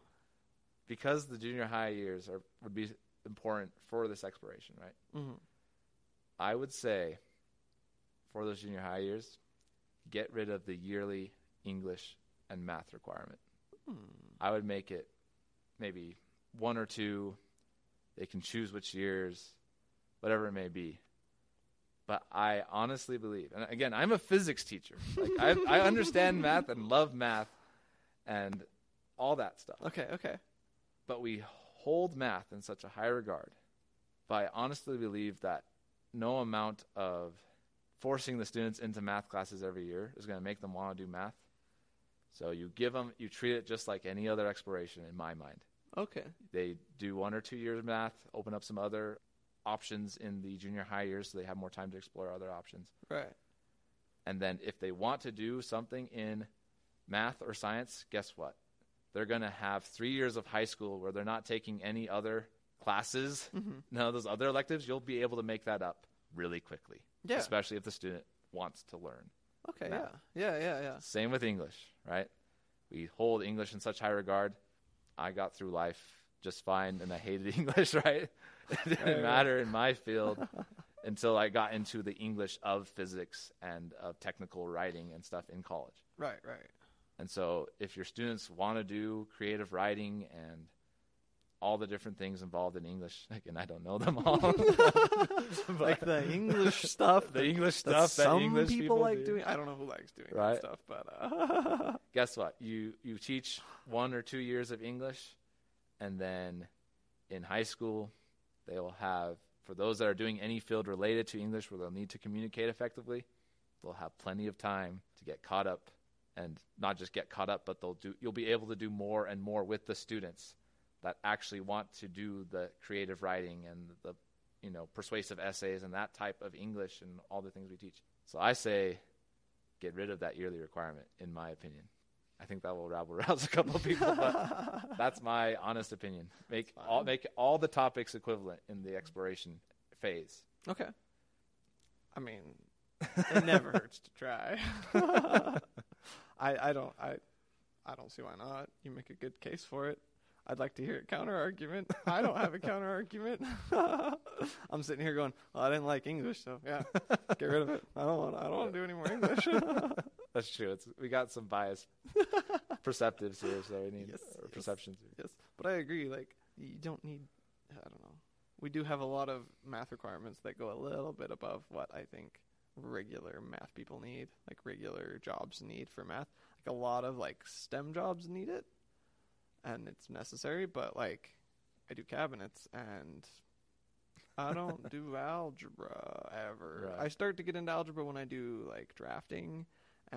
because the junior high years are would be important for this exploration, right? hmm I would say for those junior high years, get rid of the yearly English and math requirement. Hmm. I would make it maybe one or two. They can choose which years, whatever it may be. But I honestly believe, and again, I'm a physics teacher. Like I, I understand math and love math, and all that stuff. Okay, okay. but we hold math in such a high regard. But I honestly believe that no amount of forcing the students into math classes every year is going to make them want to do math. So you give them, you treat it just like any other exploration in my mind. Okay. They do one or two years of math, open up some other options in the junior high years so they have more time to explore other options. Right. And then if they want to do something in math or science, guess what? They're going to have three years of high school where they're not taking any other classes, hmm none of those other electives. You'll be able to make that up really quickly, Yeah. especially if the student wants to learn. Okay. math. Yeah. Yeah. Yeah. Yeah. Same with English, right? We hold English in such high regard. I got through life just fine and I hated *laughs* English, right? It *laughs* didn't matter in my field *laughs* until I got into the English of physics and of technical writing and stuff in college. Right. Right. And so, if your students want to do creative writing and all the different things involved in English, *laughs* and I don't know them all. like the English stuff. the English stuff that some English people, like do. doing. I don't know who likes doing Right. that stuff, but uh, Guess what? You you teach one or two years of English, and then in high school, they will have for those that are doing any field related to English where they'll need to communicate effectively, they'll have plenty of time to get caught up and not just get caught up, but they'll do you'll be able to do more and more with the students that actually want to do the creative writing and the you know persuasive essays and that type of English and all the things we teach. So I say get rid of that yearly requirement in my opinion. I think that will rabble rouse a couple of people, but *laughs* that's my honest opinion. Make all make all the topics equivalent in the exploration phase. Okay. I mean, *laughs* it never hurts to try. *laughs* I I don't I I don't see why not. You make a good case for it. I'd like to hear a counter argument. I don't have a counter argument. I'm sitting here going, well, I didn't like English, so yeah, get rid of it. I don't want. I don't want to do any more English. That's true. It's we got some biased *laughs* perceptives here, so we need Yes, yes. perceptions. yes, but I agree. Like you don't need. I don't know. We do have a lot of math requirements that go a little bit above what I think regular math people need, like regular jobs need for math. Like a lot of like STEM jobs need it, and it's necessary. But like, I do cabinets and. I don't *laughs* do algebra ever. Right. I start to get into algebra when I do like drafting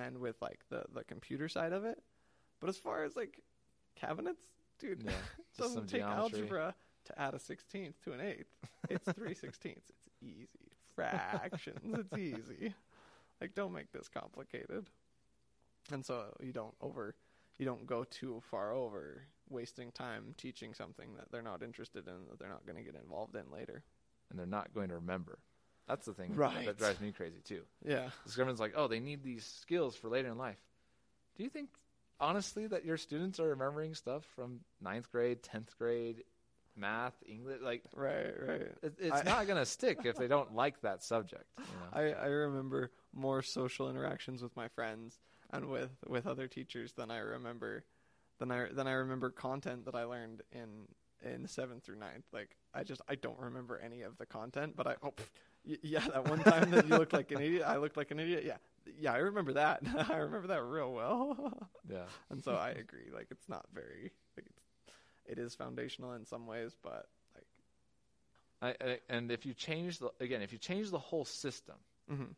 and with like the the computer side of it. But as far as like cabinets, dude, Yeah, *laughs* it doesn't take geometry. algebra to add a sixteenth to an eighth. It's three *laughs* sixteenths. It's easy. Fractions. It's easy. Like don't make this complicated. And so you don't over you don't go too far over wasting time teaching something that they're not interested in that they're not going to get involved in later. and they're not going to remember. That's the thing Right. that drives me crazy too. Yeah. Because government's like, oh, they need these skills for later in life. Do you think, honestly, that your students are remembering stuff from ninth grade, tenth grade, math, English? Like, Right, right. it, it's I- not going *laughs* to stick if they don't like that subject. You know? I, I remember more social interactions with my friends and with, with other teachers than I remember than I than I remember content that I learned in in seventh through ninth. Like I just I don't remember any of the content, but I oh pff, y- yeah that one time that you looked like an idiot, I looked like an idiot. Yeah, yeah, I remember that. *laughs* I remember that real well. *laughs* yeah. and so I agree. Like it's not very like it's it is foundational in some ways, but like I, I, and if you change the again, if you change the whole system, mm-hmm,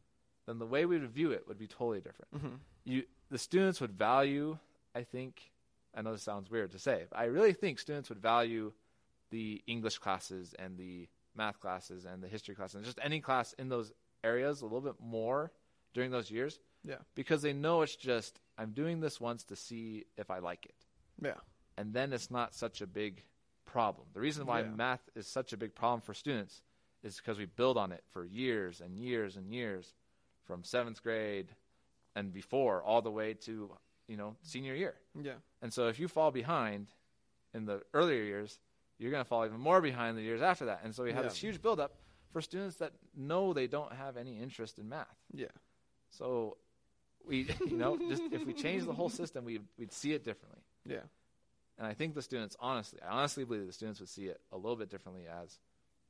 then the way we would view it would be totally different. mm-hmm. you the students would value i think i know this sounds weird to say but i really think students would value the english classes and the math classes and the history classes and just any class in those areas a little bit more during those years yeah, because they know it's just i'm doing this once to see if i like it. Yeah, and then it's not such a big problem. The reason why Yeah. math is such a big problem for students is because we build on it for years and years and years from seventh grade and before all the way to you know senior year. Yeah, and so if you fall behind in the earlier years you're going to fall even more behind the years after that and so we have Yeah. this huge buildup for students that know they don't have any interest in math yeah. so we *laughs* you know just if we change the whole system we we'd see it differently Yeah. and I think the students, honestly, I honestly believe the students would see it a little bit differently as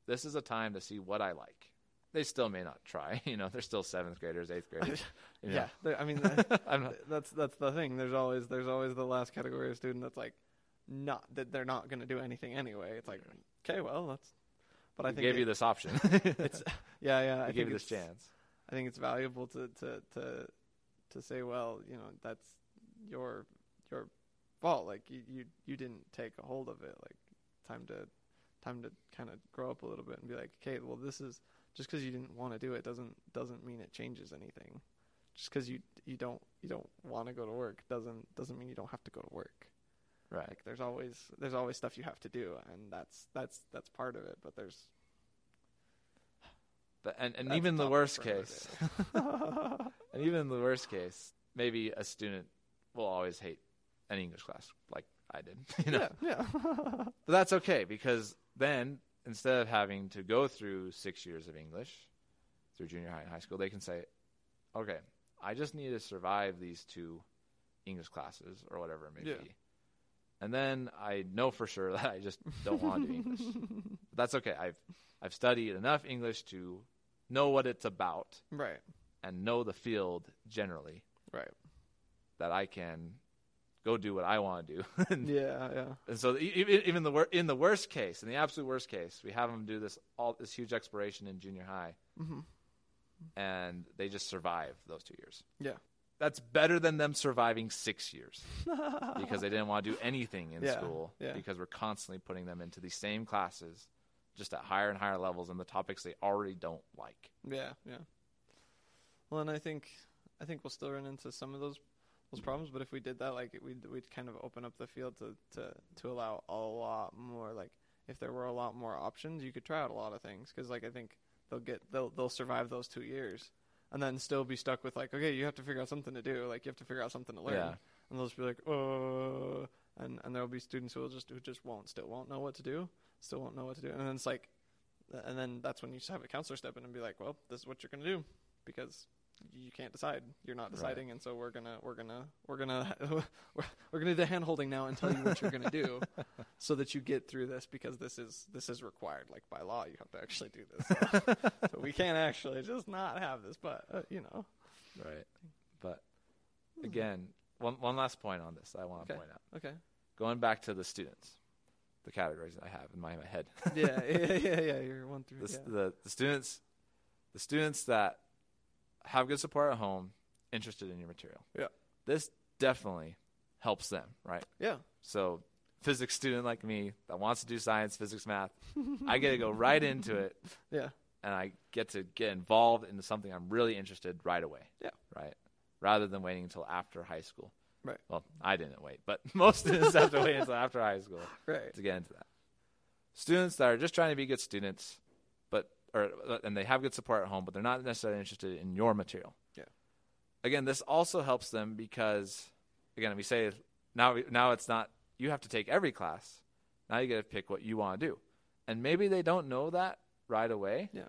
this is a time to see what I like. They still may not try, *laughs* you know, they're still seventh graders, eighth *laughs* graders. you know. Yeah, I mean, I'm that's that's the thing. There's always there's always the last category of student that's like not that they're not going to do anything anyway. It's like okay, well that's. But I think gave it- you this option. *laughs* it's yeah yeah. I we gave you this chance. I think it's valuable to to to to say, well, you know, that's your your fault. Like you you you didn't take a hold of it. Like time to time to kind of grow up a little bit and be like, okay, well, this is just because you didn't want to do it doesn't doesn't mean it changes anything. Just because you you don't you don't want to go to work doesn't doesn't mean you don't have to go to work. Right. Like there's always there's always stuff you have to do, and that's that's that's part of it. But there's But and, and even the worst case, *laughs* *laughs* and even in the worst case, maybe a student will always hate an English class like I did. *laughs* You know, yeah, yeah. But that's okay because then instead of having to go through six years of English through junior high and high school, they can say, okay, I just need to survive these two English classes or whatever it may Yeah. be. And then I know for sure *laughs* that I just don't want to do English. But *laughs* that's okay. I've I've studied enough English to know what it's about right, and know the field generally right. that I can go do what I want to do. *laughs* and Yeah, yeah. And so even even the wor- in the worst case, in the absolute worst case, we have them do this all this huge exploration in junior high. hmm and they just survive those two years. Yeah. That's better than them surviving six years *laughs* because they didn't want to do anything in Yeah, school yeah. because we're constantly putting them into the same classes just at higher and higher levels and the topics they already don't like. Yeah, yeah. Well, and I think I think we'll still run into some of those those problems, but if we did that, like we'd we'd kind of open up the field to to to allow a lot more. Like if there were a lot more options, you could try out a lot of things. Because like I think they'll get they'll they'll survive those two years, and then still be stuck with like okay, you have to figure out something to do. Like you have to figure out something to learn. Yeah. And they'll just be like, oh, and and there'll be students who will just who just won't still won't know what to do, still won't know what to do, and then it's like, and then that's when you just have a counselor step in and be like, well, this is what you're gonna do, because you can't decide, you're not Right. deciding, and so we're gonna we're gonna we're gonna *laughs* we're, we're gonna do the hand holding now and tell you what you're gonna do, *laughs* so that you get through this because this is this is required, like by law, you have to actually do this. *laughs* so we can't actually just not have this, but uh, you know, Right. But again, one one last point on this I want to Okay. point out. okay, Going back to the students, the categories that I have in my, my head. yeah, yeah, yeah, yeah, you're one through, the, yeah. the the students the students that have good support at home interested in your material Yeah. this definitely helps them right yeah, so physics student like me that wants to do science physics math i get to go right into it *laughs* yeah, and i get to get involved into something i'm really interested right away Yeah. right rather than waiting until after high school Right. well i didn't wait but *laughs* most students have to wait until after high school *laughs* right, to get into that. Students that are just trying to be good students, or and they have good support at home, but they're not necessarily interested in your material. Yeah. Again, this also helps them because again, we say now now it's not you have to take every class. Now you get to pick what you want to do, and maybe they don't know that right away. Yeah.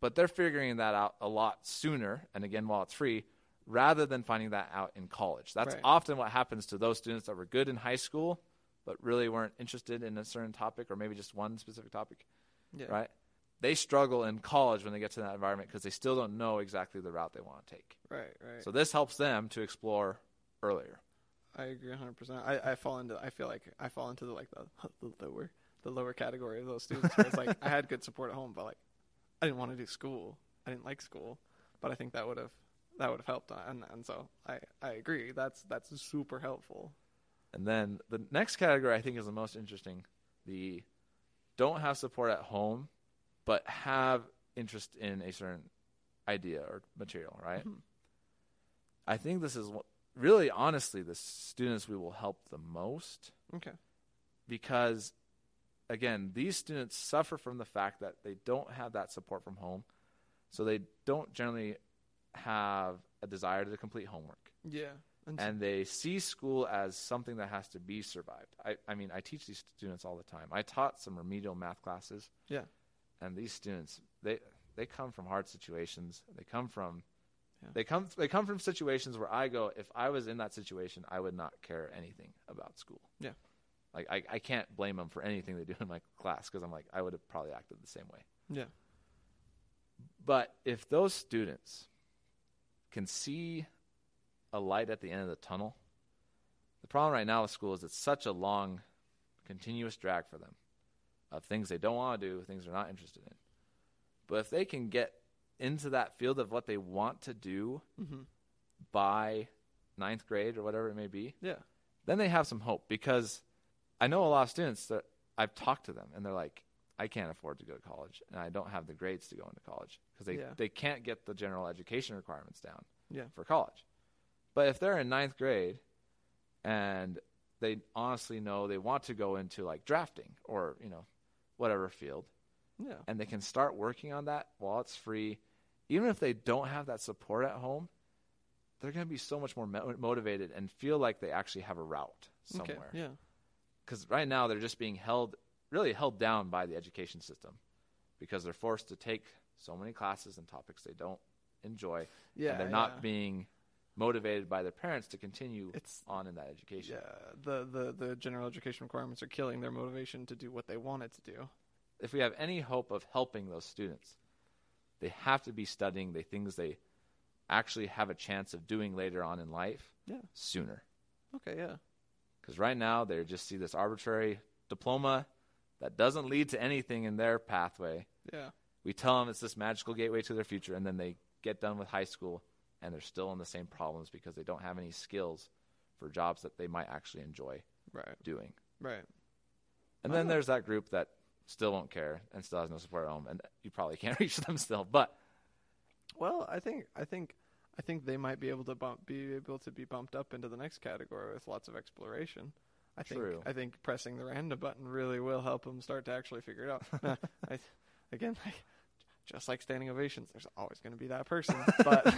But they're figuring that out a lot sooner, and again, while it's free, rather than finding that out in college. That's Right. often what happens to those students that were good in high school, but really weren't interested in a certain topic or maybe just one specific topic, yeah, right? They struggle in college when they get to that environment because they still don't know exactly the route they want to take. right, right. So this helps them to explore earlier. I agree 100. percent I I fall into I feel like I fall into the like the, the lower the lower category of those students. Where it's like I had good support at home, but like I didn't want to do school. I didn't like school, but I think that would have that would have helped. Uh, and and so I I agree. That's that's super helpful. And then the next category I think is the most interesting. The don't have support at home, but have interest in a certain idea or material, right? Mhm. I think this is what, really honestly the students we will help the most Okay. because again, these students suffer from the fact that they don't have that support from home. So they don't generally have a desire to complete homework Yeah. And, and they see school as something that has to be survived. I, I mean, I teach these students all the time. I taught some remedial math classes. Yeah. And these students, they they come from hard situations. They come from Yeah. they come they come from situations where I go, if I was in that situation, I would not care anything about school. Yeah. Like I, I can't blame them for anything they do in my class because I'm like I would have probably acted the same way. yeah. But if those students can see a light at the end of the tunnel, the problem right now with school is it's such a long, continuous drag for them of things they don't want to do, things they're not interested in. But if they can get into that field of what they want to do hmm by ninth grade or whatever it may be, Yeah. then they have some hope because I know a lot of students that I've talked to them and they're like, I can't afford to go to college and I don't have the grades to go into college because they, Yeah. they can't get the general education requirements down Yeah. for college. But if they're in ninth grade and they honestly know they want to go into like drafting or, you know, whatever field, Yeah. and they can start working on that while it's free, even if they don't have that support at home, they're going to be so much more mo- motivated and feel like they actually have a route somewhere. Okay. Yeah. Because right now they're just being held, really held down by the education system because they're forced to take so many classes and topics they don't enjoy, Yeah. and they're yeah. not being motivated by their parents to continue It's on in that education. yeah. The the the general education requirements are killing their motivation to do what they wanted to do. if we have any hope of helping those students, they have to be studying the things they actually have a chance of doing later on in life Yeah. sooner. Okay. Yeah. Because right now they just see this arbitrary diploma that doesn't lead to anything in their pathway, Yeah. we tell them it's this magical gateway to their future, and then they get done with high school and they're still in the same problems because they don't have any skills for jobs that they might actually enjoy Right. doing. Right. And then Ah. there's that group that still won't care and still has no support at home, and you probably *laughs* can't reach them still. But Well, I think I think I think they might be able to bump be able to be bumped up into the next category with lots of exploration. I think True. I think pressing the random button really will help them start to actually figure it out. *laughs* I, again, just like standing ovations, there's always going to be that person, but *laughs*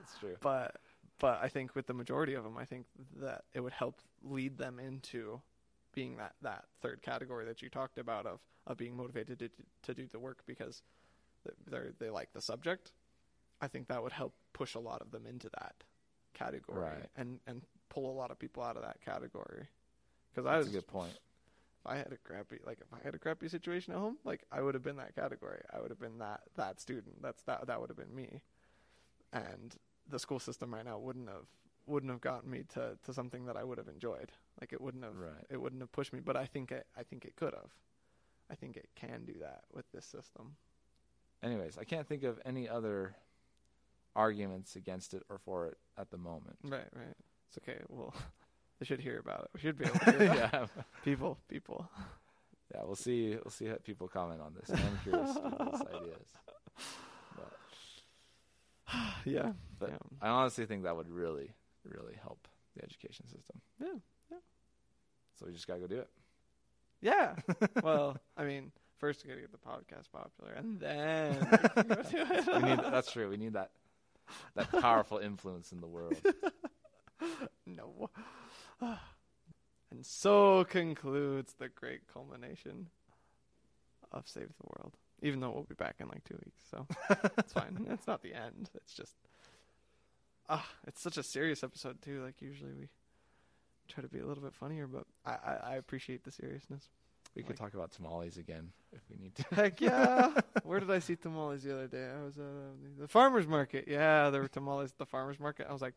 it's true. but but I think with the majority of them, I think that it would help lead them into being that that third category that you talked about of of being motivated to to do the work because they they like the subject. I think that would help push a lot of them into that category Right. and and pull a lot of people out of that category. Because I That's was a good point. If I had a crappy like if I had a crappy situation at home, like I would have been that category. I would have been that that student. That's that that would have been me. And the school system right now wouldn't have wouldn't have gotten me to, to something that I would have enjoyed. Like it wouldn't have Right. it wouldn't have pushed me, but I think it I think it could have. I think it can do that with this system. Anyways, I can't think of any other arguments against it or for it at the moment. Right, right. It's okay. Well, they should hear about it. We should be able to *laughs* hear about it. yeah, *laughs* People, people. yeah. We'll see. We'll see how people comment on this. I'm curious what this idea. But, *sighs* Yeah. but yeah. I honestly think that would really, really help the education system. Yeah, yeah. So we just gotta go do it. Yeah. *laughs* well, I mean, first we gotta get the podcast popular, and then we can go do it. We need. That's true. We need that that powerful influence in the world. no. *sighs* and so concludes the great culmination of Save the World. Even though we'll be back in like two weeks, so it's fine. *laughs* It's not the end. It's just ah, it's such a serious episode too. Like usually we try to be a little bit funnier, but I I, I appreciate the seriousness. We could Like- talk about tamales again if we need to. *laughs* Heck yeah! *laughs* Where did I see tamales the other day? I was at uh, the farmers market. Yeah, there were tamales at the farmers market. I was like,